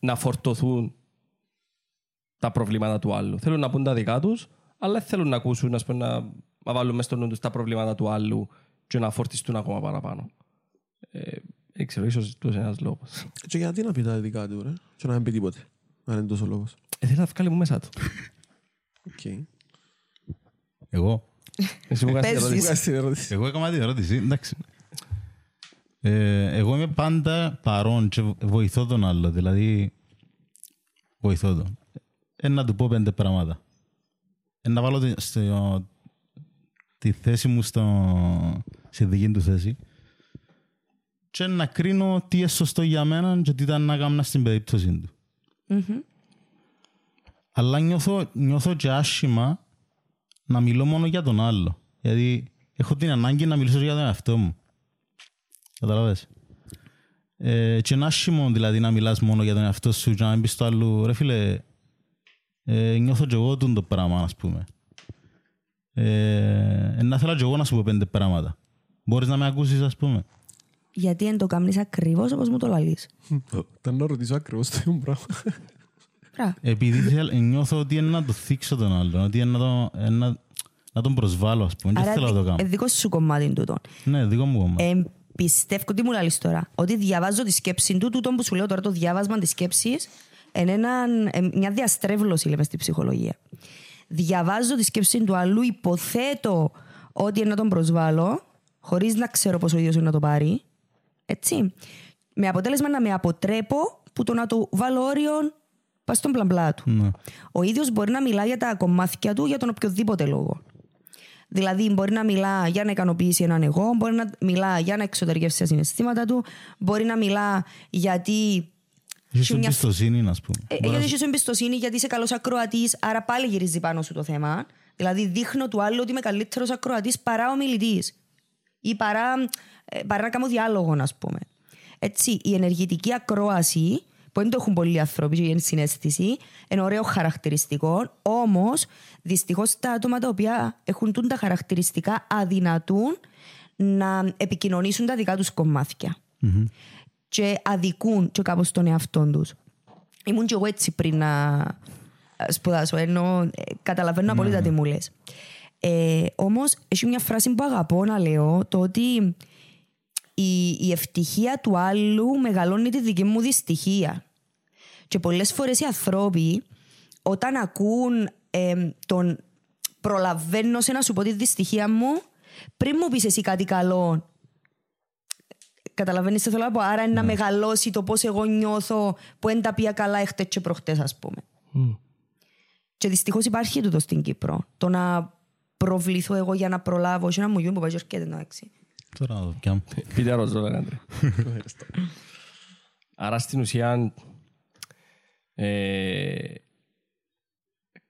να φορτωθούν τα προβλήματα του άλλου. Θέλουν να πούν τα δικά τους, αλλά δεν θέλουν να ακούσουν, ας πούμε, να, να βάλουν μέσα στο νου τους τα προβλήματα του άλλου και να φορτιστούν ακόμα παραπάνω. Ε, Δεν ξέρω, ίσως τούτος είναι ένας λόγος. Και γιατί να πει τα δικά του, ρε. Και να μην πει τίποτε. Αν είναι τόσο λόγος. Ε, θέλει να βγάλει μου μέσα του. Οκ. Εγώ. Εσύ μου κάνεις την Παίζεις. ερώτηση. Βγάζει την ερώτηση. Εγώ έκανα την ερώτηση. Εντάξει. Ε, εγώ είμαι πάντα παρόν και βοηθώ τον άλλο. Δηλαδή, βοηθώ τον. Ε, να του πω πέντε πράγματα. Ε, να βάλω τη, στο, τη θέση μου στο, στη δική του θέση και να κρίνω τι είναι σωστό για μένα και τι ήταν να κάνω στην περίπτωση του. Αλλά νιώθω, νιώθω και άσχημα να μιλώ μόνο για τον άλλο. Γιατί έχω την ανάγκη να μιλήσω για τον εαυτό μου. Καταλαβες. Ε, και είναι άσχημο δηλαδή να μιλάς μόνο για τον εαυτό σου και να μην πεις στο άλλο ρε φίλε ε, νιώθω και εγώ τούτο το πράγμα ας πούμε. Ε, να θέλω και εγώ να σου πω πέντε πράγματα. Μπορείς να με ακούσεις ας πούμε. Γιατί δεν το κάνεις ακριβώς όπως μου το λαλείς. Ήταν να ρωτήσω ακριβώς το ίδιο πράγμα. Μπράβο. Επειδή θέλ- νιώθω ότι είναι να το θίξω τον άλλον, ότι είναι να, το, ε, να, να τον προσβάλλω ας πούμε. Και δεν θέλω να το ε, κάνω. δικό σου κομμάτι τούτο. Ναι, δικό μου κόμμα. Ε, πιστεύω τι μου λαλείς τώρα. Ότι διαβάζω τη σκέψη του, τούτο που σου λέω τώρα το διάβασμα της σκέψης, είναι έναν- ε, μια διαστρέβλωση λέμε στη ψυχολογία. Διαβάζω τη σκέψη του αλλού, υποθέτω ότι είναι να τον προσβάλλω, χωρίς να ξέρω πώς ο ίδιος είναι να το πάρει. Έτσι. Με αποτέλεσμα να με αποτρέπω που το να του βάλω όριο πας στον πλαμπλά του. Ναι. Ο ίδιος μπορεί να μιλά για τα κομμάτια του για τον οποιοδήποτε λόγο. Δηλαδή, μπορεί να μιλά για να ικανοποιήσει έναν εγώ, μπορεί να μιλά για να εξωτερικεύσει τα συναισθήματα του, μπορεί να μιλά γιατί. Έχεις σου μια- εμπιστοσύνη, ας πούμε. Ε, Μπορείς γιατί να- έχεις εμπιστοσύνη, γιατί είσαι καλός ακροατής, άρα πάλι γυρίζει πάνω σου το θέμα. Δηλαδή, δείχνω του άλλου ότι είμαι καλύτερος ακροατής παρά ομιλητής. Ή παρά, ε, παρά να κάνω διάλογο, α πούμε. Έτσι, η ενεργητική ακρόαση, που δεν το έχουν πολλοί άνθρωποι και η συνέστηση, είναι ωραίο χαρακτηριστικό, όμως δυστυχώς τα άτομα τα οποία έχουν τούν τα χαρακτηριστικά αδυνατούν να επικοινωνήσουν τα δικά τους κομμάτια και αδικούν και κάπως τον εαυτό τους. Ήμουν και εγώ έτσι πριν να ε, σπουδάσω, ενώ ε, καταλαβαίνω απόλυτα τι μου λες. Ε, όμως, έχει μια φράση που αγαπώ να λέω, το ότι η, η ευτυχία του άλλου μεγαλώνει τη δική μου δυστυχία. Και πολλές φορές οι ανθρώποι, όταν ακούν ε, τον προλαβαίνω σε να σου πω τη δυστυχία μου, πριν μου πεις εσύ κάτι καλό, Καταλαβαίνεις τι θέλω να πω. Άρα είναι να μεγαλώσει το πώς εγώ νιώθω που δεν τα πια καλά έχτες και προχτές ας πούμε. Και δυστυχώς υπάρχει τούτο στην Κύπρο. Το να προβληθώ εγώ για να προλάβω και να μου γίνουν που πάει και έρχεται εντάξει. Τώρα να το πιάνω. Πείτε ροζό, Άντρε. Άρα στην ουσία ε,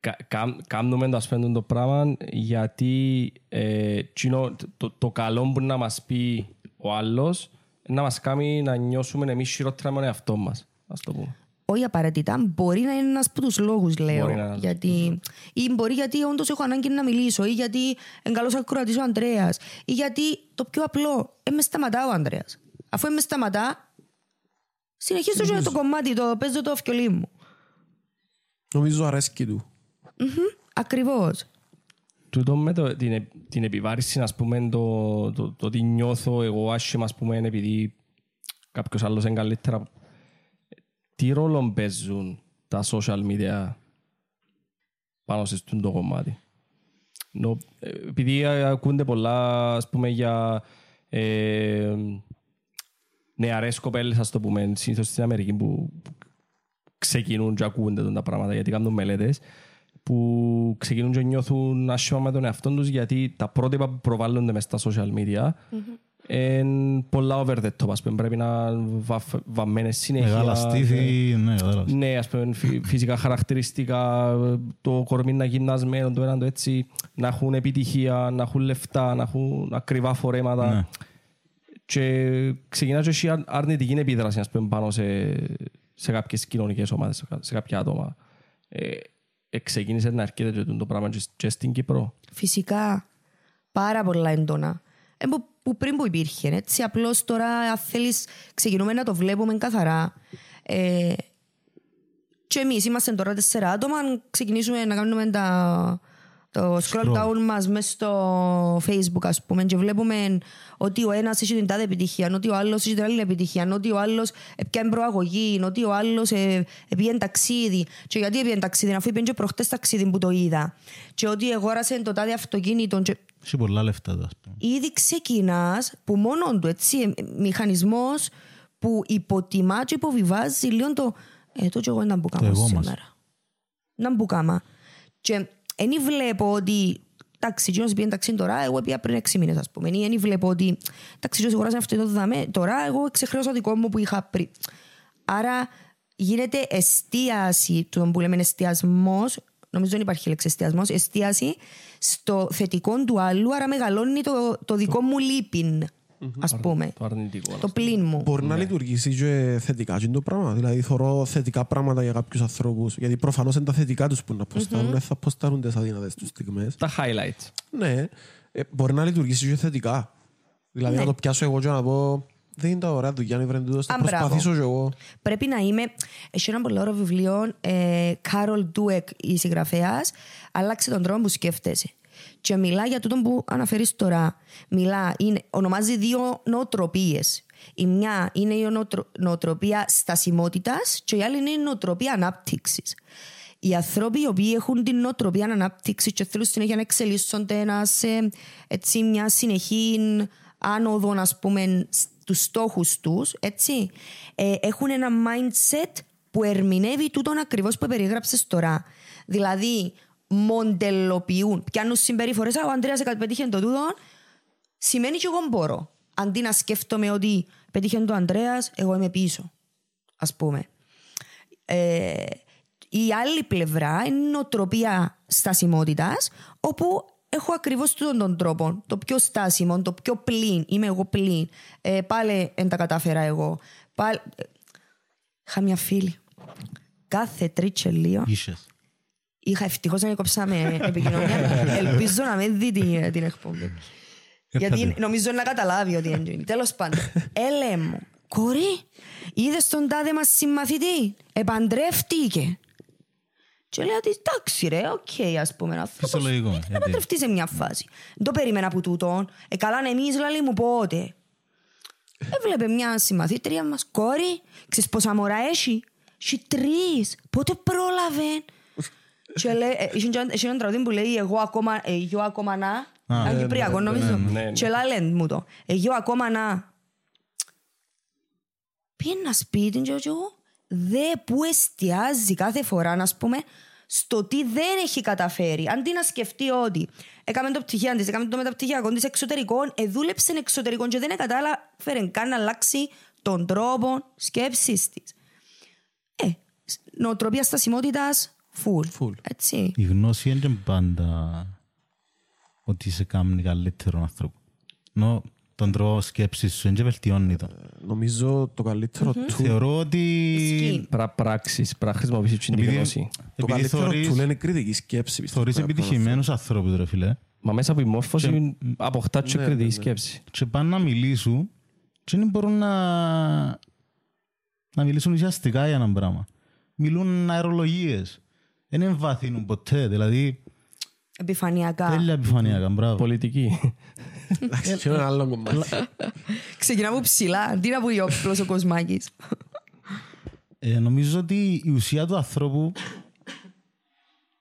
κα- κάμ- κάνουμε το ασπέντον το πράγμα γιατί ε, τσινό- το, το καλό που να μας πει ο άλλος να μας κάνει να νιώσουμε εμείς χειρότερα με τον εαυτό μας. Ας το πούμε. Όχι απαραίτητα, μπορεί να είναι ένας από τους λόγους λέω. Μπορεί να είναι ένας γιατί... Ή μπορεί γιατί όντως έχω ανάγκη να μιλήσω ή γιατί είναι καλός ακροατής ο Ανδρέας ή γιατί το πιο απλό, ε, μες σταματά ο Ανδρέας. Αφού ε, μες σταματά, συνεχίζω και το κομμάτι, το παίζω το αυκιολί μου. Νομίζω αρέσκει του. Ακριβώς. Τούτο με το, την, ε- την επιβάρηση, ας πούμε, το, το, το ότι νιώθω εγώ άσχημα, ας πούμε, επειδή κάποιος άλλος είναι καλύτερα. Τι ρόλο παίζουν τα social media πάνω σε αυτό το κομμάτι; Νο, ε, επειδή ε, ακούνται πολλά, ας πούμε, για ε, νεαρές κοπέλες, ας το πούμε, συνήθως στην Αμερική που που ξεκινούν και ακούνται τα πράγματα γιατί κάνουν μελέτες που ξεκινούν και νιώθουν άσχημα με τον εαυτό τους γιατί τα πρότυπα που προβάλλονται μες στα social media είναι πολλά over the top, ας πούμε, πρέπει να βαφ- βαμμένες συνέχεια. Μεγάλα στήθη, ναι, κατάλαβα. Ναι, ας πούμε, φυ- φυσικά χαρακτηριστικά, το κορμί να γυμνασμένο, το ένα το έτσι, να έχουν επιτυχία, να έχουν λεφτά, να έχουν ακριβά φορέματα. Ναι. Και ξεκινάς και έχει αρ- αρνητική επίδραση, ας πούμε, πάνω σε, σε κάποιες κοινωνικές ομάδες, σε κα- σε κάποια άτομα. Ε, ε, ξεκίνησε να έρχεται και το πράγμα και, και στην Κύπρο. Φυσικά. Πάρα πολλά έντονα. Ε, που, που πριν που υπήρχε. Έτσι, απλώς τώρα, αν θέλεις, ξεκινούμε να το βλέπουμε καθαρά. Ε, και εμείς είμαστε τώρα τέσσερα άτομα. Αν ξεκινήσουμε να κάνουμε τα, το scroll Scroll. down μας μέσα στο facebook ας πούμε και βλέπουμε ότι ο ένας έχει την τάδε επιτυχία, ότι ο άλλος έχει την άλλη επιτυχία, ότι ο άλλος έπιανε προαγωγή, ότι ο άλλος ε, πήγαινε ταξίδι. Και γιατί πήγαινε ταξίδι, αφού πήγαινε και προχτές ταξίδι που το είδα. Και ότι αγόρασε το τάδε αυτοκίνητο και Έχει πολλά λεφτά το, ας πούμε. ήδη ξεκινάς που μόνο του έτσι, μηχανισμός που υποτιμά και υποβιβάζει λίγο το. Ε, το και εγώ να μπουκάμα εγώ μας. σήμερα. Να μπουκάμα. Και δεν βλέπω ότι. Εντάξει, εκείνος πήγαινε ταξί τώρα, εγώ πήγα πριν έξι μήνες, ας πούμε. Ή δεν βλέπω ότι. Εντάξει, εκείνος αγοράζει αυτό το δαμέ, τώρα εγώ ξεχρέωσα το δικό μου που είχα πριν. Άρα γίνεται εστίαση, το που λέμε εστιασμός, νομίζω δεν υπάρχει λέξη εστιασμός, εστίαση στο θετικό του άλλου, άρα μεγαλώνει το, το δικό μου λείπιν, ας πούμε. Το αρνητικό. Το πλήν μου. Μπορεί να λειτουργήσει και θετικά και το πράγμα. Δηλαδή, θωρώ θετικά πράγματα για κάποιους ανθρώπους. Γιατί προφανώς είναι τα θετικά τους που να αποστάρουν, δεν θα αποστάρουν τις αδύνατες τους στιγμές. Τα highlights. Ναι, ε, μπορεί να λειτουργήσει και θετικά. Δηλαδή, Ναι. να το πιάσω εγώ και να πω. Δεν είναι τα ωραία του Γιάννη Βρεντούδο, θα Α, μπράβο. προσπαθήσω και εγώ. Πρέπει να είμαι. Έχει ένα πολύ ωραίο βιβλίο, ε, Κάρολ Ντούεκ, η συγγραφέας, Άλλαξε τον τρόπο που σκέφτεσαι. Και μιλά για τούτο που αναφέρεις τώρα. Μιλά, είναι, ονομάζει δύο νοοτροπίες. Η μια είναι η νοοτρο- νοοτροπία στασιμότητας και η άλλη είναι η νοοτροπία ανάπτυξης. Οι άνθρωποι οι οποίοι έχουν την νοοτροπία ανάπτυξης και θέλουν συνέχεια να εξελίσσονται να σε έτσι, μια συνεχή άνοδο, ας πούμε, στου στόχους τους, έτσι, ε, έχουν ένα mindset που ερμηνεύει τούτον ακριβώς που περιγράψε τώρα. Δηλαδή, μοντελοποιούν, πιάνουν συμπεριφορές. Ο Αντρέα πετύχε το τούτο, σημαίνει και εγώ μπορώ. Αντί να σκέφτομαι ότι πετύχε το Αντρέα, εγώ είμαι πίσω. Α πούμε. Ε, η άλλη πλευρά είναι η νοοτροπία στασιμότητας, όπου έχω ακριβώς τούτον τον τρόπο. Το πιο στάσιμο, το πιο πλήν. Είμαι εγώ πλήν. Ε, πάλι δεν τα κατάφερα εγώ. Πάλι... ε, Είχα μια φίλη. Κάθε τρίτσε λίγο. Ίσες. Είχα ευτυχώς να κόψαμε επικοινωνία. Ελπίζω να μην δει την, την εκπομπή. Γιατί Έρχεται. νομίζω να καταλάβει ότι είναι. Τέλος πάντων. Έλε μου, κόρη, είδες τον τάδε μας συμμαθητή; Επαντρεύτηκε. Και λέει ότι εντάξει ρε, οκ, ας πούμε. άνθρωπος. Φυσιολογικό, Ε, γιατί. Να παντρευτεί σε μια φάση. Δεν το περίμενα από τούτον. Ε, καλά, εμείς λαλή μου πότε. Έβλεπε μια συμμαθήτρια μας, κόρη, ξέρεις πόσα μωρά έχει; Έχει τρεις. Πότε πρόλαβε. Και λέει, ε, είχε και- είχε ένα τραγούδι που λέει εγώ ακόμα, ε, εγώ ακόμα να. Α, Αν κυπριακό νομίζω. ναι, ναι. Και λένε μου το. Εγώ ακόμα να. Πήγαινε ένα σπίτι και εγώ δε που εστιάζει κάθε φορά, να πούμε, στο τι δεν έχει καταφέρει. Αντί να σκεφτεί ότι έκαμε το πτυχίο της, έκαμε το μεταπτυχιακό της εξωτερικών, εδούλεψε εξωτερικών και δεν κατάλαβε καν να αλλάξει τον τρόπο σκέψης της. Ε, σ- νοοτροπίας στασιμότητας, full. Full. Έτσι. Η γνώση είναι πάντα ότι σε κάνει καλύτερο άνθρωπο. Ενώ τον τρόπο σκέψης σου δεν βελτιώνει το. Νομίζω το καλύτερο του. Θεωρώ ότι Ισχύει. Πρα, πράξεις, πρα χρησιμοποιήσεις την επειδή, γνώση. Το επειδή καλύτερο θωρείς, του λένε κριτική σκέψη. πιστεύω, θωρείς να κάνω επιτυχημένους ανθρώπους ρε φίλε Μα μέσα από η μόρφωση αποκτά και κριτική σκέψη. και πάνε να μιλήσουν και δεν μπορούν να, να μιλήσουν ουσιαστικά για ένα πράγμα. Μιλούν αερολογίες. Δεν εμβαθύνουν ποτέ. Δηλαδή, Επιφανειακά. τέλεια επιφανειακά. Μπράβο. Πολιτική. αυτό. Εντάξει, και ένα άλλο κομμάτι. Ξεκινά από ψηλά, αντί να πει ο απλός ο Κοσμάκης. Ε, νομίζω ότι η ουσία του ανθρώπου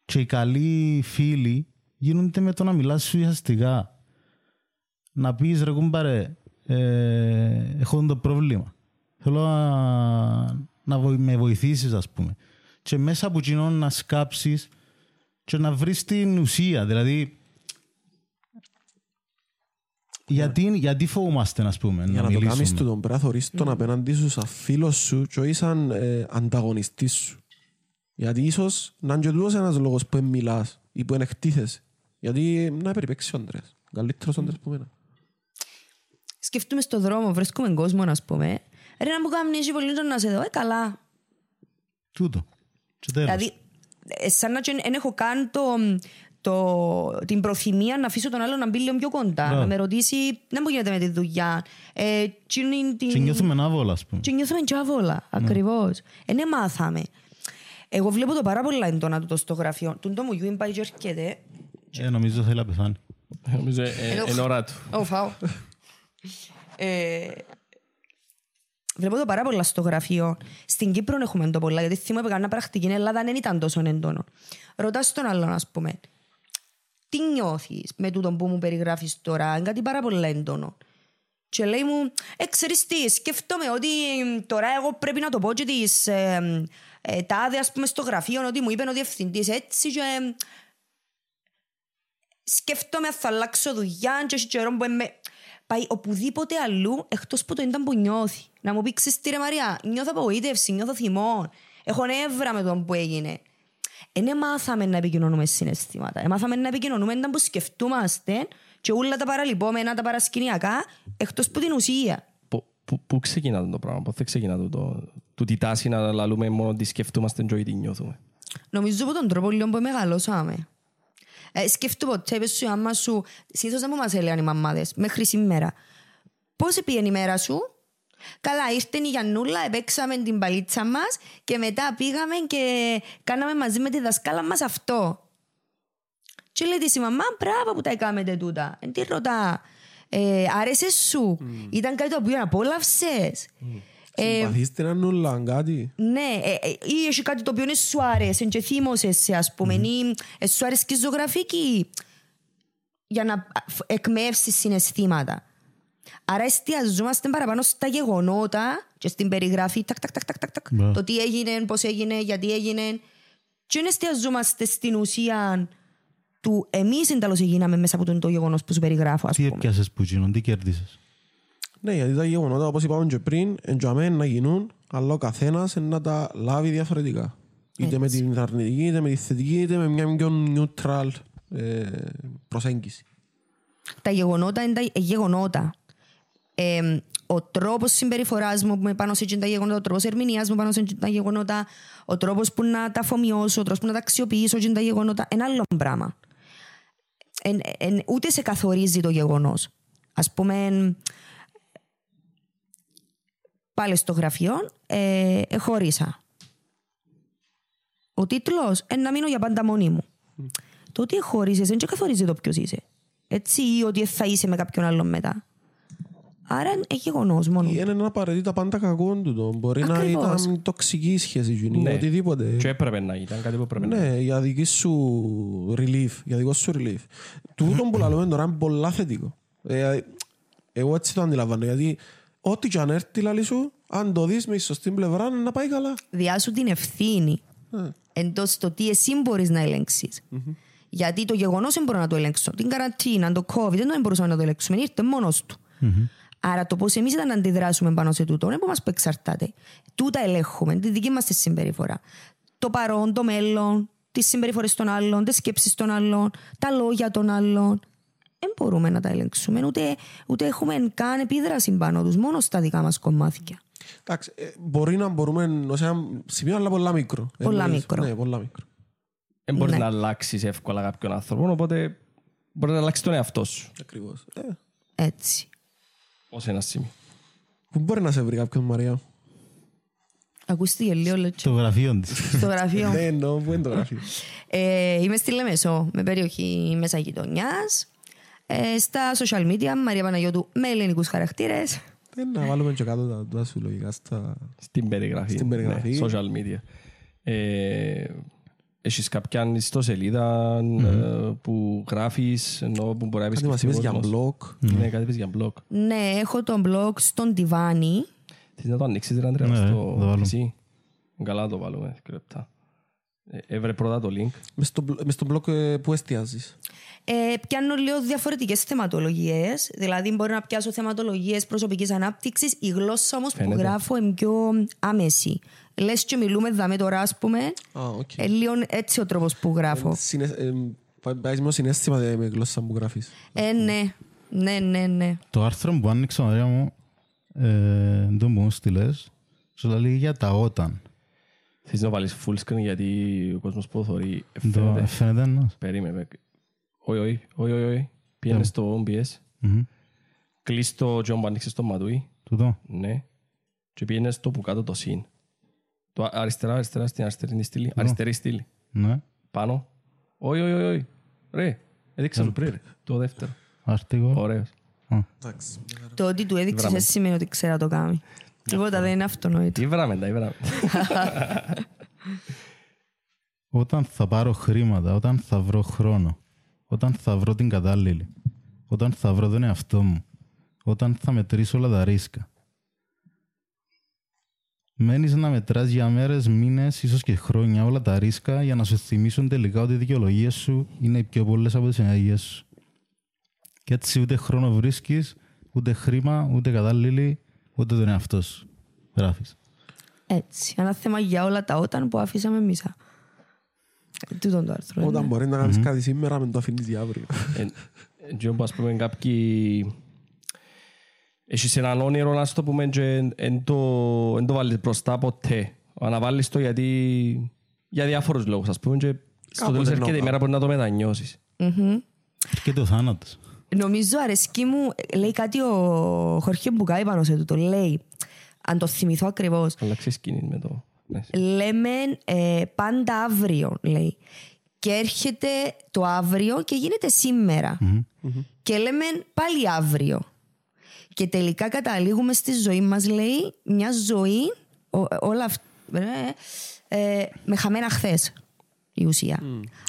και οι καλοί φίλοι γίνονται με το να μιλάς σου ουσιαστικά. Να πεις ρε κουμπάρε, ε, έχω το πρόβλημα. Θέλω να, να βοη- με βοηθήσεις ας πούμε. Και μέσα από κοινό να σκάψεις και να βρεις την ουσία. Δηλαδή, γιατί, γιατί φοβούμαστε ας πούμε Για να, να το κάνεις μιλήσουμε; του τον πράγμα, θωρείς τον απέναντι σου σαν φίλος σου και όχι σαν ε, ανταγωνιστής σου. Γιατί ίσως να είναι και τούτος ένας λόγος που εν μιλάς ή που εν εκτίθεσαι. Γιατί να περιπέξει ο Αντρέας. Καλύτερος ο Αντρέας που μένα. Σκεφτούμε στον δρόμο, βρίσκουμε κόσμο, να πούμε. Ρε να μου κάνει εσύ πολύ να σε δω. Ε, καλά. Τούτο. Και τέλος. Δηλαδή, ε, σαν να δεν έχω καν το, το, την προθυμία να αφήσω τον άλλο να μπει λίγο πιο κοντά. Μπράβο. Να με ρωτήσει, δεν μου γίνεται με τη δουλειά. Ε, τι είναι την... Και νιώθουμε άβολα, ας πούμε. Και νιώθουμε και άβολα, ακριβώς. Ε, ναι, μάθαμε. Εγώ βλέπω το πάρα πολλά έντονα τούτο στο γραφείο. Τον το μου γιούιν πάει και έρχεται Ε, νομίζω θέλει να πεθάνει. Νομίζω ε, ε, Ενώ- εν ώρα του. Ω, φάω. Ε, Βλέπω το πάρα πολλά στο γραφείο. Στην Κύπρο έχουμε το πολλά, γιατί θυμάμαι που έκανα πρακτική στην Ελλάδα δεν ήταν τόσο έντονο. Ρωτάς τον άλλον, ας πούμε, τι νιώθεις με τούτο που μου περιγράφεις τώρα, είναι κάτι πάρα πολύ έντονο. Και λέει μου, ε, ξέρεις τι, σκέφτομαι ότι ε, τώρα εγώ πρέπει να το πω και της ε, ε, τάδε, ας πούμε, στο γραφείο, ότι μου είπε ο διευθυντής έτσι και ε, σκέφτομαι αν θα αλλάξω δουλειά και έχει καιρό που με... Πάει οπουδήποτε αλλού εκτός που το ήταν που νιώθει. Να μου πει, ξέρεις τι ρε Μαρία, νιώθω απογοήτευση, νιώθω θυμό. Έχω νεύρα με τον που έγινε. Δεν μάθαμε να επικοινωνούμε συναισθήματα. Μάθαμε να επικοινωνούμε ήταν που σκεφτούμαστε και όλα τα παραλυπόμενα, τα παρασκηνιακά, εκτός που την ουσία. Πού- πού- Πού ξεκινά το πράγμα, πότε ξεκινά το, το, το τη τάση να λαλούμε μόνο τι σκεφτούμαστε και όχι τι νιώθουμε; Νομίζω από τον τρόπο λίγο που μεγαλώσαμε. Ε, σκέφτομαι ποτέ, είπες σου η μάμα σου, συνήθως δεν μου μας έλεγαν οι μαμάδες, μέχρι σήμερα. Πώς πήγαινε η μέρα σου, Καλά, ήρθε η Γιαννούλα, επέξαμε την παλίτσα μας και μετά πήγαμε και κάναμε μαζί με τη δασκάλα μας αυτό. Και λέει της η μαμά, μπράβο που τα έκαμετε τούτα. Εν τι ρωτά, ε, άρεσε σου, ήταν κάτι το οποίο απόλαυσες; Ε, Συμπαθείς την Ανούλα, κάτι. ναι, ε, ε, ή έχει κάτι το οποίο δεν σου άρεσε και θύμωσες σε, ας πούμε, ή ε, σου άρεσε και η ζωγραφική για να φ- εκμεύσεις συναισθήματα. Άρα εστιαζόμαστε παραπάνω στα γεγονότα και στην περιγραφή, τακ, τακ, τακ, τακ, τακ, τακ, Ναι. το τι έγινε, πώς έγινε, γιατί έγινε. Και δεν εστιαζόμαστε στην ουσία του εμείς εντάλλως έγιναμε μέσα από το, το γεγονός που σου περιγράφω, ας Τι πούμε. έπιασες που γίνον, τι κέρδισες; Ναι, γιατί τα γεγονότα, όπως είπαμε και πριν, εντιαμέ να γίνουν, αλλά ο καθένας να τα λάβει διαφορετικά. Είτε με την αρνητική, είτε με τη θετική, είτε με μια πιο neutral ε, προσέγγιση. τα γεγονότα είναι τα γεγονότα. Ε, ο τρόπος συμπεριφοράς μου με πάνω σε εκείνα τα γεγονότα, ο τρόπος ερμηνείας μου πάνω σε εκείνα τα γεγονότα, ο τρόπος που να τα αφομοιώσω, ο τρόπος που να τα αξιοποιήσω εκείνα τα γεγονότα, ένα άλλο πράγμα. Εν, εν, ούτε σε καθορίζει το γεγονός. Α πούμε, εν, πάλι στο γραφείο, ε, εχώρισα. Ο τίτλος, ε, να μείνω για πάντα μόνη μου. Το ότι χώρισε δεν και καθορίζει το ποιος είσαι. Έτσι, ή ότι θα είσαι με κάποιον άλλον μετά. Άρα είναι γεγονός μόνο. Είναι ένα απαραίτητα πάντα κακό τούτο. Μπορεί Ακριβώς. να ήταν τοξική η σχέση, γίνει, Ναι. οτιδήποτε. Και έπρεπε να ήταν κάτι που έπρεπε να ήταν. Ναι, για δική σου relief, για δικό σου relief. Τούτο που λέμε τώρα είναι πολλά θετικό. Ε, εγώ έτσι το αντιλαμβάνω, γιατί ό,τι και αν έρθει λαλή σου, αν το δεις με τη σωστή πλευρά, είναι να πάει καλά. Διάσου την ευθύνη Ε, εντός το τι εσύ μπορείς να ελεγξει Γιατί το γεγονός δεν μπορώ να το ελέγξω. Την καραντίνα, το COVID, δεν μπορούσαμε να το ελέγξουμε. Ήρθε μόνος του. Άρα το πώς εμείς ήταν να αντιδράσουμε πάνω σε τούτο, είναι από εμά που εξαρτάται. Τούτα ελέγχουμε, τη δική μας τη συμπεριφορά. Το παρόν, το μέλλον, τις συμπεριφορές των άλλων, τις σκέψεις των άλλων, τα λόγια των άλλων. Δεν μπορούμε να τα ελέγξουμε, ούτε, ούτε έχουμε καν επίδραση πάνω τους, μόνο στα δικά μας κομμάτια. Εντάξει, ε, μπορεί να μπορούμε ως ένα σημείο, αλλά πολλά μικρό. Πολλά Ε, μικρό. Ναι, πολλά μικρό. Δεν μπορείς Ναι. να αλλάξεις εύκολα κάποιον άνθρωπο, οπότε μπορείς να αλλάξεις τον εαυτό σου Ακριβώς. Ε, Έτσι. Ως ένα σημείο. πού μπορεί να σε βρει κάποιον, Μαρία; Ακούστηκε λίγο λέτσι. Το γραφείο της. στο γραφείο. Ναι, εννοώ, πού είναι το γραφείο. Ε, είμαι στη Λεμεσό, με περιοχή μέσα γειτονιάς. Ε, στα social media, Μαρία Παναγιώτου με ελληνικούς χαρακτήρες. Ε, Να βάλουμε και κάτω τα δικά σου λογικά στα... Στην περιγραφή. Στην περιγραφή. Ναι, social media. Ε, έχεις κάποια ιστοσελίδα ε, που γράφεις, ενώ που μπορεί να Κάτι μας είπες για blog. Ναι, κάτι είπες για blog. Ναι, έχω το blog στον Τιβάνι. Θες να το ανοίξεις, ρε Αντρέα, Ναι, στο το βάλω. PC. Καλά το βάλουμε, δύο λεπτά. Ε, Έβρε πρώτα το link. Μες στο, μπλο- μες στο blog ε, που εστιάζεις. Ε, πιάνω λίγο διαφορετικές θεματολογίες. Δηλαδή, μπορώ να πιάσω θεματολογίες προσωπικής ανάπτυξης. Η γλώσσα όμως που Φαίνεται. γράφω είναι πιο άμεση. Λες και μιλούμε δάμε τώρα, ας πούμε. Α, οκ. Ε, λίγο έτσι ο τρόπος που γράφω. Συνε- ε, πα- Πάει με συναίσθημα δε, με γλώσσα που γράφεις. Ε, ναι. Ναι, ναι, ναι. Το άρθρο που άνοιξα, Μαρία μου, ε, το που μου στείλες, σου λέει για τα όταν. Θες να βάλεις full screen γιατί ο κόσμος που το θωρεί Το φαίνεται. φαίνεται ένας. Περίμενε. Όχι, όχι, όχι, όχι, όχι. Πήγαινε στο OBS. Μμμ. Κλείς το τζιόν που άνοιξες το ματούι. Τούτο. Ναι. Και πήγαινε στο που κάτω το συν. Το α- αριστερά, αριστερά, στην αριστερή στήλη. Αριστερή στήλη. Ναι. Πάνω. Όχι, όχι, όχι, όχι. Ρε. Έδειξα σου πριν, ρε. το δεύτερο. Αρτικό. Ωραίος. Εντάξει. Το ότι του έδειξες Βράμε. δεν σημαίνει ότι ξέρει να το κάνει. Τίποτα δεν είναι αυτονόητο. Τι βράμε τα, τι βράμε. Όταν θα πάρω χρήματα, όταν θα βρω χρόνο, όταν θα βρω την κατάλληλη, όταν θα βρω τον εαυτό μου, όταν θα μετρήσω όλα τα ρίσκα. Μένεις να μετράς για μέρες, μήνες, ίσως και χρόνια όλα τα ρίσκα για να σου θυμίσουν τελικά ότι οι δικαιολογίες σου είναι οι πιο πολλές από τις ενέργειες σου. Και έτσι ούτε χρόνο βρίσκεις, ούτε χρήμα, ούτε κατάλληλη, ούτε τον εαυτό σου. Γράφεις. Έτσι. Ένα θέμα για όλα τα όταν που αφήσαμε εμείς. α. Ε, Τούτον το άρθρο. Όταν είναι. μπορεί να κάνεις κάτι σήμερα, με το αφήνεις για αύριο. Και όπως ας πούμε κάποιοι... Έχεις έναν όνειρο να σου το πούμε και εν- εν το, εν το βάλεις μπροστά ποτέ. Αναβάλεις το γιατί... Για διάφορους λόγους ας πούμε και στο Κάποτε τέλος έρχεται η νόημα. μέρα που να το μετανιώσεις. Έρχεται ο θάνατος. Νομίζω αρέσκει μου, λέει κάτι ο Χορχέ Μπουκάη πάνω σε τούτο. Λέει, αν το θυμηθώ ακριβώς, Αλλά ξεσκίνεις με το... ναι. λέμε ε, πάντα αύριο, λέει. Και έρχεται το αύριο και γίνεται σήμερα. Και λέμε πάλι αύριο. Και τελικά καταλήγουμε στη ζωή μας, λέει, μια ζωή, ο- όλα αυτά, ε, με χαμένα χθες η ουσία.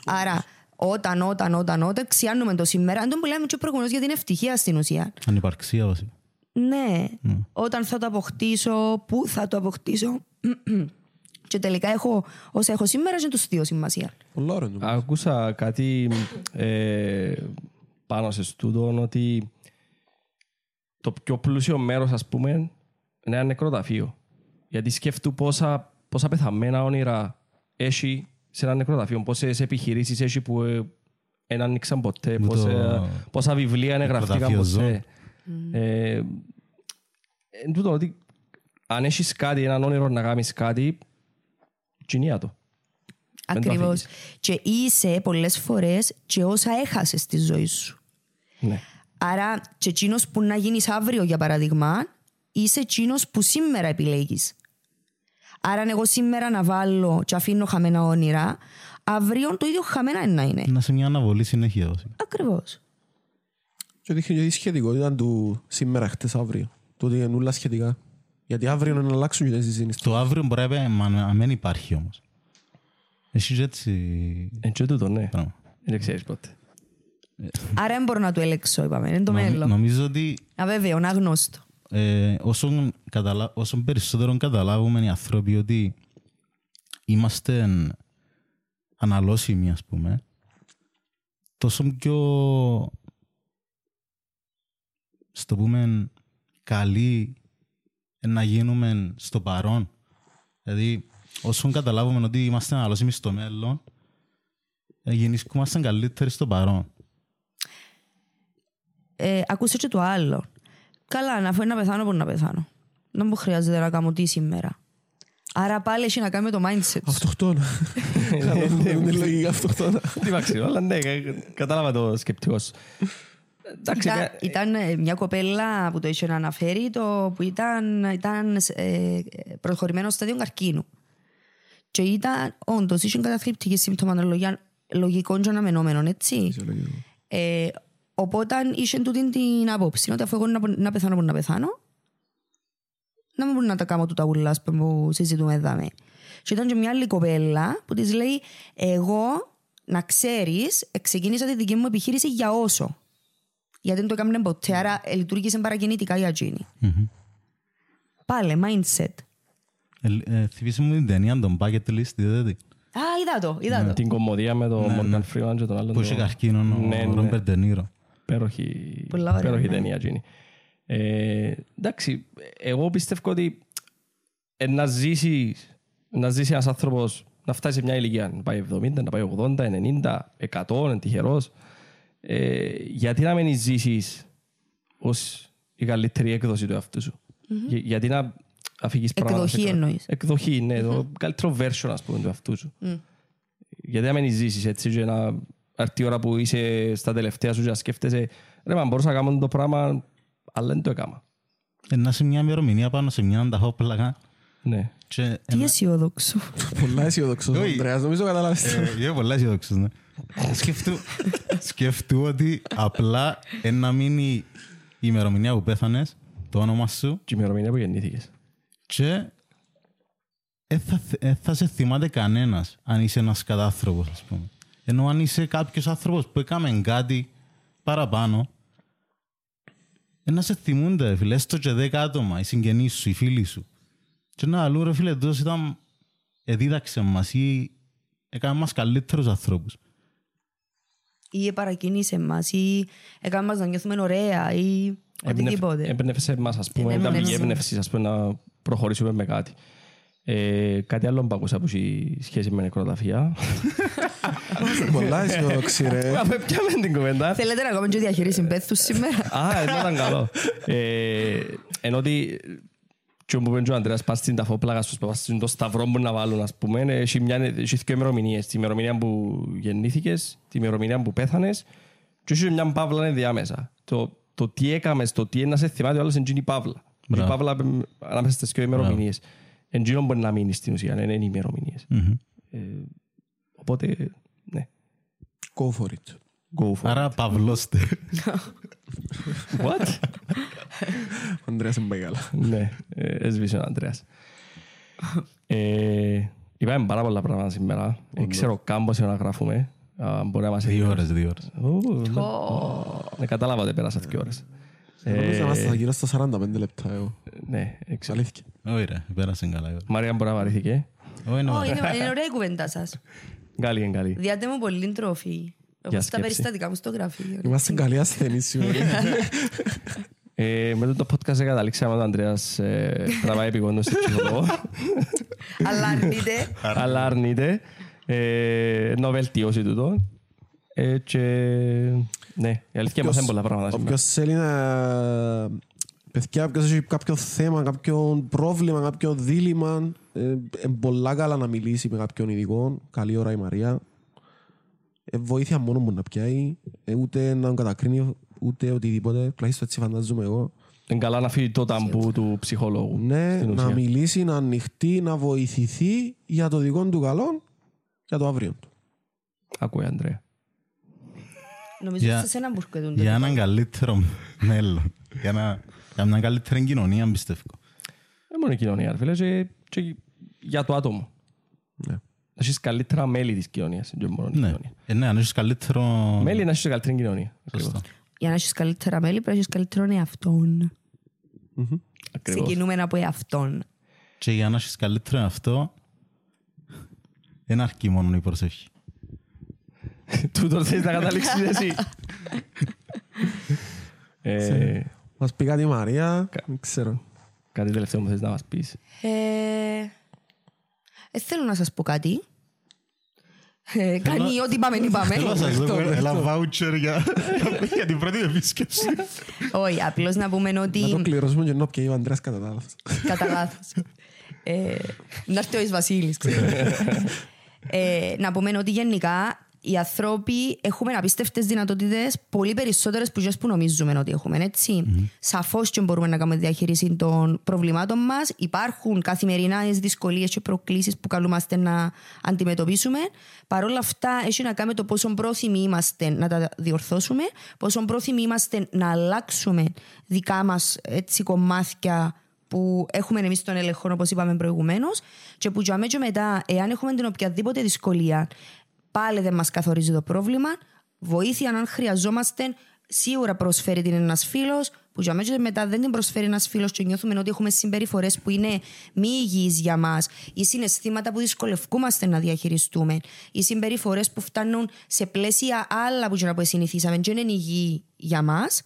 Άρα, όταν, όταν, όταν, όταν, ξιάνουμε το σήμερα, αν τον που λέμε και προηγουμένως για την ευτυχία στην ουσία. Ανυπαρξία βασικά. Ναι, όταν θα το αποκτήσω, πού θα το αποκτήσω. και τελικά έχω, όσα έχω σήμερα και τους δύο σημασία. Πολλά ωραία. νομίζω. Άκουσα κάτι ε, πάνω σε στούτον ότι το πιο πλούσιο μέρος ας πούμε είναι ένα νεκροταφείο. Γιατί σκέφτου πόσα, πόσα πεθαμένα όνειρα έχει σε ένα νεκροταφείο, πόσες επιχειρήσεις έχει που ε, δεν άνοιξαν ποτέ, Που το πόσα, πόσα βιβλία δεν γραφτήκαν νεκροταφείο ποτέ. Ε, εν τούτο ότι αν έχεις κάτι, έναν όνειρο να κάνεις κάτι, κινεία το. Δεν το Ακριβώς. Και είσαι πολλές φορές και όσα έχασες στη ζωή σου. Ναι. Άρα και εκείνος που να γίνεις αύριο για παράδειγμα, είσαι εκείνος που σήμερα επιλέγεις. Άρα αν εγώ σήμερα να βάλω και αφήνω χαμένα όνειρα, αύριο το ίδιο χαμένα είναι να είναι. Να σε μια αναβολή συνέχεια βασικά. Ακριβώς. Και δείχνει και τη σχετικότητα του σήμερα, χτες, αύριο. Το ότι είναι όλα σχετικά. Γιατί αύριο είναι να αλλάξουν και τις συνιστώσεις. Το αύριο μπορεί να μα- να μην υπάρχει όμως. Έχεις έτσι Εν και τούτο, ναι. πράγμα. Δεν ξέρεις πότε. Άρα δεν μπορώ να το ελέξω, είπαμε. Είναι το Νομι- μέλλον. Νομίζω ότι Αβέβαιο, άγνωστο. ε, όσο, καταλα... όσο περισσότερο καταλάβουμε οι άνθρωποι ότι είμαστε αναλώσιμοι, ας πούμε, τόσο πιο στο πούμε καλοί να γίνουμε στο παρόν. Δηλαδή, όσο καταλάβουμε ότι είμαστε αναλώσιμοι στο μέλλον, ε, γεννήσκομαστε καλύτεροι στο παρόν. Ε, ακούσε και το άλλο. Καλά, να φέρει να πεθάνω, μπορεί να πεθάνω. Δεν μου χρειάζεται να κάνω τι σήμερα. Άρα πάλι έχει να κάνει με το mindset. σου. Αυτοκτόνα. Είναι λογική αυτοκτόνα. Τι μαξιρό, αλλά ναι, κα- κατάλαβα το σκεπτικός σου. Εντάξει, Ήταν, κα- ήταν ε, μια κοπέλα που το είχε αναφέρει το, που ήταν, ήταν ε, προχωρημένος στάδιο καρκίνου. Και ήταν, όντως, είχε καταθλιπτική συμπτωματολογία λογικών και αναμενόμενων, έτσι. Ε, οπότε είχε τούτη την άποψη ότι αφού εγώ να, να πεθάνω, μπορεί να πεθάνω, να μην μπορεί να τα κάνω τούτα ούλα ας πούμε, που συζητούμε εδώ. Και ήταν και μια άλλη κοπέλα που της λέει, εγώ να ξέρεις, ξεκίνησα τη δική μου επιχείρηση για όσο. Γιατί δεν το έκαμε ποτέ, άρα ε, λειτουργήσε παρακινητικά για εκείνη. Πάλε, mindset. Ε, ε, θυμίσαι μου την ταινία των Bucket List, είδατε. Α, είδα το, είδα το. την κομμωδία με τον Morgan Freeman και τον άλλον. Που είχε το- καρκίνο Ναι, ο ναι. Ρόμπερ Ντενίρο. Υπέροχη, Πολλά ωραία, υπέροχη ναι. ταινία εκείνη. Ε, εντάξει, εγώ πιστεύω ότι ε, να ζήσει να ζήσει ένας άνθρωπος να φτάσει σε μια ηλικία, να πάει 70, να πάει 80, 90, 100, είναι τυχερός. Ε, γιατί να μην ζήσεις ως η καλύτερη έκδοση του εαυτού σου; Για- γιατί να αφήγεις πράγματα. σε Εκδοχή κα- εννοείς. Εκδοχή, ναι, το καλύτερο version ας πούμε του εαυτού σου. Γιατί να μην ζήσεις έτσι και να έρθει η ώρα που είσαι στα τελευταία σου και να σκέφτεσαι ρε μα μπορούσα να κάνω το πράγμα αλλά δεν το έκανα. Ε, Να είσαι μια ημερομηνία πάνω σε μια ανταχόπλακα. Ναι. Και Τι αισιόδοξο. Πολλά αισιοδοξός ο Όχι. Ανδρέας, νομίζω καταλάβεις. ε, Είμαι πολλά αισιόδοξος, ναι. Σκεφτού, σκεφτού ότι απλά να μείνει η ημερομηνία που πέθανες, το όνομα σου Και η ημερομηνία που γεννήθηκες. και ε, θα, ε, θα σε θυμάται κανένας αν είσαι ένας κατάνθρωπος, ας πούμε. Ενώ αν είσαι κάποιος άνθρωπος που έκαμε κάτι παραπάνω, ε, να σε θυμούνται, ρε φίλε, έστω και δέκα άτομα, οι συγγενείς σου, οι φίλοι σου. Και να αλλού, ρε φίλε, τόσοι ήταν, εδίδαξε μας ή έκανε μας καλύτερους ανθρώπους. Ή παρακίνησε μας ή έκανε μας να νιώθουμε ωραία ή οτιδήποτε. Έμπνευσε εμάς, ας πούμε, ήταν Έμπνευσε. πηγή έμπνευσης, ας πούμε, να προχωρήσουμε με κάτι. Ε, κάτι άλλο που ακούσα που έχει σχέση με νεκροταφεία. Είμαστε πολλά αισιόδοξοι ρε. Αφού πιάμε την κουβέντα. Θέλετε να κάνουμε και διαχείριση πέθους σήμερα; Α, εδώ ήταν καλό. Ε, ενώ ότι και όπου πέντω ο Ανδρέας πας στην ταφόπλαγα στους πας στην το σταυρό μου να βάλουν ας πούμε έχει, μια, έχει δύο ημερομηνίες τη ημερομηνία που γεννήθηκες τη ημερομηνία που πέθανες και έχει μια παύλα ενδιάμεσα το, το τι έκαμες, το τι είναι να σε θυμάται ο άλλος είναι η παύλα η Μπράβο. παύλα ε, ανάμεσα στις δύο ημερομηνίες εντζήνο μπορεί να μείνεις στην ουσία, δεν είναι οι ημερομηνίες ε, οπότε ναι Go for it. go for it. Άρα παυλώστε. What? Ο Ανδρέας είναι μεγάλα. ναι, ε, έσβησε ο Αντρέας. Ε, Είπαμε πάρα πολλά πράγματα σήμερα. Δεν ξέρω καν πόση ώρα γράφουμε. Α, Μπορεί να μας Δύο ώρες, δύο ώρες. Ου, ναι. Ναι, κατάλαβα ότι πέρασαν δύο ώρες. Νομίζω να είμαστε γύρω στα 45 λεπτά εγώ. Ναι, έξω. Αλήθεια. Όχι ρε, πέρασε καλά η ώρα. Μαρία μπορεί να βαρύθηκε. Όχι, είναι Ω, ωραία. είναι, είναι ωραία η κουβέντα σας. Καλή είναι καλή. Διάτε μου πολύ τροφή. Εγώ Για στα σκέψη. περιστατικά μου στο γραφείο. Είμαστε καλοί ασθενείς σήμερα. Ε, με το podcast καταλήξαμε ότι ο Ανδρέας ε, τραβάει επιγόντως στο ψυχολόγο. Αλλά αρνείται. αλλά αρνείται. Ε, να βελτιώσει τούτο. Ε, και ναι, η αλήθεια μας είναι πολλά πράγματα σήμερα. Όποιος θέλει να... Παιδιά, όποιος έχει κάποιο θέμα, κάποιο πρόβλημα, κάποιο δίλημα, ε, είναι πολλά καλά να μιλήσει με κάποιον ειδικό. Καλή ώρα η Μαρία. Ε, βοήθεια μόνο μου να πιάει. Ε, ούτε να τον κατακρίνει, ούτε οτιδήποτε. Τουλάχιστον έτσι φαντάζομαι εγώ. Είναι καλά να φύγει το ταμπού του ψυχολόγου. Ναι, στην να ουσία. μιλήσει, να ανοιχτεί, να βοηθηθεί για το δικό του καλό, για το αύριο του. Ακούει, Ανδρέα. Νομίζω Για- ότι σε έναν μπουρκετούν το Για δικό. έναν καλύτερο μέλλον. Για, να, για μια καλύτερη κοινωνία, πιστεύω. Δεν μόνο η κοινωνία, ρε φίλε, και, και για το άτομο. Ναι. Να έχεις καλύτερα μέλη της κοινωνίας, δεν μόνο η Ναι, κοινωνία. ε, ναι αν έχεις καλύτερο... Μέλη να έχεις καλύτερη κοινωνία. Ακριβώς. Σωστά. Για να έχεις καλύτερα μέλη πρέπει να έχεις καλύτερον εαυτόν. Ακριβώς. Ξεκινούμε από εαυτόν. Και για να έχεις καλύτερο αυτό, δεν αρκεί μόνο η προσευχή. Τούτο θέλεις να καταλήξεις εσύ. Ε, Μας πει κάτι η Μαρία, δεν ξέρω. Κάτι τελευταίο που θες να μας πεις. Ε, ε, θέλω να σας πω κάτι. Ε, κάνει ό,τι πάμε, είπαμε. Θέλω να σας δω ένα voucher για, για την πρώτη επίσκεψη. Όχι, απλώς να πούμε Να το ότι κληρώσουμε και να πιέει ο Ανδρέας κατά τα λάθος. κατά λάθος. Ε, Να έρθει ο Ις Βασίλης, ξέρω. Ε, Να πούμε ότι γενικά οι άνθρωποι έχουμε απίστευτες δυνατότητες πολύ περισσότερες που, που νομίζουμε ότι έχουμε, έτσι. Σαφώς και μπορούμε να κάνουμε διαχείριση των προβλημάτων μας. Υπάρχουν καθημερινά δυσκολίες και προκλήσεις που καλούμαστε να αντιμετωπίσουμε. Παρ' όλα αυτά έχει να κάνει με το πόσο πρόθυμοι είμαστε να τα διορθώσουμε, πόσο πρόθυμοι είμαστε να αλλάξουμε δικά μας έτσι, κομμάτια που έχουμε εμείς τον έλεγχο, όπως είπαμε προηγουμένως, και που για και μετά, εάν έχουμε την οποιαδήποτε δυσκολία, πάλι δεν μας καθορίζει το πρόβλημα. Βοήθεια, αν χρειαζόμαστε, σίγουρα προσφέρει την ένας φίλος, που για και μετά δεν την προσφέρει ένας φίλος και νιώθουμε ότι έχουμε συμπεριφορές που είναι μη υγιείς για μας, ή συναισθήματα που δυσκολευκούμαστε να διαχειριστούμε, ή συμπεριφορές που φτάνουν σε πλαίσια άλλα που, που συνηθίσαμε και είναι υγιή για μας,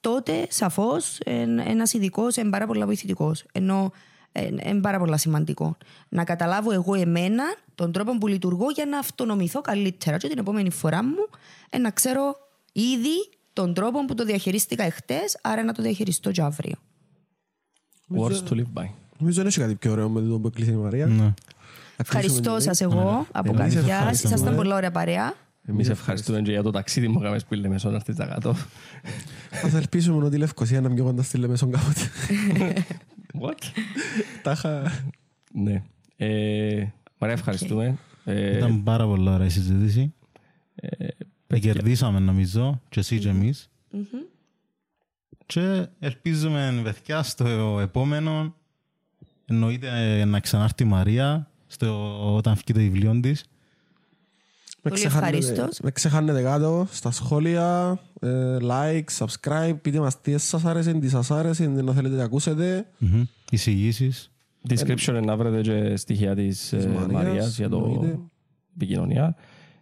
τότε σαφώς ένας ειδικός είναι πάρα πολύ βοηθητικός. Ενώ είναι πάρα πολύ σημαντικό. Να καταλάβω εγώ εμένα τον τρόπο που λειτουργώ για να αυτονομηθώ καλύτερα. Και την επόμενη φορά μου ε, να ξέρω ήδη τον τρόπο που το διαχειρίστηκα εχθές, άρα να το διαχειριστώ και αύριο. Words to live by. Νομίζω δεν έχει κάτι πιο ωραίο με το που έκλεισε η Μαρία. Ναι. Ευχαριστώ σας εγώ από Εμείς καρδιάς. ευχαριστούμε. Ήσασταν πολλά ωραία παρέα. Εμείς ευχαριστούμε και για το ταξίδι που είχαμε σπίλε μεσόν να έρθεις τα κάτω. Ας ελπίσουμε ότι η Λευκοσία να μην πιο κοντά στη Λεμεσόν κάποτε. What? Τα είχα... Ναι. Ε, Μαρία, ευχαριστούμε. Ε, Ήταν πάρα πολύ ωραία η συζήτηση. Κερδίσαμε νομίζω και εσύ και εμείς. Και ελπίζουμε παιδιά στο επόμενο εννοείται να ξανάρθει η Μαρία στο, όταν βγει το βιβλίο της. Με Πολύ ξεχάνετε- ευχαρίστως. Με ξεχάνετε κάτω στα σχόλια, ε, like, subscribe, πείτε μας τι σας άρεσε, τι σας άρεσε, τι να θέλετε να ακούσετε. Μμμ. Εισηγήσεις. Description να βρείτε και στοιχεία της ε, Μαρίας, Μαρίας για το εννοείται. επικοινωνία.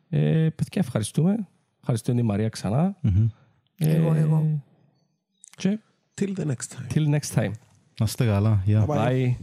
Ε, Παιδιά, ευχαριστούμε. Ευχαριστούμε την Μαρία ξανά. Μμμ. Εγώ, Ε, εγώ. Και Till the next time. till next time. Να είστε καλά. Γεια. Bye. Bye.